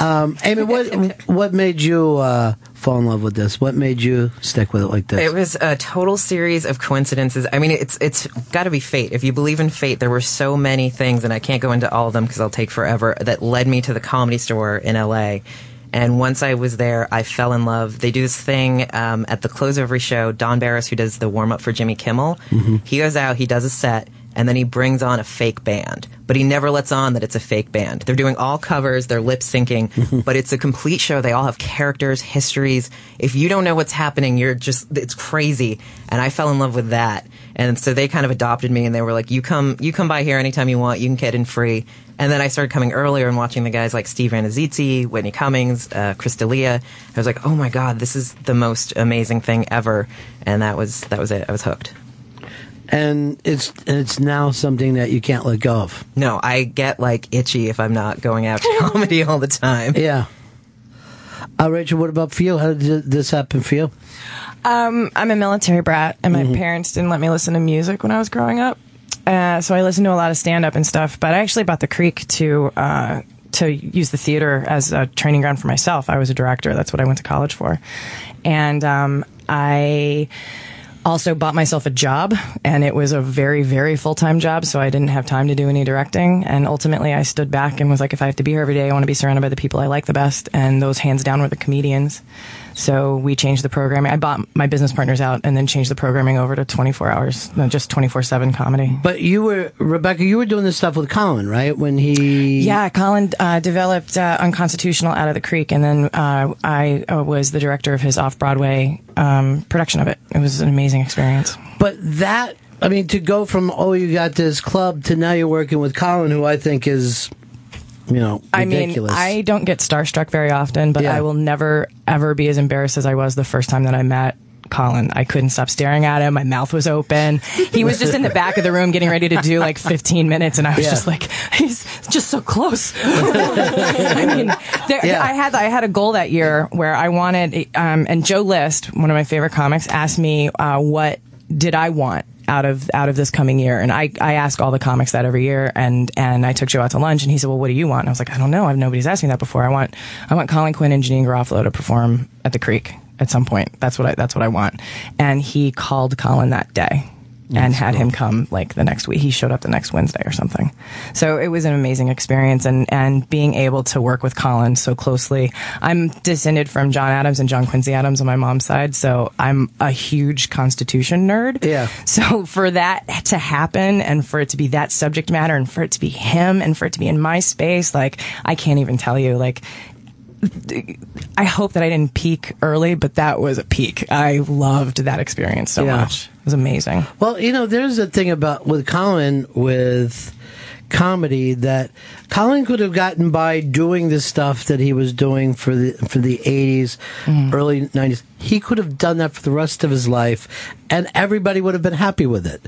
Um, Amy, (laughs) what what made you uh, fall in love with this? What made you stick with it like this? It was a total series of coincidences. I mean, it's it's got to be fate. If you believe in fate, there were so many things, and I can't go into all of them because I'll take forever. That led me to the comedy store in LA. And once I was there, I fell in love. They do this thing um, at the close of every show. Don Barris, who does the warm up for Jimmy Kimmel, he goes out, he does a set, and then he brings on a fake band. But he never lets on that it's a fake band. They're doing all covers, they're lip syncing, (laughs) but it's a complete show. They all have characters, histories. If you don't know what's happening, you're just, it's crazy. And I fell in love with that. And so they kind of adopted me and they were like, you come, you come by here anytime you want, you can get in free. And then I started coming earlier and watching the guys like Steve Rannazzisi, Whitney Cummings, uh, Chris D'Elia. I was like, oh my God, this is the most amazing thing ever. And that was, that was it. I was hooked. And it's and it's now something that you can't let go of. No, I get like itchy if I'm not going out (laughs) to comedy all the time. Yeah. Uh, Rachel, what about for you? How did this happen for you? Um, I'm a military brat, and my Mhm. parents didn't let me listen to music when I was growing up. Uh, so I listened to a lot of stand up and stuff. But I actually bought the Creek to uh, to use the theater as a training ground for myself. I was a director. That's what I went to college for, and um, I also bought myself a job and it was a very very full-time job so i didn't have time to do any directing. And ultimately i stood back and was like if i have to be here every day i want to be surrounded by the people i like the best and those hands down were the comedians so we changed the programming i bought my business partners out and then changed the programming over to 24 hours no, just 24-7 comedy But you were Rebecca. You were doing this stuff with Colin, right? When he yeah, Colin uh, developed uh, Unconstitutional out of the Creek, and then uh, I uh, was the director of his off Broadway um, production of it. It was an amazing experience. But that, I mean, to go from oh, you got this club to now you're working with Colin, who I think is, you know, ridiculous. I mean. I don't get starstruck very often, but Yeah. I will never ever be as embarrassed as I was the first time that I met. Colin, I couldn't stop staring at him. My mouth was open. He was just in the back of the room getting ready to do like 15 minutes, and I was Yeah. just like, he's just so close. (laughs) I mean, there, Yeah. I had I had a goal that year where I wanted, um, and Joe List, one of my favorite comics, asked me uh, what did I want out of out of this coming year, and I I ask all the comics that every year, and and I took Joe out to lunch, and he said, well, what do you want? And I was like, I don't know, I've nobody's asked me that before. I want I want Colin Quinn and Janeane Garofalo to perform at the Creek at some point. That's what I that's what I want, and he called Colin that day. And had him come like the next week. He showed up the next Wednesday or something. So it was an amazing experience, and and being able to work with Colin so closely. I'm descended from John Adams and John Quincy Adams on my mom's side, so I'm a huge Constitution nerd. Yeah. So for that to happen, and for it to be that subject matter, and for it to be him, and for it to be in my space, like I can't even tell you, like. I hope that I didn't peak early, but that was a peak. I loved that experience so Yeah. much. It was amazing. Well, you know, there's a thing about with Colin with comedy that Colin could have gotten by doing the stuff that he was doing for the for the 80s, early 90s. He could have done that for the rest of his life, and everybody would have been happy with it.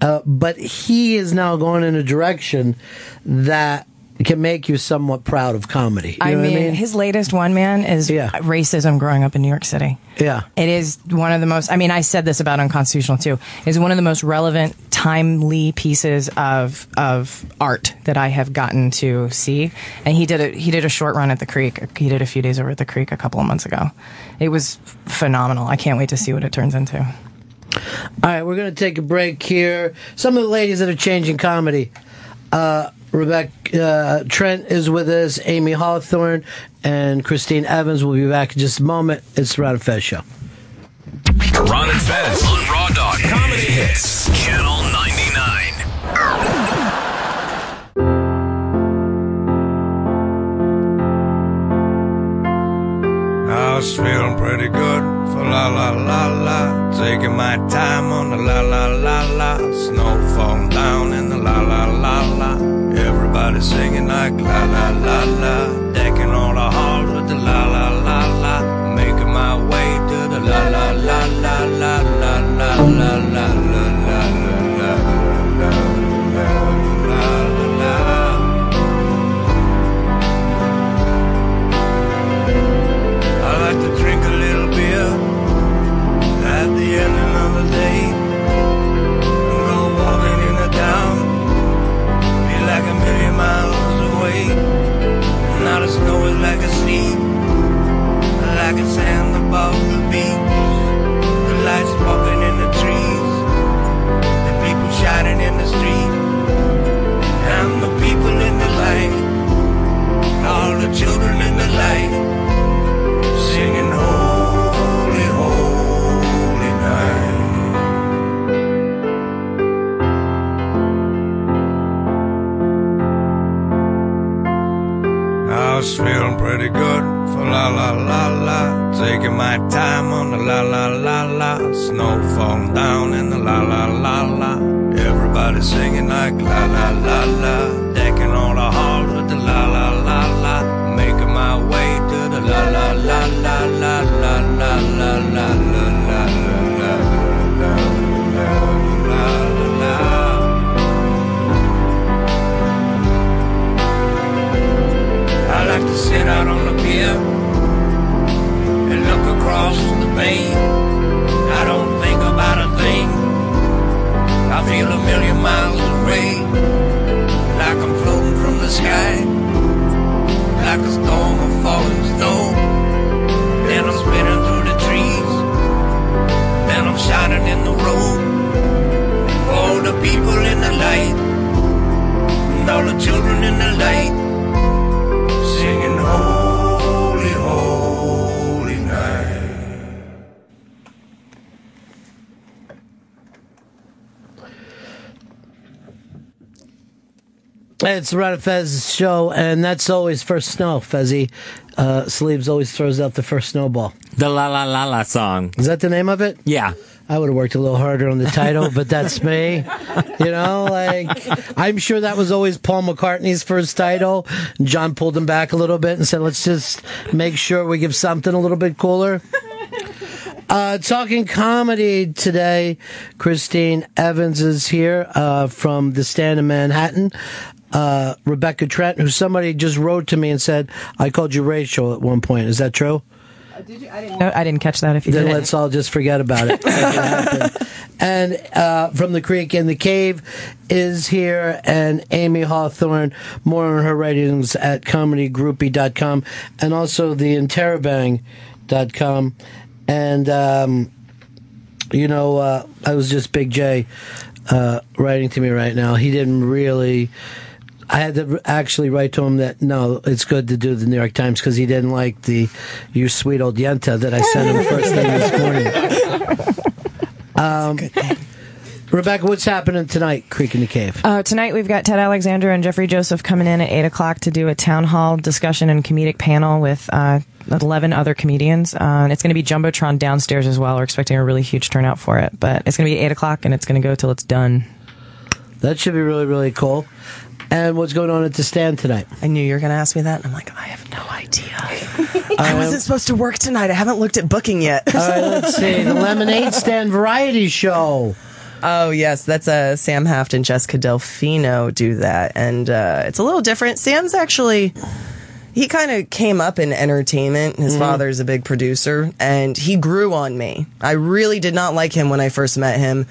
Uh, but he is now going in a direction that can make you somewhat proud of comedy. You I know what mean, his latest one, man, is yeah. racism growing up in New York City. Yeah. It is one of the most, I mean, I said this about Unconstitutional too, is one of the most relevant, timely pieces of, of art that I have gotten to see. And he did a, he did a short run at the Creek. He did a few days over at the Creek a couple of months ago. It was phenomenal. I can't wait to see what it turns into. All right, we're going to take a break here. Some of the ladies that are changing comedy. Uh, Rebecca uh, Trent is with us, Amy Hawthorne, and Christine Evans will be back in just a moment. It's the Ron and Fez Show. Ron and Fez on Raw Dog Comedy Hits, Channel 99. I was feeling pretty good for la la la la. Taking my time on the la la la la. Snow falling down in the la la la la. Everybody singing like la la la la. Decking all the halls with the la la la la. Making my way to the la la la la la la la la la la la like a sand above the beach. The lights smoking in the trees, the people shining in the street, and the people in the light, all the children in the light. Singing holy, holy night. I was feeling pretty good la la la la. Taking my time on the la la la la. Snow falling down in the la la la la. Everybody singing like la la la la. Decking all the halls with the la la la la. Making my way to the la la la la la la la la la la la la la la la. I like to sit out on the pier across the bay. I don't think about a thing. I feel a million miles away, like I'm floating from the sky, like a storm of falling snow. Then I'm spinning through the trees, then I'm shining in the road. All the people in the light, and all the children in the light It's the Ron Fez show, and that's always first snow. Fezzy uh, Sleeves always throws out the first snowball. The La La La La song. Is that the name of it? Yeah. I would have worked a little harder on the title, but that's me. (laughs) You know, like I'm sure that was always Paul McCartney's first title. John pulled him back a little bit and said, "Let's just make sure we give something a little bit cooler." (laughs) Uh, talking comedy today, Christine Evans is here uh, from the Stand in Manhattan. Uh, Rebecca Trent, who somebody just wrote to me and said, "I called you Rachel at one point." Is that true? No, I didn't catch that. If you then did, let's all just forget about it. (laughs) It and uh, from the creek and the cave is here, and Amy Hawthorne. More on her writings at comedygroupie.com and also the interrobang.com. And um, you know, uh, I was just Big Jay uh, writing to me right now. He didn't really. I had to actually write to him that no, it's good to do the New York Times because he didn't like the "you sweet old yenta" that I sent him first thing this morning. (laughs) Um, Rebecca, what's happening tonight, Creek and the Cave? Uh, tonight we've got Ted Alexandro and Jeffrey Joseph coming in at eight o'clock to do a town hall discussion and comedic panel with uh, eleven other comedians. Uh, and it's going to be jumbotron downstairs as well. We're expecting a really huge turnout for it, but it's going to be eight o'clock and it's going to go till it's done. That should be really, really cool. And what's going on at the stand tonight? I knew you were going to ask me that. and I'm like, I have no idea. (laughs) I wasn't supposed to work tonight. I haven't looked at booking yet. All right, let's see. The (laughs) Lemonade Stand Variety Show. Oh yes, that's uh, Sam Haft and Jessica Delfino do that, and uh, it's a little different. Sam's actually he kind of came up in entertainment. His Mhm. father's a big producer, and he grew on me. I really did not like him when I first met him,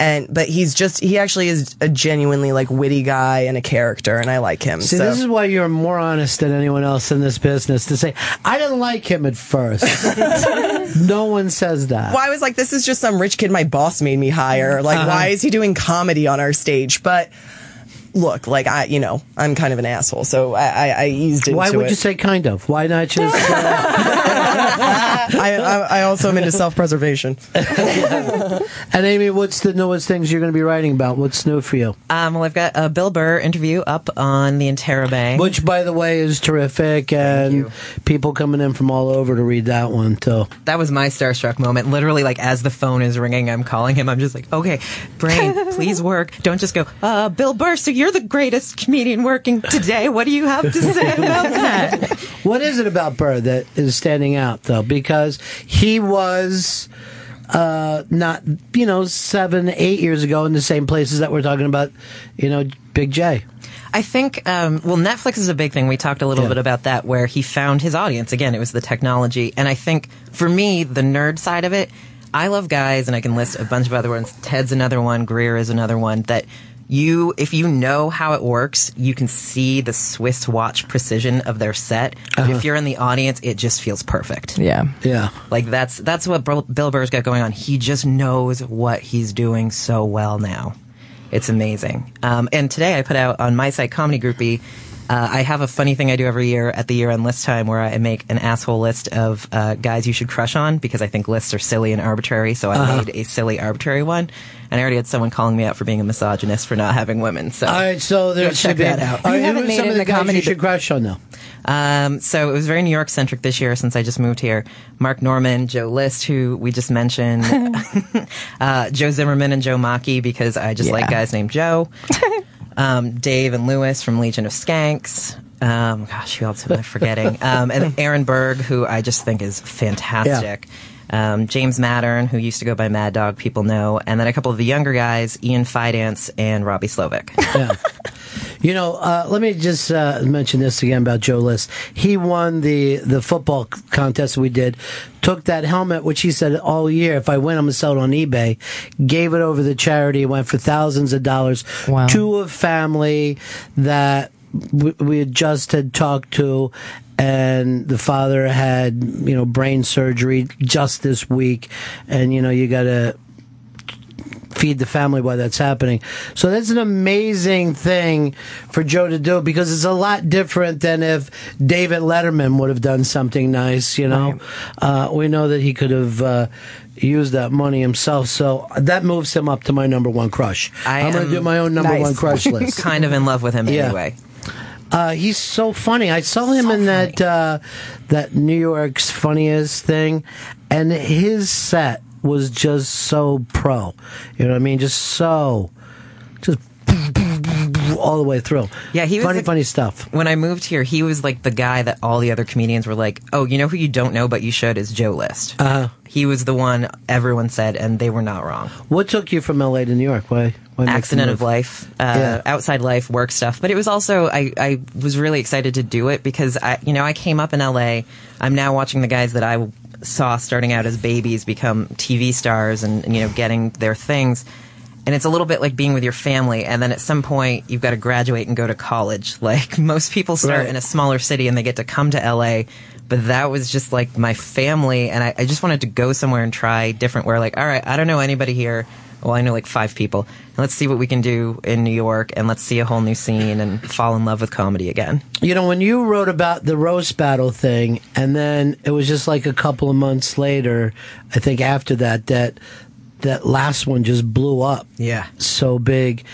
And but he's just he actually is a genuinely like witty guy and a character, and I like him. See, so. this is why you're more honest than anyone else in this business to say, I didn't like him at first. (laughs) no one says that. well, I was like, this is just some rich kid my boss made me hire. Like, Uh-huh. why is he doing comedy on our stage? But look, like I, you know, I'm kind of an asshole, so I, I, I eased into it. Why would it. you say kind of? Why not just. (laughs) I, I, I also am into self-preservation. (laughs) and Amy, what's the newest things you're going to be writing about? What's new for you? Um, well, I've got a Bill Burr interview up on the Interrobang. Which, by the way, is terrific, and people coming in from all over to read that one, too. That was my starstruck moment. Literally, like as the phone is ringing, I'm calling him. I'm just like, okay, brain, (laughs) please work. Don't just go, uh, Bill Burr. So you're the greatest comedian working today. What do you have to say (laughs) about that? What is it about Burr that is standing out, though? Because he was uh, not, you know, seven, eight years ago in the same places that we're talking about, you know, Big Jay. I think, um, well, Netflix is a big thing. We talked a little bit about that, where he found his audience. Again, it was the technology. And I think for me, the nerd side of it, I love guys, and I can list a bunch of other ones. Ted's another one, Greer is another one, that you, if you know how it works, you can see the Swiss watch precision of their set. But Uh-huh. if you're in the audience, it just feels perfect. Yeah. Yeah. Like that's, that's what Bill Bill Burr's got going on. He just knows what he's doing so well now. It's amazing. Um, and today I put out on my site, Comedy Groupie, uh, I have a funny thing I do every year at the year end list time where I make an asshole list of uh, guys you should crush on because I think lists are silly and arbitrary. So I Uh-huh. made a silly, arbitrary one. And I already had someone calling me out for being a misogynist for not having women. So All right, so there's check that out. All right, who are some of the guys you should crush on, though. Um, so it was very New York centric this year since I just moved here. Mark Normand, Joe List, who we just mentioned, (laughs) uh, Joe Zimmerman and Joe Machi because I just like guys named Joe. (laughs) um, Dave and Luis from Legion of Skanks. Um, gosh, who else am I forgetting? (laughs) Um, and Aaron Berg, who I just think is fantastic. Um, James Mattern, who used to go by Mad Dog, people know, and then a couple of the younger guys, Ian Fidance and Robbie Slowik. (laughs) Yeah. You know, uh, let me just uh, mention this again about Joe List. He won the the football contest we did. Took that helmet, which he said all year, if I win, I'm gonna sell it on eBay. Gave it over to charity. It went for thousands of dollars to a family that we, we had just had talked to, and the father had you know brain surgery just this week, and you know you gotta feed the family while that's happening. So that's an amazing thing for Joe to do because it's a lot different than if David Letterman would have done something nice, you know. Uh, we know that he could have uh, used that money himself. So that moves him up to my number one crush. I am gonna do my own number Nice. one crush (laughs) list. kind of in love with him Yeah. anyway. Uh, he's so funny. I saw him in that uh, that New York's funniest thing, and his set was just so pro. You know what I mean? Just so, all the way through. Yeah, he was funny, funny stuff. When I moved here, he was like the guy that all the other comedians were like, "Oh, you know who you don't know, but you should is Joe List." Uh, he was the one everyone said, and they were not wrong. what took you from L.A. to New York? Why? why Accident of life, uh, Yeah. outside life, work stuff. But it was also I, I was really excited to do it because I, you know, I came up in L.A. I'm now watching the guys that I saw starting out as babies become TV stars and you know getting their things. And it's a little bit like being with your family, and then at some point you've got to graduate and go to college. (laughs) Like most people start Right. in a smaller city and they get to come to LA, but that was just like my family, and I, I just wanted to go somewhere and try different. Where like, all right, I don't know anybody here. Well, I know like five people. Let's see what we can do in New York, and let's see a whole new scene and fall in love with comedy again. You know, when you wrote about the roast battle thing, and then it was just like a couple of months later, I think after that, that that last one just blew up. Yeah. So big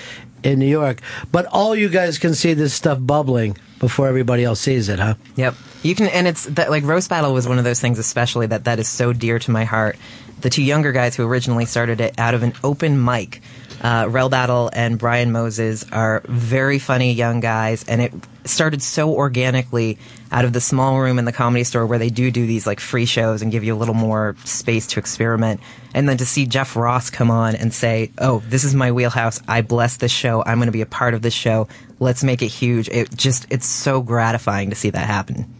in New York. But all you guys can see this stuff bubbling before everybody else sees it, huh? Yep. You can, and it's that like roast battle was one of those things, especially that that is so dear to my heart. The two younger guys who originally started it out of an open mic, uh, Rell Battle and Brian Moses are very funny young guys, and it started so organically out of the small room in the comedy store where they do do these like free shows and give you a little more space to experiment. And then to see Jeff Ross come on and say, "Oh, this is my wheelhouse. I bless this show. I'm going to be a part of this show. Let's make it huge." It just it's so gratifying to see that happen.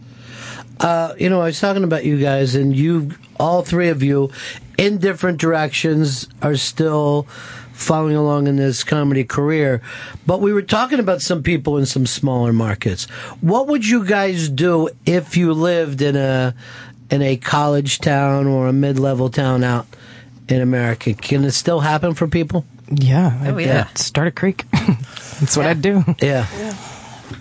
Uh, you know, I was talking about you guys, and you, all three of you, in different directions, are still following along in this comedy career. But we were talking about some people in some smaller markets. What would you guys do if you lived in a in a college town or a mid level town out in America? Can it still happen for people? Yeah. Oh, yeah. Start a creek. (laughs) That's what I'd do. Yeah.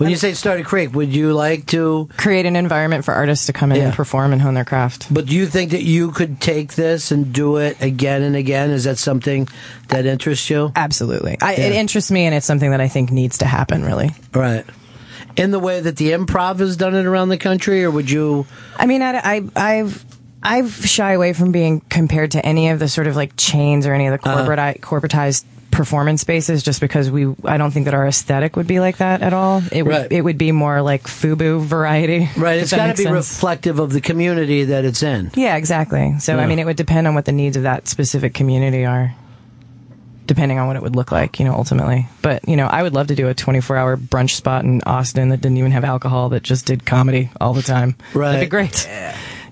When you say start a creek, would you like to create an environment for artists to come in and perform and hone their craft? But do you think that you could take this and do it again and again? Is that something that interests you? Absolutely. I, It interests me, and it's something that I think needs to happen. Really. Right. In the way that the improv has done it around the country, or would you? I mean, I, I, I've. I've shy away from being compared to any of the sort of like chains or any of the Uh-huh. corporate corporatized performance spaces just because we I don't think that our aesthetic would be like that at all. It would Right. it would be more like FUBU variety. Right. It's got to be sense. reflective of the community that it's in. Yeah, exactly. So Yeah. I mean, it would depend on what the needs of that specific community are, depending on what it would look like. You know, ultimately. But you know, I would love to do a 24-hour brunch spot in Austin that didn't even have alcohol, that just did comedy all the time. Right. That'd be great. (laughs)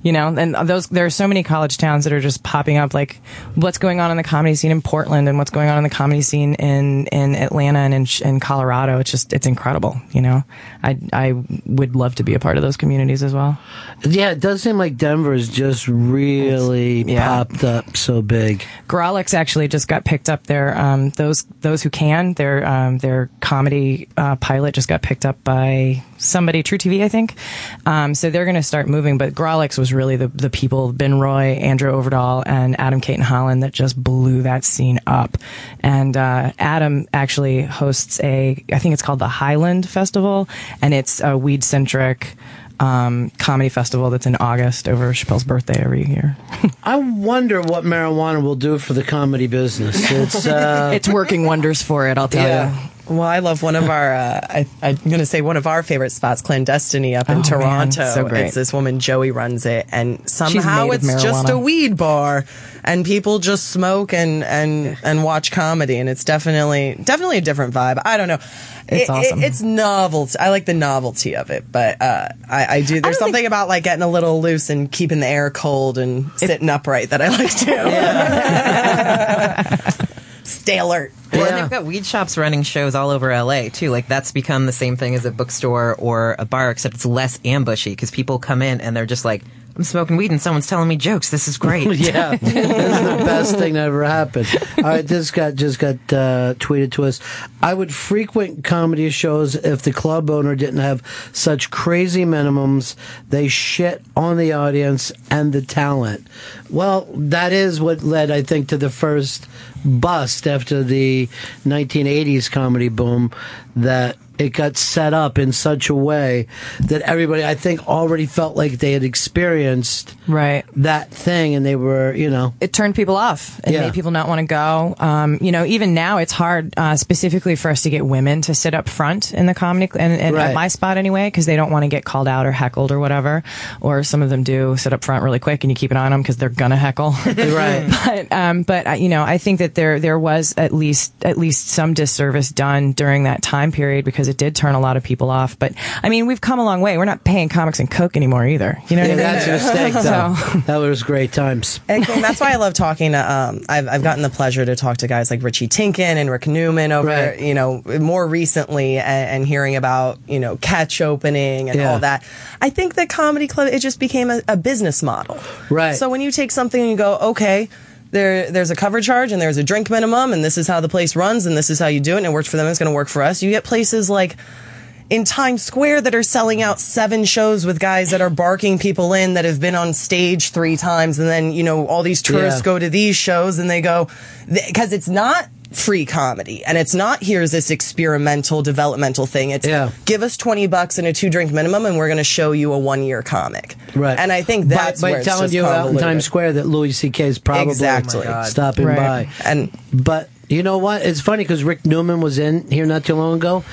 You know, and those there are so many college towns that are just popping up. Like, what's going on in the comedy scene in Portland, and what's going on in the comedy scene in in Atlanta and in, in Colorado. It's just it's incredible. You know, I I would love to be a part of those communities as well. Yeah, it does seem like Denver's just really popped up so big. Grawlix actually just got picked up. Their um, those those who can their um, their comedy uh, pilot just got picked up by somebody, truTV, I think. Um, so they're going to start moving. But Grawlix was really the the people, Ben Roy, Andrew Orvedahl, and Adam Cayton-Holland that just blew that scene up. And uh, Adam actually hosts a, I think it's called the Highland Festival, and it's a weed centric. Um, comedy festival that's in August over Chappelle's birthday every year. I wonder what marijuana will do for the comedy business. It's uh, (laughs) it's working wonders for it, I'll tell you. Well, I love one of our, uh, I, I'm going to say one of our favorite spots, Clandestiny up in Oh, man, Toronto. so great. It's this woman, Joey, runs it. And somehow it's just a weed bar and people just smoke and, and, and watch comedy. And it's definitely, definitely a different vibe. I don't know. It's It- it- awesome. it's novelty. I like the novelty of it, but, uh, I, I do, there's something about like getting a little loose and keeping the air cold and sitting upright that I like to. (laughs) (laughs) Stay alert. Well, and they've got weed shops running shows all over LA too. Like that's become the same thing as a bookstore or a bar, except it's less ambushy because people come in and they're just like, "I'm smoking weed and someone's telling me jokes. This is (laughs) great." yeah, (laughs) this is the best thing that ever happened. All right, this got just got uh, tweeted to us. I would frequent comedy shows if the club owner didn't have such crazy minimums. They shit on the audience and the talent. Well, that is what led, I think, to the first bust after the 1980s comedy boom. That it got set up in such a way that everybody, I think, already felt like they had experienced right that thing, and they were, you know, it turned people off and Yeah. made people not want to go. Um, you know, even now it's hard, uh, specifically for us to get women to sit up front in the comedy and, and Right. at my spot anyway, because they don't want to get called out or heckled or whatever. Or some of them do sit up front really quick, and you keep an eye on them because they're gonna heckle. (laughs) right. (laughs) but um, but uh, you know, I think that there there was at least at least some disservice done during that time period because it did turn a lot of people off. But I mean, we've come a long way. We're not paying comics and coke anymore either. You know what Yeah, I mean? that's a mistake, (laughs) though. So- that was great times. And King, that's why I love talking to. Um, I've I've gotten the pleasure to talk to guys like Richie Tienken and Rick Newman over, Right. you know, more recently, and, and hearing about you know catch opening and Yeah. all that. I think that comedy club it just became a, a business model. Right. So when you take something and you go, okay. There, there's a cover charge and there's a drink minimum and this is how the place runs and this is how you do it and it works for them. It's going to work for us. You get places like in Times Square that are selling out seven shows with guys that are barking people in that have been on stage three times. And then, you know, all these tourists Yeah. go to these shows and they go, because it's not free comedy and it's not here's this experimental developmental thing. It's yeah. give us 20 bucks and a two drink minimum and we're going to show you a one year comic. Right. And I think By- that's by, where it's telling just you out in convoluted. Times Square that Louis C.K. is probably Exactly. Oh stopping Right. by. And but you know what? It's funny because Rick Newman was in here not too long ago,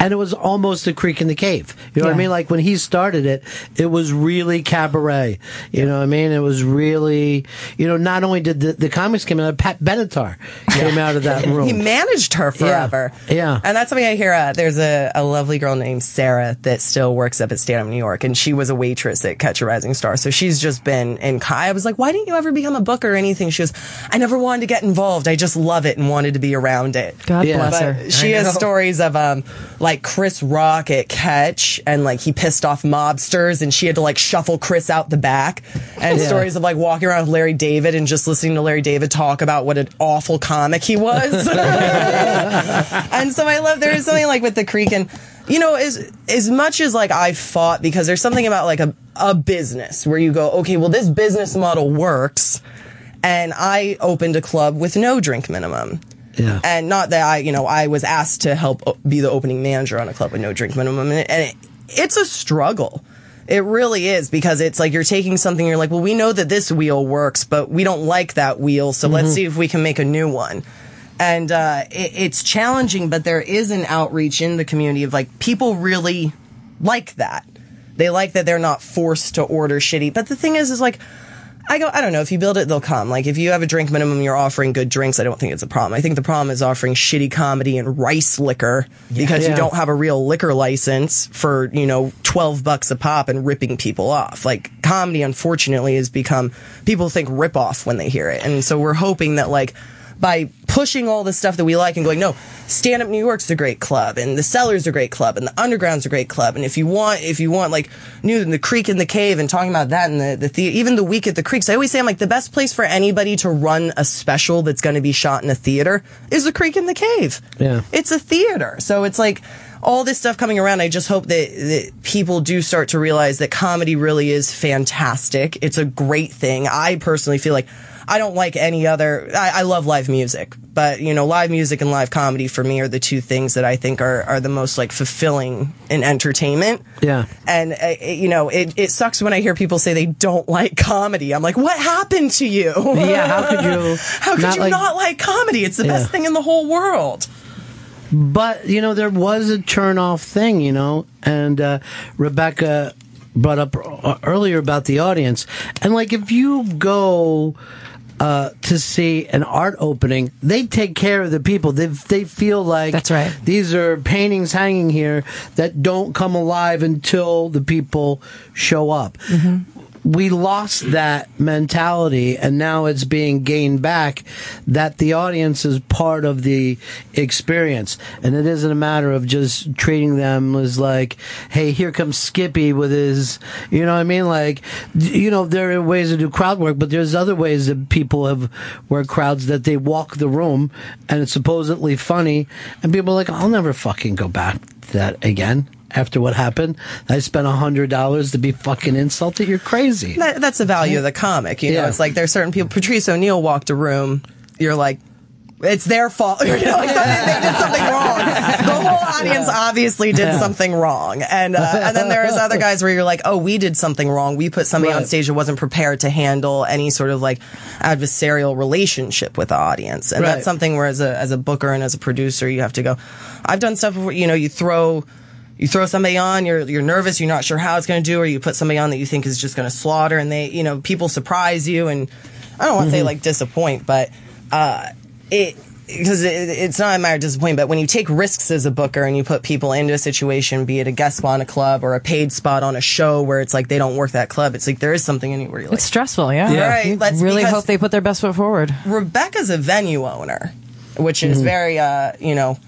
and it was almost a creek and the cave. You know what I mean? Like when he started it, it was really cabaret. You know what I mean? It was really, you know, not only did the, the comics come out, Pat Benatar came out of that (laughs) room. He managed her forever. Yeah. And that's something I hear. Uh, there's a, a lovely girl named Sarah that still works up at Stand Up New York, and she was a waitress at Catch a Rising Star. So she's just been in. co- I was like, why didn't you ever become a booker or anything? She goes, I never wanted to get involved. I just love it and wanted to be around it. God Yeah. bless But her. She I has know. stories of um like Chris Rock at Catch, and like he pissed off mobsters, and she had to like shuffle Chris out the back, and Yeah. stories of like walking around with Larry David and just listening to Larry David talk about what an awful comic he was. (laughs) and so I love there is something like with the creek and you know as as much as like I fought because there's something about like a a business where you go okay well this business model works and I opened a club with no drink minimum. Yeah. And not that I, you know, I was asked to help be the opening manager on a club with no drink minimum. And, it, it's a struggle. It really is because it's like you're taking something, you're like, well, we know that this wheel works, but we don't like that wheel. So let's Mhm. see if we can make a new one. And uh, it, it's challenging, but there is an outreach in the community of like people really like that. They like that they're not forced to order shitty. But the thing is, is like, I go, I don't know. If you build it, they'll come. Like, if you have a drink minimum, you're offering good drinks. I don't think it's a problem. I think the problem is offering shitty comedy and rice liquor because you don't have a real liquor license for, you know, 12 bucks a pop and ripping people off. Like, comedy, unfortunately, has become, people think rip off when they hear it. And so we're hoping that, like, by pushing all the stuff that we like and going, no, Stand Up New York's a great club, and the Cellar's a great club, and the Underground's a great club, and if you want, if you want like new the Creek and the Cave, and talking about that and the the, the even the week at the Creeks, I always say I'm like the best place for anybody to run a special that's going to be shot in a theater is the Creek and the Cave. Yeah. It's a theater, so it's like all this stuff coming around. I just hope that, that people do start to realize that comedy really is fantastic. It's a great thing. I personally feel like I don't like any other. I, I love live music, but you know, live music and live comedy for me are the two things that I think are are the most like fulfilling in entertainment. Yeah. And uh, it, you know, it, it sucks when I hear people say they don't (laughs) like comedy. I'm like, what happened to you? Yeah, how could you (laughs) how could not you like- not like comedy? It's the best thing in the whole world. But you know, there was a turn off thing, you know, and uh, Rebecca brought up uh, earlier about the audience, and like if you go. Uh, to see an art opening, they take care of the people. They they feel like that's right. These are paintings hanging here that don't come alive until the people show up we lost that mentality and now it's being gained back that the audience is part of the experience. And it isn't a matter of just treating them as like hey here comes skippy with his you know what i mean? Like you know there are ways to do crowd work but there's other ways that people have worked crowds that they walk the room and it's supposedly funny and people are like i'll never fucking go back that again after what happened, I spent a hundred dollars to be fucking insulted. You're crazy. That, that's the value of the comic. You know, Yeah. it's like there's certain people. Patrice O'Neal walked a room. You're like, it's their fault. (laughs) You know, like they did something wrong. The whole audience obviously did Yeah. something wrong, and uh, and then there's other (laughs) guys where you're like, oh, we did something wrong. We put somebody on stage that wasn't prepared to handle any sort of like adversarial relationship with the audience, and Right. that's something where as a as a booker and as a producer, you have to go. I've done stuff where you know you throw you throw somebody on, you're you're nervous, you're not sure how it's going to do, or you put somebody on that you think is just going to slaughter, and they, you know, people surprise you, and I don't want to say Mm-hmm. like disappoint, but uh, it because it, it's not a matter of disappointment, but when you take risks as a booker and you put people into a situation, be it a guest spot on a club or a paid spot on a show where it's like they don't work that club, it's like there is something anywhere you're like, It's stressful, yeah. Yeah. Right, You let's- really hope they put their best foot forward. Rebecca's a venue owner, which is Mhm. very, uh, you know,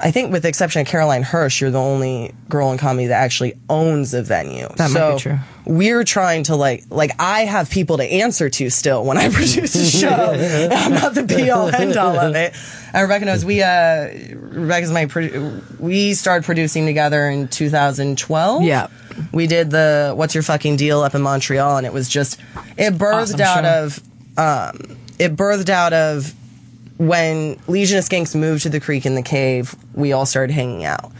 I think with the exception of Caroline Hirsch, you're the only girl in comedy that actually owns a venue. That might so be true. We're trying to like, like I have people to answer to still when I (laughs) produce a show. (laughs) I'm not the be all end all of it. And Rebecca knows we, uh, Rebecca's my, produ- we started producing together in 2012. Yeah. We did the What's Your Fucking Deal up in Montreal, and it was just, it birthed Awesome out show. of, um, it birthed out of when Legion of Skanks moved to the creek and the cave, we all started hanging out.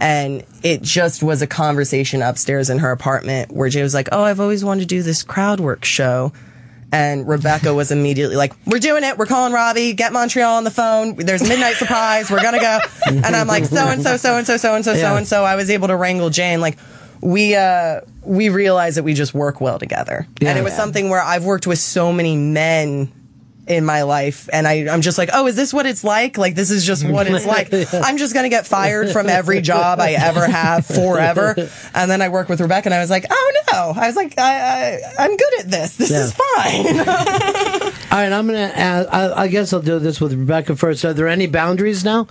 And it just was a conversation upstairs in her apartment where Jay was like, Oh, I've always wanted to do this crowd work show. And Rebecca was immediately like, "We're doing it. We're calling Robbie. Get Montreal on the phone. There's a midnight surprise. We're gonna go." (laughs) And I'm like, "So and so, so and so, so and so, so and so." I was able to wrangle Jane. Like, we uh we realized that we just work well together, Yeah. and it was something where I've worked with so many men in my life and I, I'm just like, oh, is this what it's like? Like, this is just what it's like. (laughs) I'm just going to get fired from every job I ever have forever. And then I work with Rebecca and I was like, oh no. I was like, I, I, I'm good at this. This is fine. (laughs) All right, I'm going to ask, I, I guess I'll do this with Rebecca first. Are there any boundaries now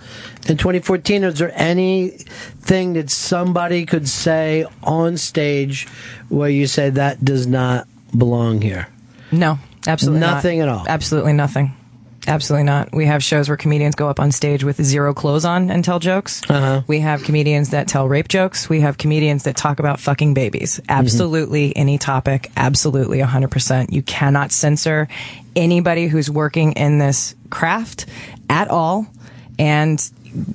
in 2014? Is there anything that somebody could say on stage where you say that does not belong here? No, absolutely not. Nothing at all. Absolutely nothing. Absolutely not. We have shows where comedians go up on stage with zero clothes on and tell jokes. Uh-huh. We have comedians that tell rape jokes. We have comedians that talk about fucking babies. Mm-hmm. Absolutely any topic. Absolutely 100%. You cannot censor anybody who's working in this craft at all. And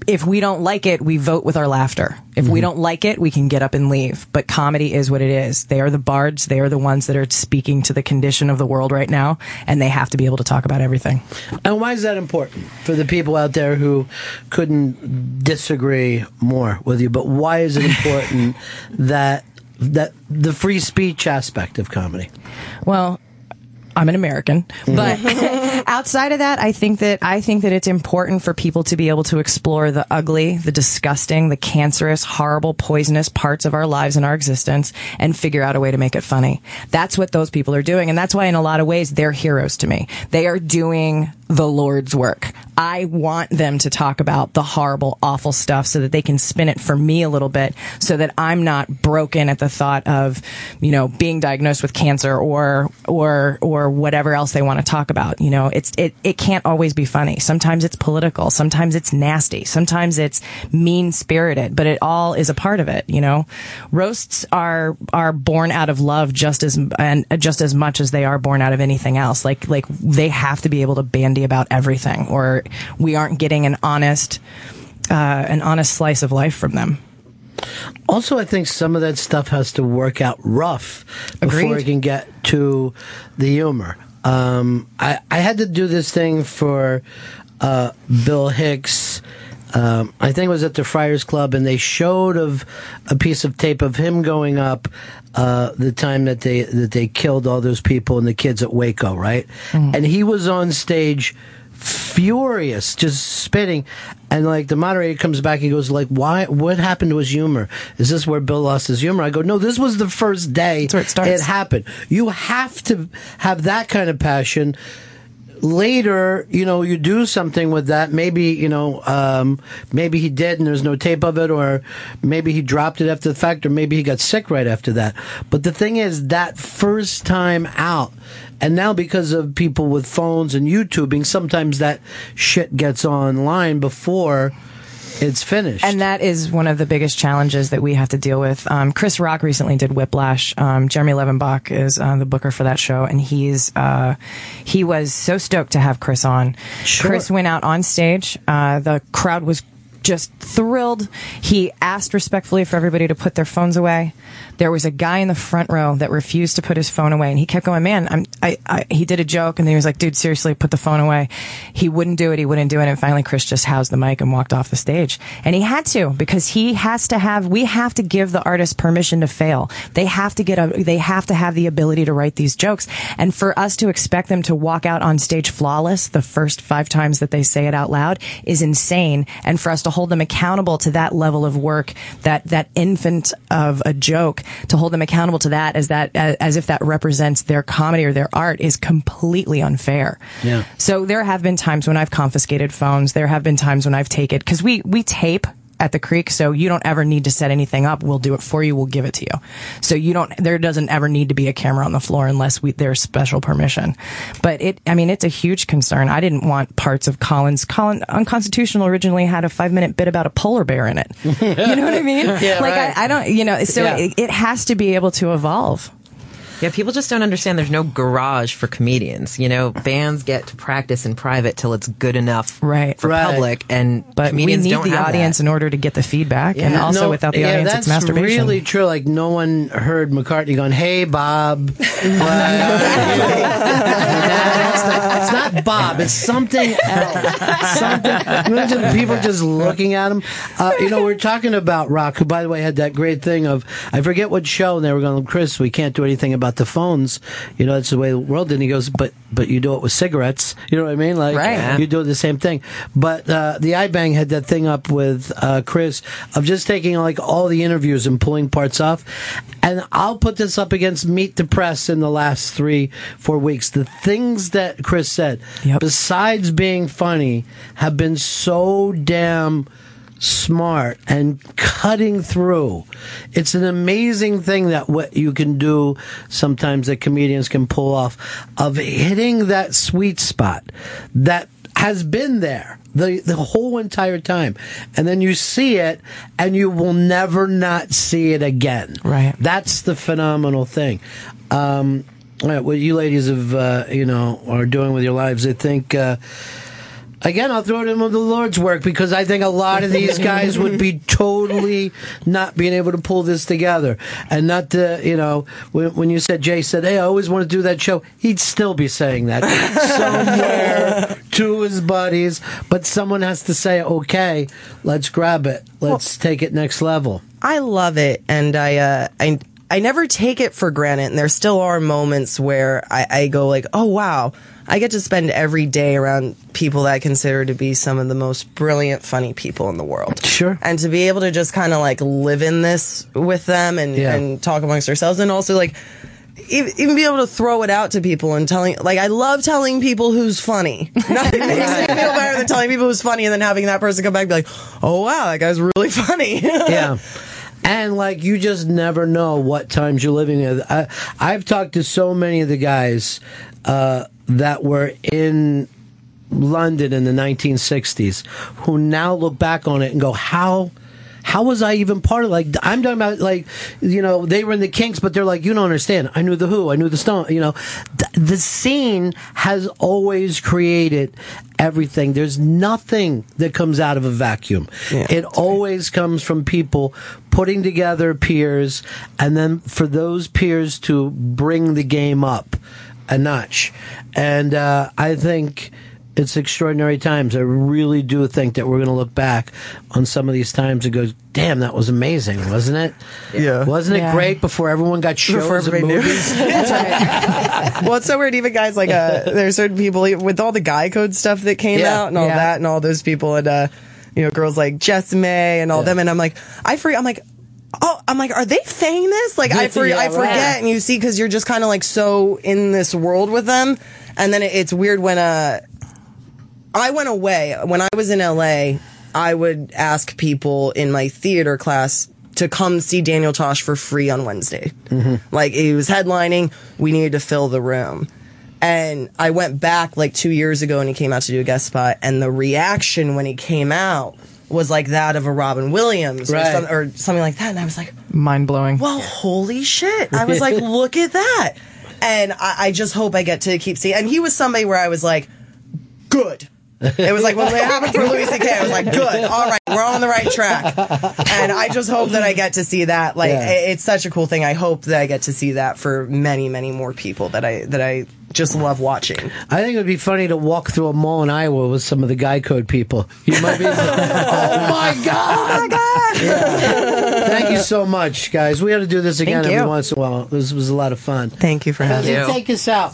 if we don't like it, we vote with our laughter. If Mm-hmm. we don't like it, we can get up and leave. But comedy is what it is. They are the bards. They are the ones that are speaking to the condition of the world right now, and they have to be able to talk about everything. And why is that important for the people out there who couldn't disagree more with you? But why is it (laughs) important that that the free speech aspect of comedy? Well, I'm an American, but (laughs) (laughs) outside of that, I think that I think that it's important for people to be able to explore the ugly, the disgusting, the cancerous, horrible, poisonous parts of our lives and our existence and figure out a way to make it funny. That's what those people are doing, and that's why in a lot of ways they're heroes to me. They are doing the Lord's work. I want them to talk about the horrible, awful stuff so that they can spin it for me a little bit so that I'm not broken at the thought of, you know, being diagnosed with cancer or, or, or whatever else they want to talk about. You know, it's, it, it can't always be funny. Sometimes it's political. Sometimes it's nasty. Sometimes it's mean spirited, but it all is a part of it, you know? Roasts are, are born out of love just as, and just as much as they are born out of anything else. Like, like they have to be able to bandy about everything or we aren't getting an honest, uh, an honest slice of life from them. Also, I think some of that stuff has to work out rough before Agreed. it can get to the humor. Um, I, I had to do this thing for uh, Bill Hicks. Um, I think it was at the Friars Club, and they showed of a piece of tape of him going up uh, the time that they that they killed all those people and the kids at Waco, right? And he was on stage furious, just spitting. And like the moderator comes back, he goes like, "Why? What happened to his humor? Is this where Bill lost his humor?" I go, "No, this was the first day it, starts. happened. You have to have that kind of passion." Later, you know, you do something with that. Maybe, you know, um, maybe he did and there's no tape of it, or maybe he dropped it after the fact, or maybe he got sick right after that. But the thing is, that first time out, and now because of people with phones and YouTubing, sometimes that shit gets online before it's finished. And that is one of the biggest challenges that we have to deal with. Um, Chris Rock recently did Whiplash. Um, Jeremy Levenbach is uh, the booker for that show, and he's uh, he was so stoked to have Chris on. Chris went out on stage. Uh, the crowd was just thrilled. He asked respectfully for everybody to put their phones away. There was a guy in the front row that refused to put his phone away, and he kept going, "Man, I'm." I, I, he did a joke, and then he was like, "Dude, seriously, put the phone away." He wouldn't do it. He wouldn't do it, and finally, Chris just housed the mic and walked off the stage. And he had to because he has to have. We have to give the artist permission to fail. They have to get a. They have to have the ability to write these jokes, and for us to expect them to walk out on stage flawless the first five times that they say it out loud is insane. And for us to hold them accountable to that level of work, that that infant of a joke, to hold them accountable to that as that as, as if that represents their comedy or their art is completely unfair. Yeah. So there have been times when I've confiscated phones. There have been times when I've taken because we we tape at the creek, so you don't ever need to set anything up. We'll do it for you. We'll give it to you. So you don't. There doesn't ever need to be a camera on the floor unless we there's special permission. But it, I mean, it's a huge concern. I didn't want parts of Colin's. Colin Unconstitutional originally had a five minute bit about a polar bear in it. (laughs) You know what I mean? Yeah, like right. I, I don't. You know. So Yeah. it, it has to be able to evolve. Yeah, people just don't understand there's no garage for comedians. You know, bands get to practice in private till it's good enough right. for public, and But we comedians need don't the audience that. in order to get the feedback, and also No, without the yeah, audience, that's it's masturbation. really true. Like no one heard McCartney going, "Hey, Bob." (laughs) (laughs) (laughs) it's not Bob. It's something else. Something. Imagine people just looking at him. Uh, you know, we're talking about Rock, who, by the way, had that great thing of I forget what show, and they were going, "Chris, we can't do anything about the phones." You know, that's the way the world. And he goes, "But but you do it with cigarettes." You know what I mean? Like Right. you do the same thing. But uh, the iBang had that thing up with uh, Chris of just taking like all the interviews and pulling parts off. And I'll put this up against Meet the Press in the last three, four weeks. The things that Chris said, besides being funny, have been so damn smart and cutting through. It's an amazing thing that what you can do sometimes that comedians can pull off of hitting that sweet spot that has been there the the whole entire time. And then you see it and you will never not see it again. Right. That's the phenomenal thing. Um all right, what you ladies have uh, you know are doing with your lives i think uh Again, I'll throw it in with the Lord's work because I think a lot of these guys would be (laughs) totally not being able to pull this together. And not to, you know, when, when you said, Jay said, hey, I always want to do that show, he'd still be saying that somewhere (laughs) to his buddies. But someone has to say, okay, let's grab it. Let's take it next level. I love it, and I, uh, I, I never take it for granted. And there still are moments where I, I go like, "Oh wow, I get to spend every day around people that I consider to be some of the most brilliant, funny people in the world." Sure. And to be able to just kind of like live in this with them and Yeah. and talk amongst ourselves, and also like. Even be able to throw it out to people and telling, like, I love telling people who's funny. (laughs) Nothing (laughs) makes me feel better than telling people who's funny and then having that person come back and be like, oh wow, that guy's really funny. (laughs) yeah. And like you just never know what times you're living in. I, I've talked to so many of the guys uh, that were in London in the 1960s who now look back on it and go, how. How was I even part of like I'm talking about like you know they were in the Kinks but they're like you don't understand. I knew the Who. I knew the Stone you know? Th- the scene has always created everything. There's nothing that comes out of a vacuum. It always comes from people putting together peers and then for those peers to bring the game up a notch. And uh, I think it's extraordinary times. I really do think that we're going to look back on some of these times and go, "Damn, that was amazing, wasn't it? Yeah, wasn't it great before everyone got shows Before and everybody knew. movies?" (laughs) (laughs) well, it's so weird. Even guys like uh, there's certain people with all the guy code stuff that came Yeah. out and all Yeah. that, and all those people, and uh, you know, girls like Jessimae and all them, and I'm like, I forget. I'm like. Oh, I'm like, are they saying this? Like, I, for, Yeah, I forget, right. and you see, because you're just kind of like so in this world with them, and then it, it's weird when uh, I went away when I was in LA. I would ask people in my theater class to come see Daniel Tosh for free on Wednesday. Mm-hmm. Like he was headlining, we needed to fill the room. And I went back like two years ago and he came out to do a guest spot, and the reaction when he came out was like that of a Robin Williams or, some, or something like that. And I was like, Mind blowing. well, holy shit. I was (laughs) like, look at that. And I, I just hope I get to keep seeing. And he was somebody where I was like, good. It was like when it happened for Louis C.K. I was like, good. All right, we're on the right track. And I just hope that I get to see that. Like, Yeah. it's such a cool thing. I hope that I get to see that for many, many more people that I that I just love watching. I think it would be funny to walk through a mall in Iowa with some of the guy code people. You might be. (laughs) (laughs) oh my god! Oh my god! Thank you so much, guys. We got to do this again every once in a while. This was a lot of fun. Thank you for having having me. Take us out.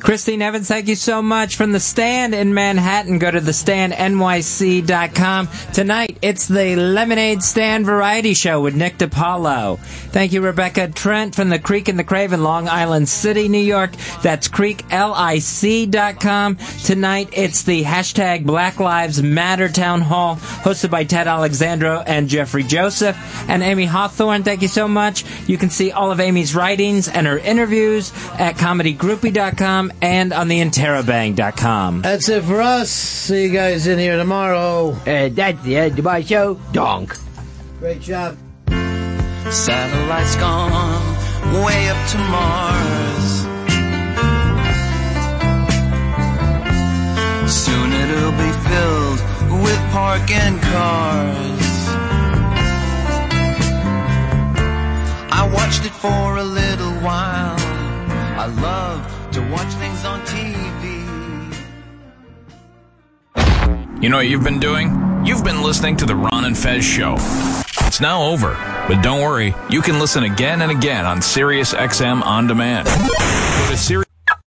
Christine Evans, thank you so much. From the stand in Manhattan, go to thestandnyc.com. Tonight, it's the Lemonade Stand Variety Show with Nick DiPaolo. Thank you, Rebecca Trent from the Creek and the Cave, Long Island City, New York. That's creeklic.com. Tonight, it's the hashtag Black Lives Matter Town Hall, hosted by Ted Alexandro and Jeffrey Joseph. And Amy Hawthorne, thank you so much. You can see all of Amy's writings and her interviews at comedygroupie.com and on the interrobang.com. That's it for us. See you guys in here tomorrow. Uh, that's the end of my show. Donk. Great job. Satellites gone, way up to Mars. Soon it'll be filled with parking cars. I watched it for a little while. I love to watch things on TV. You know what you've been doing? You've been listening to the Ron and Fez show. It's now over, but don't worry, you can listen again and again on Sirius XM on demand. Go to Sirius